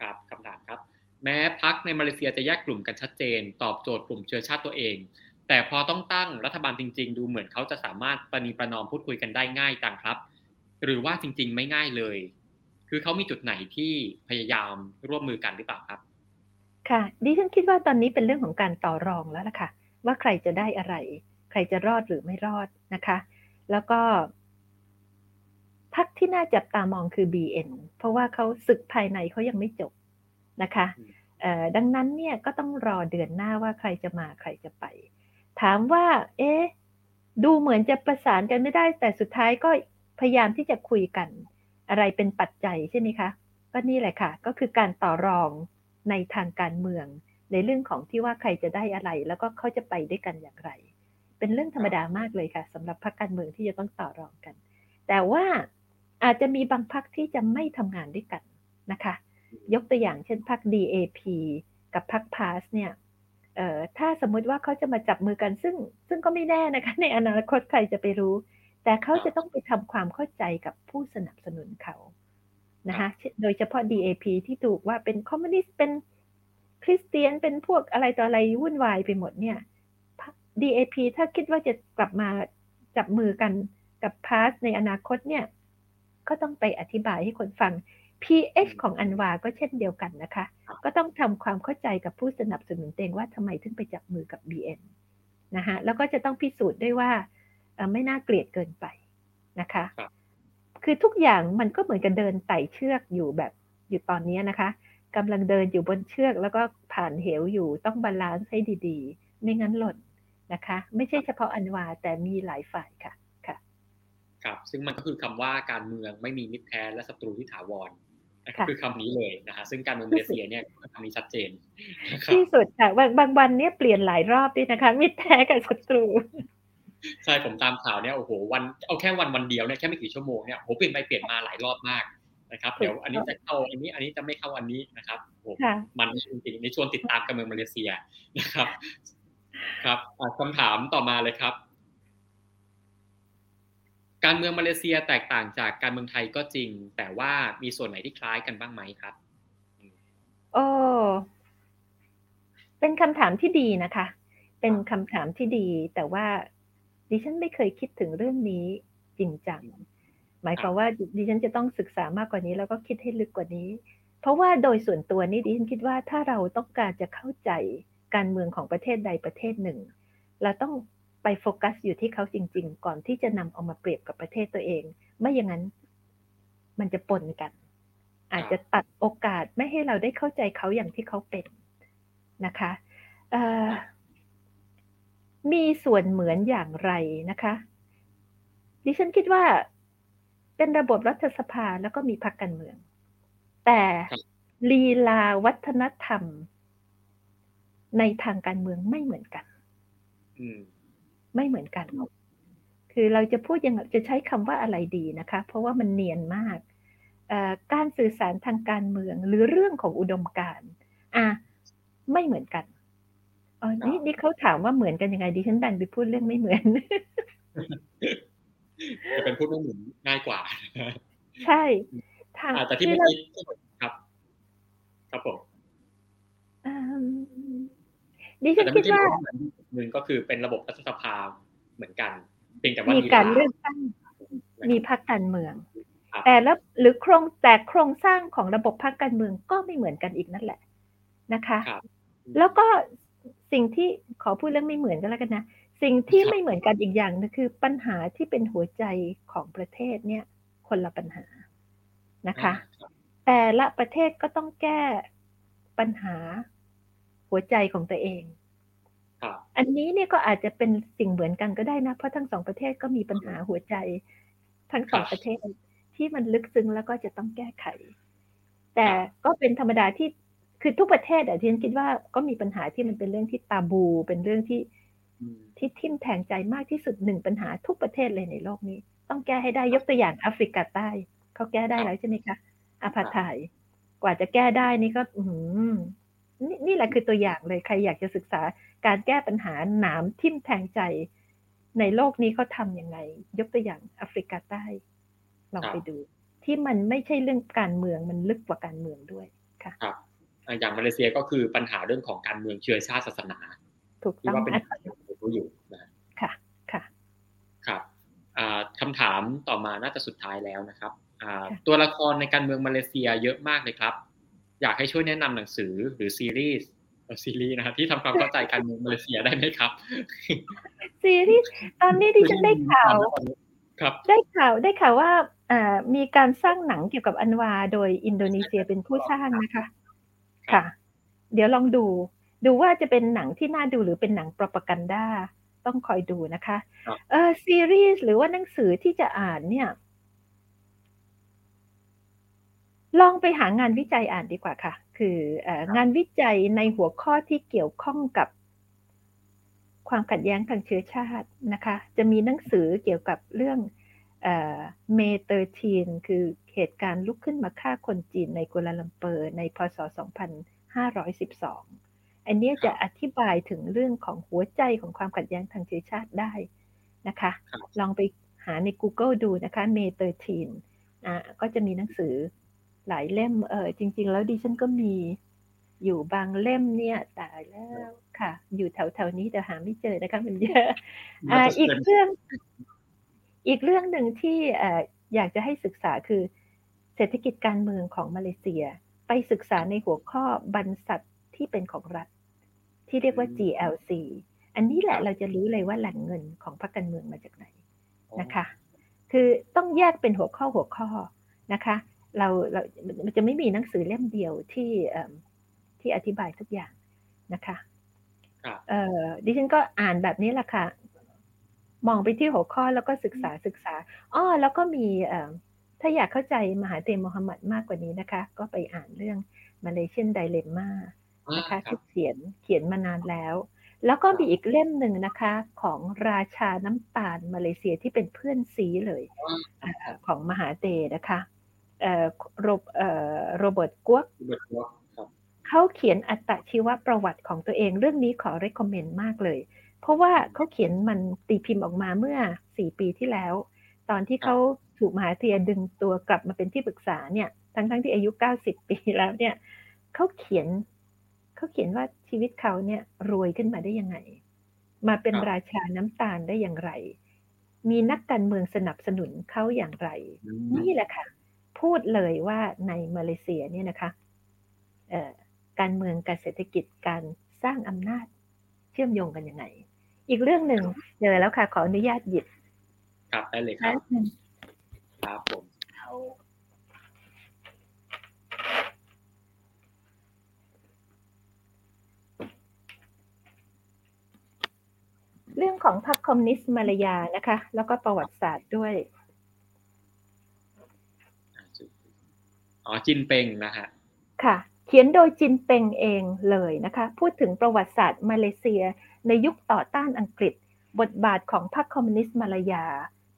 ครับคำถามครับ แม้พักในมาเลเซียจะแยกกลุ่มกันชัดเจน ตอบโจทย์กลุ่มเชื้อชาติตัวเอง แต่พอต้องตั้งรัฐบาลจริง ๆ ดูเหมือนเขาจะสามารถประนีประนอมพูดคุยกันได้ง่ายจังครับ หรือว่าจริง ๆ ไม่ง่ายเลย คือเขามีจุดไหนที่พยายามร่วมมือกันหรือเปล่าครับ ค่ะ ดิฉันคิดว่าตอนนี้เป็นเรื่องของการต่อรองแล้วล่ะค่ะ ว่าใครจะได้อะไร ใครจะรอดหรือไม่รอดนะคะ แล้วก็พักที่น่าจับตามองคือ BN เพราะว่าเขาศึกภายในเขายังไม่จบนะคะดังนั้นเนี่ยก็ต้องรอเดือนหน้าว่าใครจะมาใครจะไป ถามว่า เอ๊ะดูเหมือนจะประสานกันไม่ได้ แต่สุดท้ายก็ พยายามที่จะคุยกันอะไรเป็นปัจจัยใช่ไหมคะ ก็นี่แหละค่ะ ก็คือการต่อรองในทางการเมือง ในเรื่องของที่ว่าใครจะได้อะไร แล้วก็เขาจะไปด้วยกันอย่างไร เป็นเรื่องธรรมดามากเลยค่ะสำหรับพรรคการเมืองที่จะต้องต่อรองกัน แต่ว่าอาจจะมีบางพรรคที่จะไม่ทำงานด้วยกันนะคะ ยกตัวอย่างเช่นพรรค DAP กับพรรคพาสเนี่ยถ้าสมมุติว่าเขาจะมาจับมือกันซึ่งซึ่งก็ไม่แน่นะคะ ในอนาคตใครจะไปรู้ แต่เขาจะต้องไปทำความเข้าใจกับผู้สนับสนุนเขานะคะโดยเฉพาะ DAP ที่ถูกว่าเป็นคอมมิวนิสต์เป็นคริสเตียนเป็นพวกอะไรต่ออะไรวุ่นวายไปหมดเนี่ย DAP ถ้าคิดว่าจะกลับมาจับมือกันกับพาสในอนาคตเนี่ย ก็ต้องไปอธิบายให้คนฟัง PH ของอันวาก็เช่นเดียวกันนะคะ ก็ต้องทำความเข้าใจกับผู้สนับสนุนเองว่าทำไมถึงไปจับมือกับ BN นะคะแล้วก็จะต้องพิสูจน์ด้วยว่า ไม่น่าเกลียดเกินไปนะคะ คือทุกอย่างมันก็เหมือนกับเดินไต่เชือกอยู่แบบอยู่ตอนนี้นะคะกำลังเดินอยู่บนเชือกแล้วก็ผ่านเหวอยู่ต้อง balance ให้ดีๆ ไม่งั้นหล่นนะคะ ไม่ใช่เฉพาะอันวาแต่มีหลายฝ่ายค่ะค่ะ ครับ ซึ่งมันก็คือคำว่าการเมืองไม่มีมิตรแท้และศัตรูที่ถาวรคือคำนี้เลยนะฮะซึ่งการเมืองมาเลเซียเนี่ยคำนี้ชัดเจนที่สุดค่ะบางบางวันเนี่ยเปลี่ยนหลายรอบด้วยนะคะ มิตรแท้กับศัตรู ใช่ผมตามข่าวเนี่ยโอ้โหวันเอาแค่วันวันเดียวเนี่ยแค่ไม่กี่ชั่วโมงเนี่ยโหเปลี่ยนไปเปลี่ยนมาหลายรอบมากนะครับเดี๋ยวอันนี้จะเข้าอันนี้อันนี้จะไม่เข้าอันนี้นะครับโอ้มันจริงๆในช่วงติดตามการเมืองมาเลเซียนะครับ ครับคำถามต่อมาเลยครับ การเมืองมาเลเซียแตกต่างจากการเมืองไทยก็จริง แต่ว่ามีส่วนไหนที่คล้ายกันบ้างไหมครับโอ้เป็นคำถามที่ดีนะคะ เป็นคำถามที่ดีแต่ว่า ดิฉันไม่เคยคิดถึงเรื่องนี้จริงจังหมายความว่าดิฉันจะต้องศึกษามากกว่านี้ แล้วก็คิดให้ลึกกว่านี้ เพราะว่าโดยส่วนตัวนี่ดิฉันคิดว่าถ้าเราต้องการจะเข้าใจการเมืองของประเทศใดประเทศหนึ่ง เราต้องไปโฟกัสอยู่ที่เขาจริง ๆ ก่อนที่จะนำเอามาเปรียบกับประเทศตัวเอง ไม่อย่างนั้นมันจะปนกัน อาจจะตัดโอกาสไม่ให้เราได้เข้าใจเขาอย่างที่เขาเป็นนะคะ มีส่วนเหมือนอย่างไรนะคะ ดิฉันคิดว่าเป็นระบบรัฐสภาแล้วก็มีพรรคการเมือง แต่ลีลาวัฒนธรรม ในทางการเมืองไม่เหมือนกันไม่เหมือนกัน คือเราจะพูดยังจะใช้คำว่าอะไรดีนะคะ เพราะว่ามันเนียนมากการสื่อสารทางการเมืองหรือเรื่องของอุดมการณ์อะไม่เหมือนกัน อ๋อนี่นี่เขาถามว่าเหมือนกันยังไงดิฉันดันไปพูดเรื่องไม่เหมือนจะเป็นพูดไม่เหมือนง่ายกว่า ใช่ทางแต่ที่เมื่อกี้ครับ ครับผมดิฉันคิดว่าหนึ่งก็คือเป็นระบบรัฐสภาเหมือนกันเพียงแต่ว่ามีการเลือกตั้งมีพรรคการเมือง แต่แล้วหรือโครงแต่โครงสร้างของระบบพรรคการเมืองก็ไม่เหมือนกันอีกนั่นแหละนะคะ แล้วก็ สิ่งที่ขอพูดเรื่องไม่เหมือนกันแล้วกันนะ สิ่งที่ไม่เหมือนกันอีกอย่างนึงคือ ปัญหาที่เป็นหัวใจของประเทศเนี่ย คนละปัญหานะคะ แต่ละประเทศก็ต้องแก้ปัญหาหัวใจของตัวเองอันนี้เนี่ยก็อาจจะเป็นสิ่งเหมือนกันก็ได้นะ เพราะทั้งสองประเทศก็มีปัญหาหัวใจ ทั้งสองประเทศที่มันลึกซึ้งแล้วก็จะต้องแก้ไข แต่ก็เป็นธรรมดาที่ คือทุกประเทศอะที่ฉันคิดว่าก็มีปัญหาที่มันเป็นเรื่องที่ตาบู เป็นเรื่องที่ที่ทิ่มแทงใจมากที่สุดหนึ่งปัญหาทุกประเทศเลยในโลกนี้ ต้องแก้ให้ได้ยกตัวอย่างแอฟริกาใต้เขาแก้ได้แล้วใช่ไหมคะอาพาไทยกว่าจะแก้ได้นี่ก็อืนี่นี่แหละคือตัวอย่างเลยใครอยากจะศึกษาการแก้ปัญหาหนามทิ่มแทงใจ ในโลกนี้เขาทำยังไง ยกตัวอย่างแอฟริกาใต้ลองไปดู ที่มันไม่ใช่เรื่องการเมืองมันลึกกว่าการเมืองด้วยค่ะครับ อย่างมาเลเซียก็คือปัญหาเรื่องของการเมืองเชื้อชาติศาสนา ถูกที่ต้องว่าเป็นอะปัญหาที่รู้อยู่นะค่ะค่ะครับอ่าคำถามต่อมาน่าจะสุดท้ายแล้วนะครับอ่าค่ะตัวละครในการเมืองมาเลเซียเยอะมากเลยครับ อยากให้ช่วยแนะนำหนังสือหรือซีรีส์เอ่อซีรีส์นะครับที่ทำความเข้าใจการเมืองมาเลเซียได้ไหมครับ ซีรีส์ตอนนี้ดิฉันได้ข่าวครับได้ข่าวได้ข่าวว่าอ่ามีการสร้างหนังเกี่ยวกับอันวา โดยอินโดนีเซียเป็นผู้สร้างนะคะ ค่ะ เดี๋ยวลองดู ดูว่าจะเป็นหนังที่น่าดูหรือเป็นหนังโปรปกันดาต้องคอยดูนะคะครับเออซีรีส์หรือว่าหนังสือที่จะอ่านเนี่ย ลองไปหางานวิจัยอ่านดีกว่าค่ะ คือเอองานวิจัยในหัวข้อที่เกี่ยวข้องกับความขัดแย้งทางเชื้อชาตินะคะ จะมีหนังสือเกี่ยวกับเรื่อง May Thirteen คือ เหตุการณ์ลุกขึ้นมาฆ่าคนจีนในกัวลาลัมเปอร์ในพศ 2512 อันเนี้ยจะอธิบายถึงเรื่องของหัวใจของความขัดแย้งทางเชื้อชาติได้นะคะครับลองไปหาใน Google ดูนะคะ May Thirteen อ่าก็จะมีหนังสือหลายเล่มเออจริง ๆ แล้วดิฉันก็มีอยู่บางเล่มเนี่ยตายแล้วค่ะ อยู่แถวๆนี้แต่หาไม่เจอนะคะมันเยอะอ่าอีกเรื่อง อีกเรื่องหนึ่งที่เอ่ออยากจะให้ศึกษาคือ เศรษฐกิจการเมืองของมาเลเซีย ไปศึกษาในหัวข้อบรรษัทที่เป็นของรัฐ ที่เรียกว่า GLC อันนี้แหละเราจะรู้เลยว่าแหล่งเงินของพรรคการเมืองมาจากไหนนะคะ คือต้องแยกเป็นหัวข้อหัวข้อนะคะ เราเรามันจะไม่มีหนังสือเล่มเดียวที่เอิ่มที่อธิบายทุกอย่างนะคะครับเอ่อดิฉันก็อ่านแบบนี้แหละค่ะ มองไปที่หัวข้อแล้วก็ศึกษาศึกษา อ้อ แล้วก็มีเอ่อ ถ้าอยากเข้าใจมหาเตมโมฮัมหมัดมากกว่านี้นะคะ ก็ไปอ่านเรื่อง Malaysian Dilemma นะคะอ่าครับที่เขียนเขียนมานานแล้ว แล้วก็มีอีกเล่มหนึ่งนะคะ ของราชาน้ำตาลมาเลเซียที่เป็นเพื่อนซีเลยอ่าเอ่อของมหาเตนะคะเอ่อโรบเอ่อโรเบิร์ตกัวกเบิร์ตวอล์กครับเขาเขียนอัตชีวประวัติของตัวเองเรื่องนี้ขอ recommend มากเลย เพราะว่าเขาเขียนมันตีพิมพ์ออกมาเมื่อสี่ปีที่แล้ว ตอนที่เขา ถูกมหาเทียดึงตัวกลับมาเป็นที่ปรึกษาเนี่ย ทั้งทั้งๆที่อายุ 90 ปีแล้วเนี่ยเขาเขียนเขาเขียนว่าชีวิตเขาเนี่ยรวยขึ้นมาได้ยังไง มาเป็นครับราชาน้ำตาลได้อย่างไร มีนักการเมืองสนับสนุนเขาอย่างไรอืมนี่แหละค่ะ พูดเลยว่าในมาเลเซียเนี่ยนะคะเอ่อการเมืองการเศรษฐกิจการสร้างอำนาจเชื่อมโยงกันยังไง อีกเรื่องหนึ่งเจอแล้วค่ะ ขออนุญาตหยิบครับได้เลยคแป๊รับบนึง ครับผมเรื่องของพรรคคอมมิวนิสต์มาลายานะคะ แล้วก็ประวัติศาสตร์ด้วย อ๋อ จินเปงนะฮะ ค่ะ เขียนโดยจินเปงเองเลยนะคะ พูดถึงประวัติศาสตร์มาเลเซีย ในยุคต่อต้านอังกฤษ บทบาทของพรรคคอมมิวนิสต์มาลายา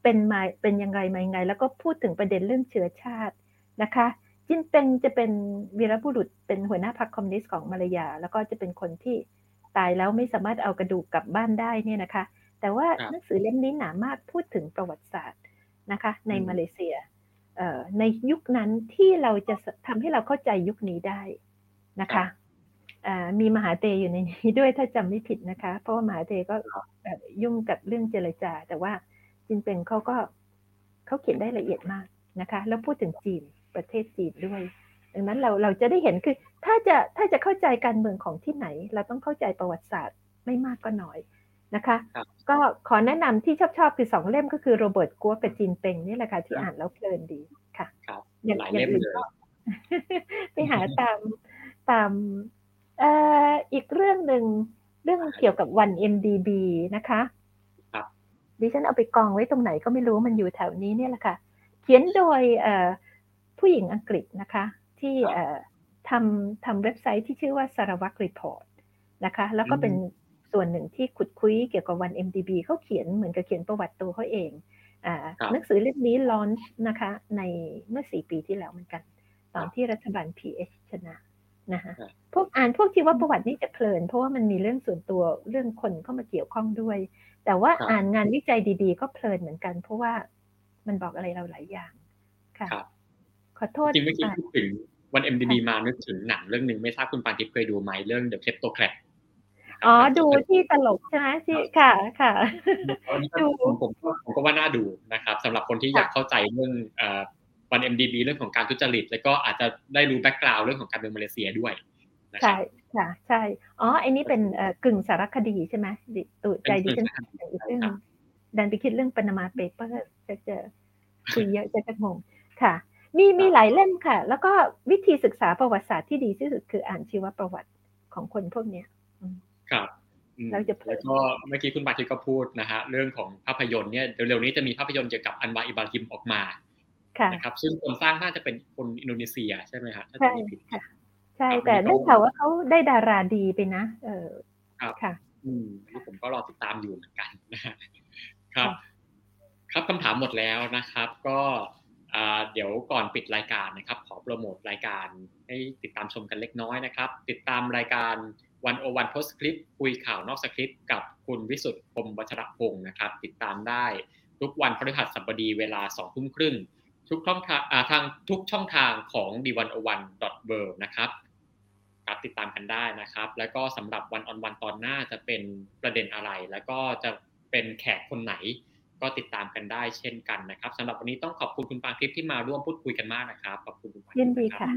เป็นมาเป็นยังไงมายังไง แล้วก็พูดถึงประเด็นเรื่องเชื้อชาตินะคะจินเปงจะเป็นวีรบุรุษเป็นหัวหน้าพรรคคอมมิวนิสต์ของมาลายา แล้วก็จะเป็นคนที่ตายแล้วไม่สามารถเอากระดูกกลับบ้านได้เนี่ยนะคะ แต่ว่าครับหนังสือเล่มนี้หนามากพูดถึงประวัติศาสตร์นะคะในอืมมาเลเซียเอ่อในยุคนั้นที่เราจะทำให้เราเข้าใจยุคนี้ได้นะคะอ่ามีมหาเตอยู่ในนี้ด้วยถ้าจำไม่ผิดนะคะ เพราะว่ามหาเตก็เอ่อยุ่งกับเรื่องเจรจา แต่ว่า จินเปงเขาก็เขาเขียนได้ละเอียดมากนะคะ แล้วพูดถึงจีนประเทศจีนด้วย ดังนั้นเราเราจะได้เห็นคือถ้าจะถ้าจะเข้าใจการเมืองของที่ไหน เราต้องเข้าใจประวัติศาสตร์ไม่มากก็น้อยนะคะครับก็ขอแนะนำที่ชอบชอบๆคือสองเล่มก็คือโรเบิร์ตกัวกับจีนเปงนี่แหละค่ะที่ครับอ่านแล้วเพลินดีค่ะครับอย่างหลายอย่าเล่งมอื่นเลยก็ไปหาตามตามเอ่ออีกเรื่องหนึ่งเรื่องเกี่ยวกับวัน MDB นะคะครับ ดิฉันเอาไปกองไว้ตรงไหนก็ไม่รู้มันอยู่แถวนี้เนี่ยแหละค่ะ เขียนโดยเอ่อผู้หญิงอังกฤษนะคะ ที่เอ่อทำทำเว็บไซต์ที่ชื่อว่า Sarawak Report นะคะ แล้วก็เป็นส่วนหนึ่งที่ขุดคุ้ยเกี่ยวกับวัน MDB เขาเขียนเหมือนกับเขียนประวัติตัวเขาเองอ่าครับหนังสือเล่มนี้ launch นะคะ ในเมื่อสี่ปีที่แล้วเหมือนกัน ตอนที่รัฐบาล PH ชนะนะคะครับพวกอ่านพวกชีวประวัตินี่จะเพลิน เพราะว่ามันมีเรื่องส่วนตัวเรื่องคนเข้ามาเกี่ยวข้องด้วย แต่ว่าครับอ่านงานวิจัยดีๆ ก็เพลินเหมือนกัน เพราะว่ามันบอกอะไรเราหลายอย่าง ค่ะครับขอโทษจริงเมื่อกี้อ่าพูดถึงวัน MDB มานึกถึงหนังเรื่องหนึ่งไม่ทราบคุณปานทิพย์เคยดูไหมเรื่อง The Kleptocrat อ๋อ ดูที่ตลกใช่ไหมที่ค่ะค่ะอันนี้ก็ดูผมผมก็ผมก็ว่าน่าดูนะครับสำหรับคนที่อยากเข้าใจเรื่องเอ่อวัน MDB เรื่องของการทุจริต แล้วก็อาจจะได้รู้แบ็กกราวด์เรื่องของการเมืองมาเลเซียด้วยนะครัใช่บ ค่ะใช่อ๋อไอ้นี่เป็นเอ่อกึ่งสารคดีใช่ไหมดิตุใจดิฉันเป็นกึ่งสารคดีอีกเรื่องครับดันไปคิดเรื่อง Panama Papers จะเจอคุยเยอะจะจะงงค่ะ มีมีหลายเล่มค่ะ แล้วก็วิธีศึกษาประวัติศาสตร์ที่ดีที่สุดคืออ่านชีวประวัติของคนพวกเนี้ยครับอืมเราจะเพลินแล้วก็เมื่อกี้คุณปาทิพย์ก็พูดนะฮะเรื่องของภาพยนตร์เนี่ยเร็วๆนี้จะมีภาพยนตร์เกี่ยวกับอันวาร์อิบราฮิมออกมาค่ะนะครับซึ่งคนสร้างน่าจะเป็นคนอินโดนีเซียใช่ไหมฮะถ้าใช่จำไม่ผิดค่ะ ใช่ครับแต่อันนี้ก็ได้ข่าวว่าเขาได้ดาราดีไปนะ เออครับค่ะ อืมนี่ผมก็รอติดตามอยู่เหมือนกันนะฮะครับค่ะครับคำถามหมดแล้วนะครับ ก็อ่าเดี๋ยวก่อนปิดรายการนะครับ ขอโปรโมทรายการให้ติดตามชมกันเล็กน้อยนะครับ ติดตามรายการวันโอวันโพสคลิปคุยข่าวนอกสคริปต์กับคุณวิสุทธิ์พรหมวัชรพงศ์นะครับ ติดตามได้ทุกวันพฤหัสบดีเวลา2ทุ่มครึ่งทุกช่องทางอ่าทางทุกช่องทางของ d 1 0 1 w o r l d นะครับ ครับติดตามกันได้นะครับ แล้วก็สำหรับวันออนวันตอนหน้าจะเป็นประเด็นอะไร แล้วก็จะเป็นแขกคนไหน ก็ติดตามกันได้เช่นกันนะครับสำหรับวันนี้ต้องขอบคุณคุณปางทิพย์ที่มาร่วมพูดคุยกันมากนะครับขอบคุณคุณปางทิพยินย์ดีนะค่ะรับ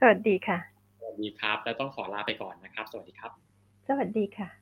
สวัสดีค่ะ สวัสดีครับ แล้วต้องขอลาไปก่อนนะครับ สวัสดีครับ สวัสดีค่ะ